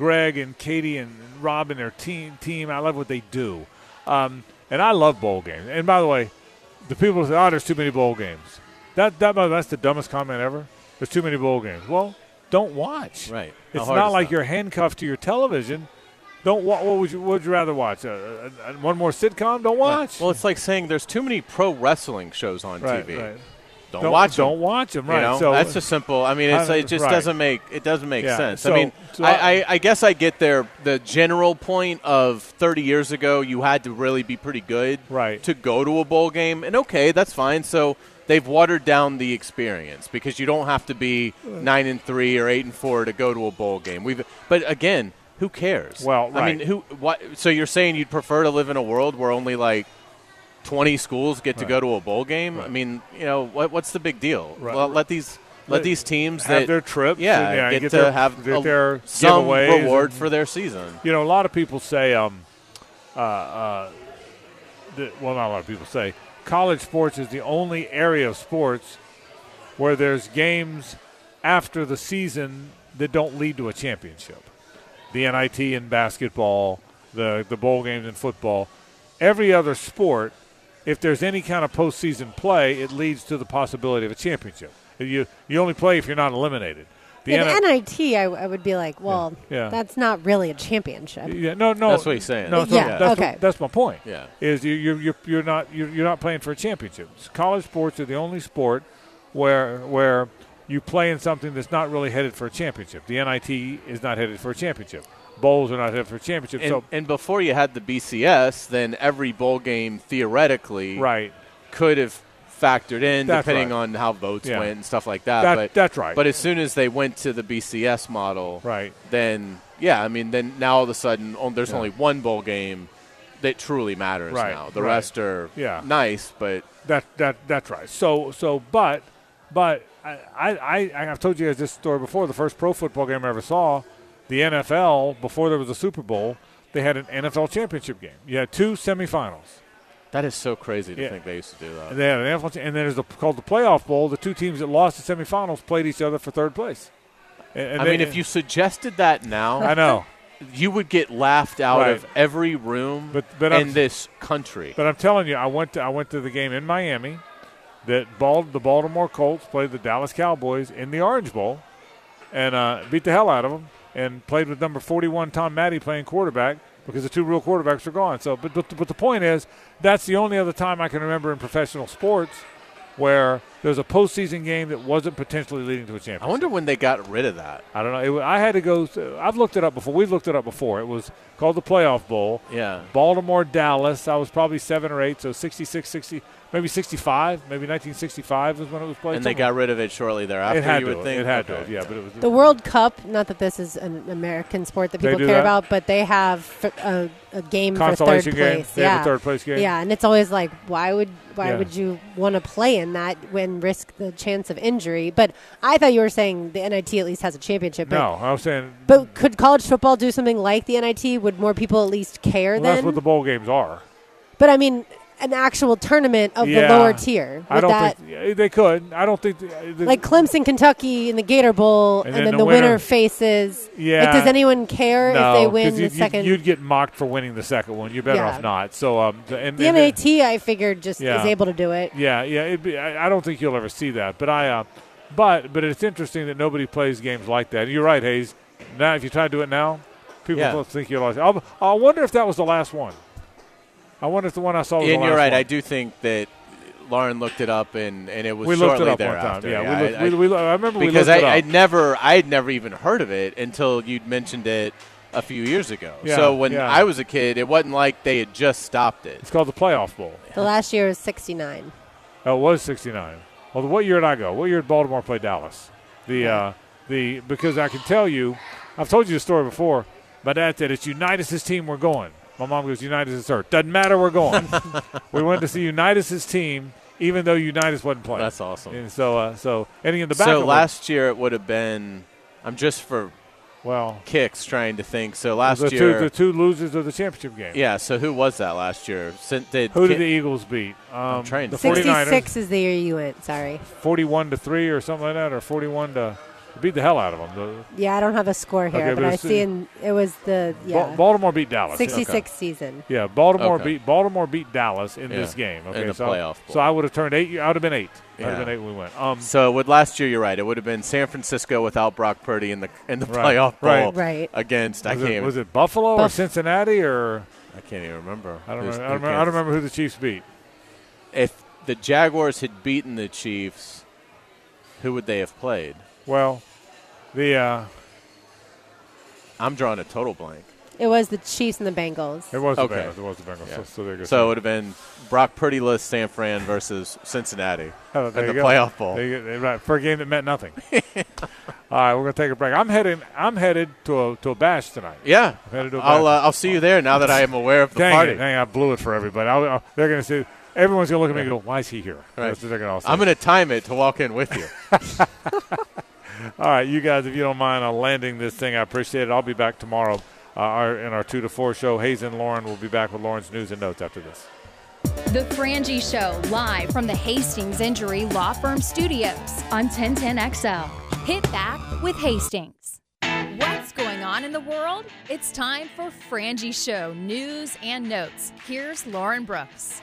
Greg and Katie and Rob and their team, team. I love what they do, um, and I love bowl games. And by the way, the people say, "Oh, there's too many bowl games." That that that's the dumbest comment ever. There's too many bowl games. Well, don't watch. Right. How It's not like that? you're handcuffed to your television. Don't wa- what would you would you rather watch? Uh, uh, uh, one more sitcom? Don't watch. Well, it's like saying there's too many pro wrestling shows on right, TV. right. Don't, Don't watch 'em. Don't watch them. Right. You know, so that's a simple. I mean, it's, I- it just right. doesn't make it doesn't make Yeah, sense. so- I mean, so I, I- I, guess I get there. The general point of 30 years ago, you had to really be pretty good Right. to go to a bowl game, and okay, that's fine. So they've watered down the experience because you don't have to be uh. nine and three or eight and four to go to a bowl game. We've, but again, who cares? Well, right. I mean, who? What? So you're saying you'd prefer to live in a world where only like 20 schools get to Right. go to a bowl game. I mean, you know, what, what's the big deal? Right. Well, let these let, Let- these teams have that their trips. yeah, yeah, get, get to their, have get a- their some reward and- for their season. You know, a lot of people say, um, uh, uh, that, well, not a lot of people say, college sports is the only area of sports where there's games after the season that don't lead to a championship. The NIT in basketball, the the bowl games in football, every other sport, if there's any kind of postseason play, it leads to the possibility of a championship. You you only play if you're not eliminated. The The N- NIT, I, I would be like, well, Yeah. that's not really a championship. yeah, no, no. That's what he's saying. No, so Yeah, that's, okay. what- that's my point. Yeah. is you you're you're, you're not you're, you're not playing for a championship. College sports are the only sport where where you play in something that's not really headed for a championship. The NIT is not headed for a championship. Bowls are not headed for a championship. And, so and before you had the BCS, then every bowl game theoretically right, could have factored in That's depending right. on how votes Yeah. went and stuff like that. That- but that's right. But as soon as they went to the BCS model, right. then yeah, I mean, then now all of a sudden on, there's Yeah. only one bowl game that truly matters Right, now. The right. rest are Yeah. nice, but That that that's right. So so but but I I, I I've told you guys this story before. The first pro football game I ever saw, the NFL before there was a Super Bowl, they had an NFL championship game. You had two semifinals. that is so crazy to Yeah. think they used to do that. And they had an NFL, and then there's a, called the playoff bowl. The two teams that lost the semifinals played each other for third place. And, and I they- mean, if you suggested that now, I know, you would get laughed out Right. of every room But- but in I'm- this country. but I'm telling you, I went to I went to the game in Miami. That ball, the Baltimore Colts played the Dallas Cowboys in the Orange Bowl, and uh, beat the hell out of them, and played with number 41 Tom Matte playing quarterback because the two real quarterbacks are gone. So, but but, but the point is, that's the only other time I can remember in professional sports where there's a postseason game that wasn't potentially leading to a championship. I wonder when they got rid of that. I don't know. It, I had to go. I've looked it up before. We've looked it up before. It was called the Playoff Bowl. Yeah. Baltimore, Dallas. I was probably seven or eight, so 66, 60, maybe 65, maybe 1965 was when it was played. And they got rid of it shortly thereafter. it had you to. would have. think It had to. Okay. have, Yeah, but it was The World Cup, not that this is an American sport that people care that? about, but they have a game for third game. place. They yeah. have a third place game. Yeah, and it's always like, why would why Yeah. would you want to play in that when risk the chance of injury? But I thought you were saying the NIT at least has a championship. But, No, I was saying. but could college football do something like the NIT? Would more people at least care well, then? that's what the bowl games are. but I mean, an actual tournament of Yeah. the lower tier. I don't that, think they could. I don't think. The, the- like Clemson, Kentucky in the Gator Bowl, and, then then the the, winner, winner- faces. Yeah. Like, does anyone care no, if they win you'd, the you'd- second? You'd get mocked for winning the second one. You're better Yeah. off not. So, um, the- and, the and- NIT, I figured, just Yeah. is able to do it. Yeah, yeah. It'd be, I, I don't think you'll ever see that, but I, uh, but but it's interesting that nobody plays games like that. You're right, Hayes. Now, if you try to do it now, people Yeah. will think you're lost. I'll, I wonder if that was the last one. I wonder if the one I saw was And the you're right. one. I do think that Lauren looked it up, and, and it was we looked shortly it up thereafter. one time. Yeah, I- we looked, I- we, we, I remember we because looked I, it I'd never, I had never even heard of it until you'd mentioned it a few years ago. Yeah, so when yeah. I was a kid, it wasn't like they had just stopped it. it's called the Playoff Bowl. The last year was 69. Oh, it was 69. Well, what year did I go? What year did Baltimore play Dallas? The uh, the because I can tell you, I've told you the story before. My dad said it's Unitas' team. We're going. My mom goes Unitas' hurt. Doesn't matter. We're going. we went to see Unitas' team, even though Unitas wasn't playing. That's awesome. And so, uh, so and in the back. So of it- last year it would have been. I'm just for well, kicks trying to think. So last the two year, the two losers of the championship game. yeah. So who was that last year? Sent, did, Who did Ki- the Eagles beat? Um, trying to the think. 49ers. 66 is the year you went. Sorry. 41 to three or something like that, or 41 to beat the hell out of them. The, Yeah, I don't have a score here, Okay, but, but I it's- see in it was the Ba- yeah Baltimore beat Dallas. 66 season. Yeah, Baltimore Okay. beat Baltimore beat Dallas in Yeah, this game. Okay, in the so, playoff bowl. So I would have turned eight. I would have been eight. I would Yeah. have been eight when we went. Um, So with last year, you're right. It would have been San Francisco without Brock Purdy in the in the Right, playoff right. bowl Right. right. against. I was, can't. it, was it Buffalo or Cincinnati or I can't even remember. I don't remember, I, don't remember, I don't remember who the Chiefs beat. If the Jaguars had beaten the Chiefs, who would they have played? Well, the uh, I'm drawing a total blank. It was the Chiefs and the Bengals. it was the Okay. Bengals. It was the Bengals. Yeah. So, so there you go. So it would have been Brock Purdy-less San Fran versus Cincinnati Oh, in the go. playoff bowl. There you go. Right, for a game that meant nothing. All right, we're gonna take a break. I'm heading. I'm headed to a to a bash tonight. Yeah, I'm headed to a I'll uh, I'll see you there now that I am aware of the dang party. it! Dang, I blew it for everybody. I'll, I'll, they're gonna see. everyone's gonna look at me and go, "Why is he here?" Right. That's what they're gonna all say. I'm going to time it to walk in with you. All right, you guys, if you don't mind uh, landing this thing, I appreciate it. I'll be back tomorrow uh, our, in our 2 to 4 show. Hayes and Lauren will be back with Lauren's news and notes after this. The Frangie Show, live from the Hastings Injury Law Firm Studios on 1010XL. Hit back with Hastings. What's going on in the world? It's time for Frangie Show news and notes. Here's Lauren Brooks.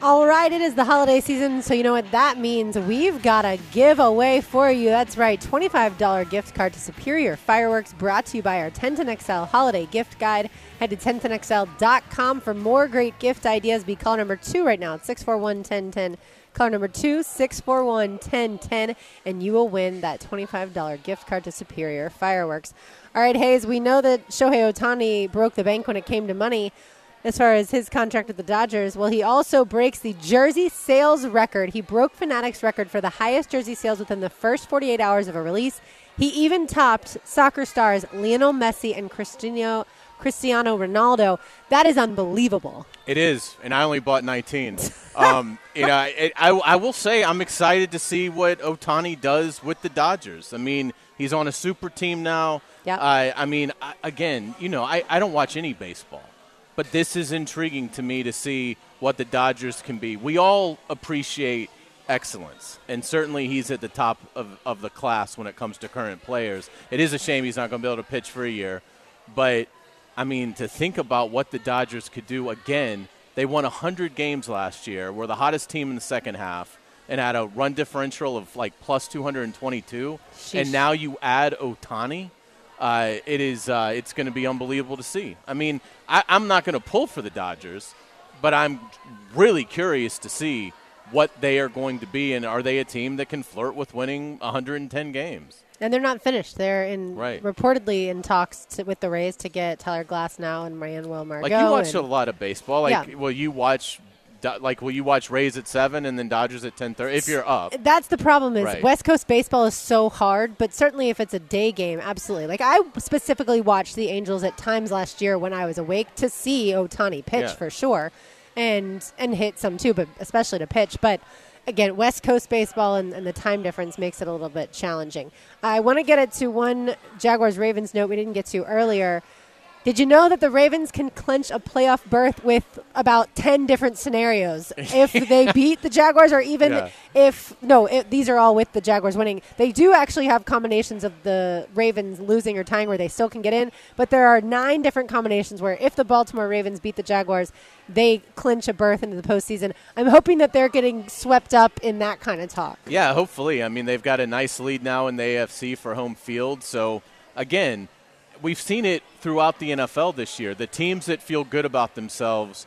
All right, it is the holiday season, so you know what that means. We've got a giveaway for you. That's right, $25 gift card to Superior Fireworks brought to you by our 1010XL Holiday Gift Guide. Head to 1010XL.com for more great gift ideas. Be call number two right now at 641 1010. Call number two, 641 1010, and you will win that $25 gift card to Superior Fireworks. All right, Hayes, we know that Shohei Ohtani broke the bank when it came to money as far as his contract with the Dodgers. Well, he also breaks the jersey sales record. He broke Fanatics' record for the highest jersey sales within the first 48 hours of a release. He even topped soccer stars Lionel Messi and Cristiano, Cristiano Ronaldo. That is unbelievable. It is, and I only bought 19. um, you know, I, I, I will say I'm excited to see what Ohtani does with the Dodgers. I mean, he's on a super team now. Yep. I, I mean, I, again, you know, I, I don't watch any baseball, but this is intriguing to me to see what the Dodgers can be. We all appreciate excellence, and certainly he's at the top of, of the class when it comes to current players. It is a shame he's not going to be able to pitch for a year, but I mean, to think about what the Dodgers could do again, they won 100 games last year, were the hottest team in the second half, and had a run differential of like plus 222. Sheesh. And now you add Ohtani. Uh, it is uh, it's going to be unbelievable to see. I mean, I, I'm not going to pull for the Dodgers, but I'm really curious to see what they are going to be, and are they a team that can flirt with winning 110 games? And they're not finished. They're in Right. reportedly in talks to, with the Rays to get Tyler Glasnow and Manuel Margot. Like you watch and- a lot of baseball. Like, Yeah. will you watch? Like, will you watch Rays at seven and then Dodgers at ten thirty? If you're up, That's the problem is Right. West Coast baseball is so hard, but certainly if it's a day game, absolutely. Like I specifically watched the Angels at times last year when I was awake to see Ohtani pitch Yeah. for sure, and and hit some too, but especially to pitch. But again, West Coast baseball and, and the time difference makes it a little bit challenging. I want to get it to one Jaguars Ravens note we didn't get to earlier. Did you know that the Ravens can clinch a playoff berth with about 10 different scenarios if they beat the Jaguars or even Yeah. if no, it, these are all with the Jaguars winning. They do actually have combinations of the Ravens losing or tying where they still can get in, but there are nine different combinations where if the Baltimore Ravens beat the Jaguars, they clinch a berth into the postseason. I'm hoping that they're getting swept up in that kind of talk. yeah, hopefully. I mean, they've got a nice lead now in the AFC for home field. So again, we've seen it throughout the NFL this year. The teams that feel good about themselves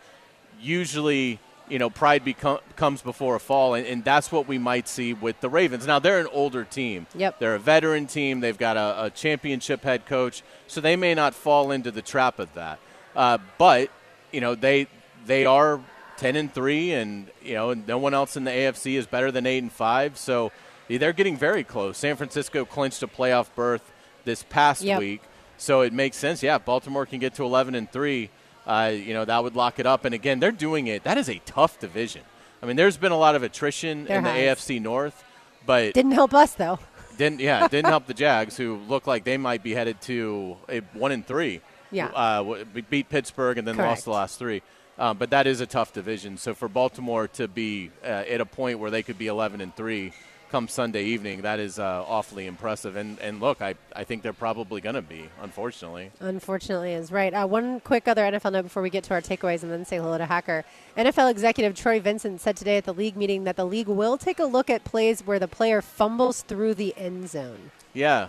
usually. You know, pride become, comes before a fall, and, and that's what we might see with the Ravens. Now, they're an older team. Yep. They're a veteran team. They've got a, a championship head coach, so they may not fall into the trap of that. Uh, but you know, they they are ten and three, and you know, no one else in the AFC is better than eight and five. So they're getting very close. San Francisco clinched a playoff berth this past Yep. week, so it makes sense. Yeah, if Baltimore can get to eleven and three. Uh, you know that would lock it up, and again, they're doing it. That is a tough division. I mean, there's been a lot of attrition There in the. AFC North, but Didn't help us though. didn't yeah, didn't help the Jags, who look like they might be headed to a one and three. Yeah. uh, beat Pittsburgh and then Correct. lost the last three. Um, but that is a tough division. So for Baltimore to be uh, at a point where they could be 11 and three come Sunday evening, that is uh, awfully impressive. And and look, I I think they're probably going to be, unfortunately. Unfortunately, is right. Uh, one quick other NFL note before we get to our takeaways and then say hello to Hacker. NFL executive Troy Vincent said today at the league meeting that the league will take a look at plays where the player fumbles through the end zone. Yeah.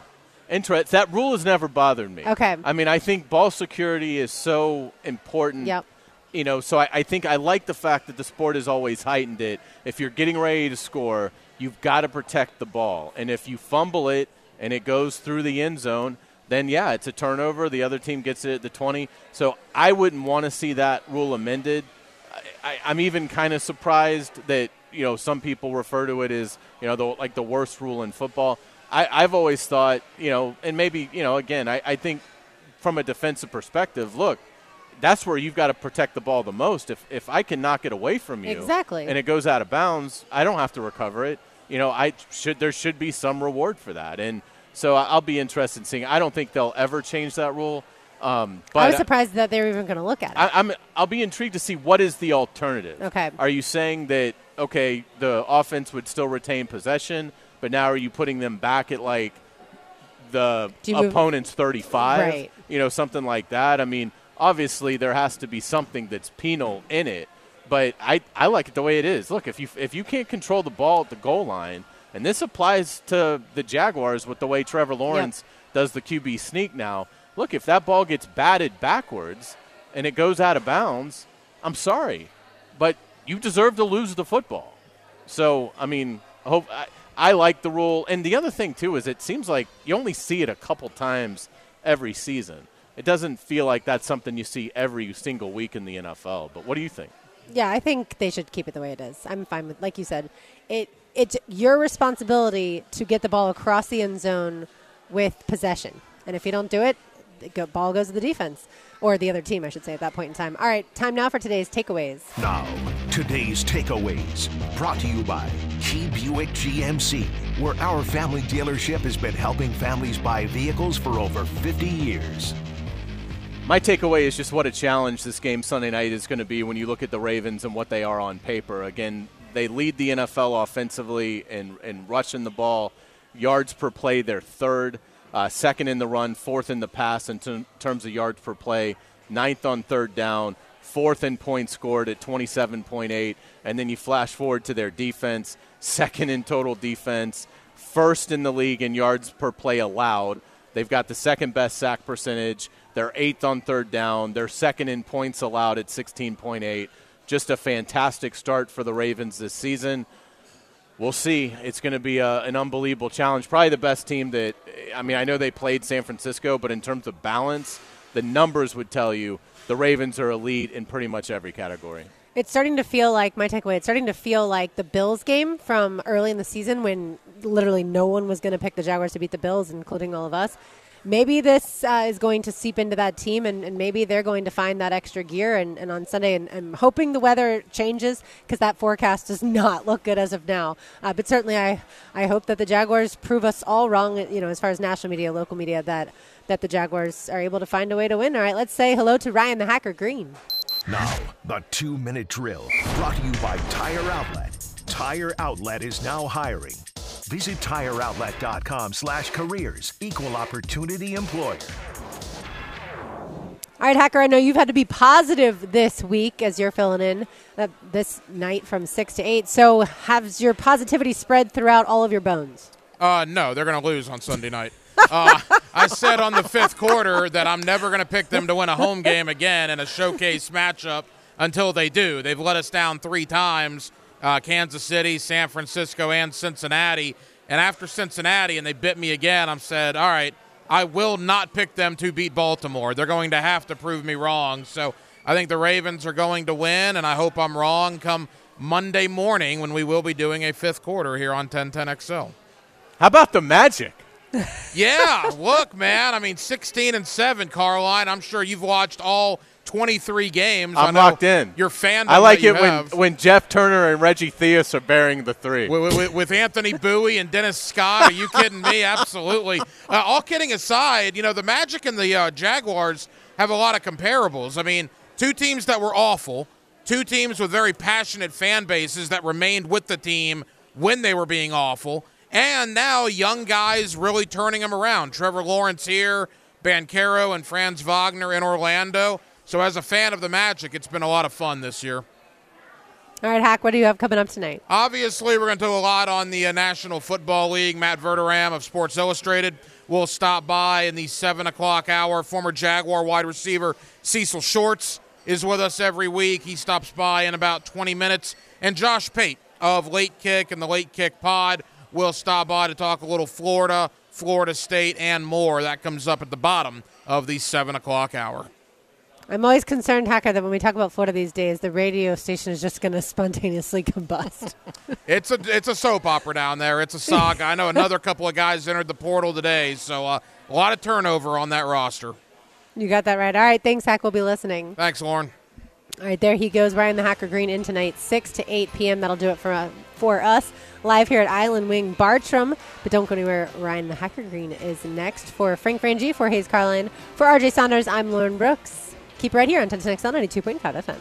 Interest. That rule has never bothered me. Okay. I mean, I think ball security is so important. Yep. You know, so I, I think I like the fact that the sport has always heightened it. If you're getting ready to score, you've got to protect the ball. And if you fumble it and it goes through the end zone, then yeah, it's a turnover. The other team gets it at the 20. So I wouldn't want to see that rule amended. I, I'm even kind of surprised that you know some people refer to it as you know the, like the worst rule in football. I, I've always thought you know, and maybe you know, again, I, I think from a defensive perspective, look, that's where you've got to protect the ball the most. If if I can knock it away from you, Exactly. and it goes out of bounds, I don't have to recover it. You know, I should there should be some reward for that, and so I'll be interested in seeing. I don't think they'll ever change that rule. Um, but I was surprised that they were even going to look at it. I, I'm I'll be intrigued to see what is the alternative. Okay. Are you saying that okay, the offense would still retain possession, but now are you putting them back at like the move- opponent's 35? Right. You know, something like that. I mean, obviously there has to be something that's penal in it, but I, I like it the way it is. Look, if you if you can't control the ball at the goal line, and this applies to the Jaguars with the way Trevor Lawrence does the QB sneak now. Look, if that ball gets batted backwards and it goes out of bounds, I'm sorry, but you deserve to lose the football. So, I mean, hope I, I like the rule. And the other thing too is it seems like you only see it a couple times every season. It doesn't feel like that's something you see every single week in the NFL. But what do you think? Yeah, I think they should keep it the way it is. I'm fine with, like you said, it. It's your responsibility to get the ball across the end zone with possession, and if you don't do it, the ball goes to the defense or the other team, I should say, at that point in time. All right, time now for today's takeaways. Now, today's takeaways brought to you by Key Buick GMC, where our family dealership has been helping families buy vehicles for over 50 years. My takeaway is just what a challenge this game Sunday night is going to be when you look at the Ravens and what they are on paper. Again, they lead the NFL offensively and, and rushing the ball. Yards per play, they're third. Uh, second in the run, fourth in the pass in t- terms of yards per play, ninth on third down, fourth in points scored at 27.8. And then you flash forward to their defense, second in total defense, first in the league in yards per play allowed. They've got the second best sack percentage. They're eighth on third down. They're second in points allowed at 16.8. Just a fantastic start for the Ravens this season. We'll see. It's going to be a, an unbelievable challenge. Probably the best team that, I mean, I know they played San Francisco, but in terms of balance, the numbers would tell you the Ravens are elite in pretty much every category. It's starting to feel like my takeaway. It's starting to feel like the Bills game from early in the season when literally no one was going to pick the Jaguars to beat the Bills, including all of us. Maybe this uh, is going to seep into that team, and, and, maybe they're going to find that extra gear. And, and on Sunday, and I'm hoping the weather changes because that forecast does not look good as of now. Uh, but certainly, I I hope that the Jaguars prove us all wrong. You know, as far as national media, local media, that that the Jaguars are able to find a way to win. All right, let's say hello to Ryan the Hacker Green. Now, the two minute drill brought to you by Tire Outlet. Tire Outlet is now hiring. Visit tireoutlet.com slash careers. Equal opportunity employer. All right, Hacker, I know you've had to be positive this week as you're filling in uh, this night from 6 to 8. So has your positivity spread throughout all of your bones? Uh, no, they're going to lose on Sunday night. Uh, I said on the fifth quarter that I'm never going to pick them to win a home game again in a showcase matchup until they do. They've let us down three times uh, Kansas City, San Francisco, and Cincinnati. And after Cincinnati, and they bit me again, I'm said, all right, I will not pick them to beat Baltimore. They're going to have to prove me wrong. So I think the Ravens are going to win, and I hope I'm wrong come Monday morning when we will be doing a fifth quarter here on 1010XL. How about the Magic? yeah, look, man. I mean, 16 and 7, Carlyon. I'm sure you've watched all 23 games. I'm locked in. Your fan. I like it when, when Jeff Turner and Reggie Theus are bearing the three. With, with, with Anthony Bowie and Dennis Scott. Are you kidding me? Absolutely. Uh, all kidding aside, you know, the Magic and the uh, Jaguars have a lot of comparables. I mean, two teams that were awful, two teams with very passionate fan bases that remained with the team when they were being awful and now young guys really turning them around. Trevor Lawrence here, Banchero and Franz Wagner in Orlando. So as a fan of the Magic, it's been a lot of fun this year. All right, Hack, what do you have coming up tonight? Obviously, we're going to do a lot on the uh, National Football League. Matt Verderame of Sports Illustrated will stop by in the 7 o'clock hour. Former Jaguar wide receiver Cecil Shorts is with us every week. He stops by in about 20 minutes. And Josh Pate of Late Kick and the Late Kick Pod We'll stop by to talk a little Florida, Florida State, and more. That comes up at the bottom of the 7 o'clock hour. I'm always concerned, Hacker, that when we talk about Florida these days, the radio station is just going to spontaneously combust. it's a it's a soap opera down there. It's a saga. I know another couple of guys entered the portal today, so uh, a lot of turnover on that roster. You got that right. All right, thanks, Hack. We'll be listening. Thanks, Lauren. All right, there he goes, Ryan the Hacker Green in tonight, 6 to 8 p.m. That'll do it for, uh, for us live here at Island Wing Bartram. But don't go anywhere. Ryan the Hacker Green is next for Frank Frangie, for Hayes Carlyon, for RJ Saunders. I'm Lauren Brooks. Keep right here on 10 92.5 FM.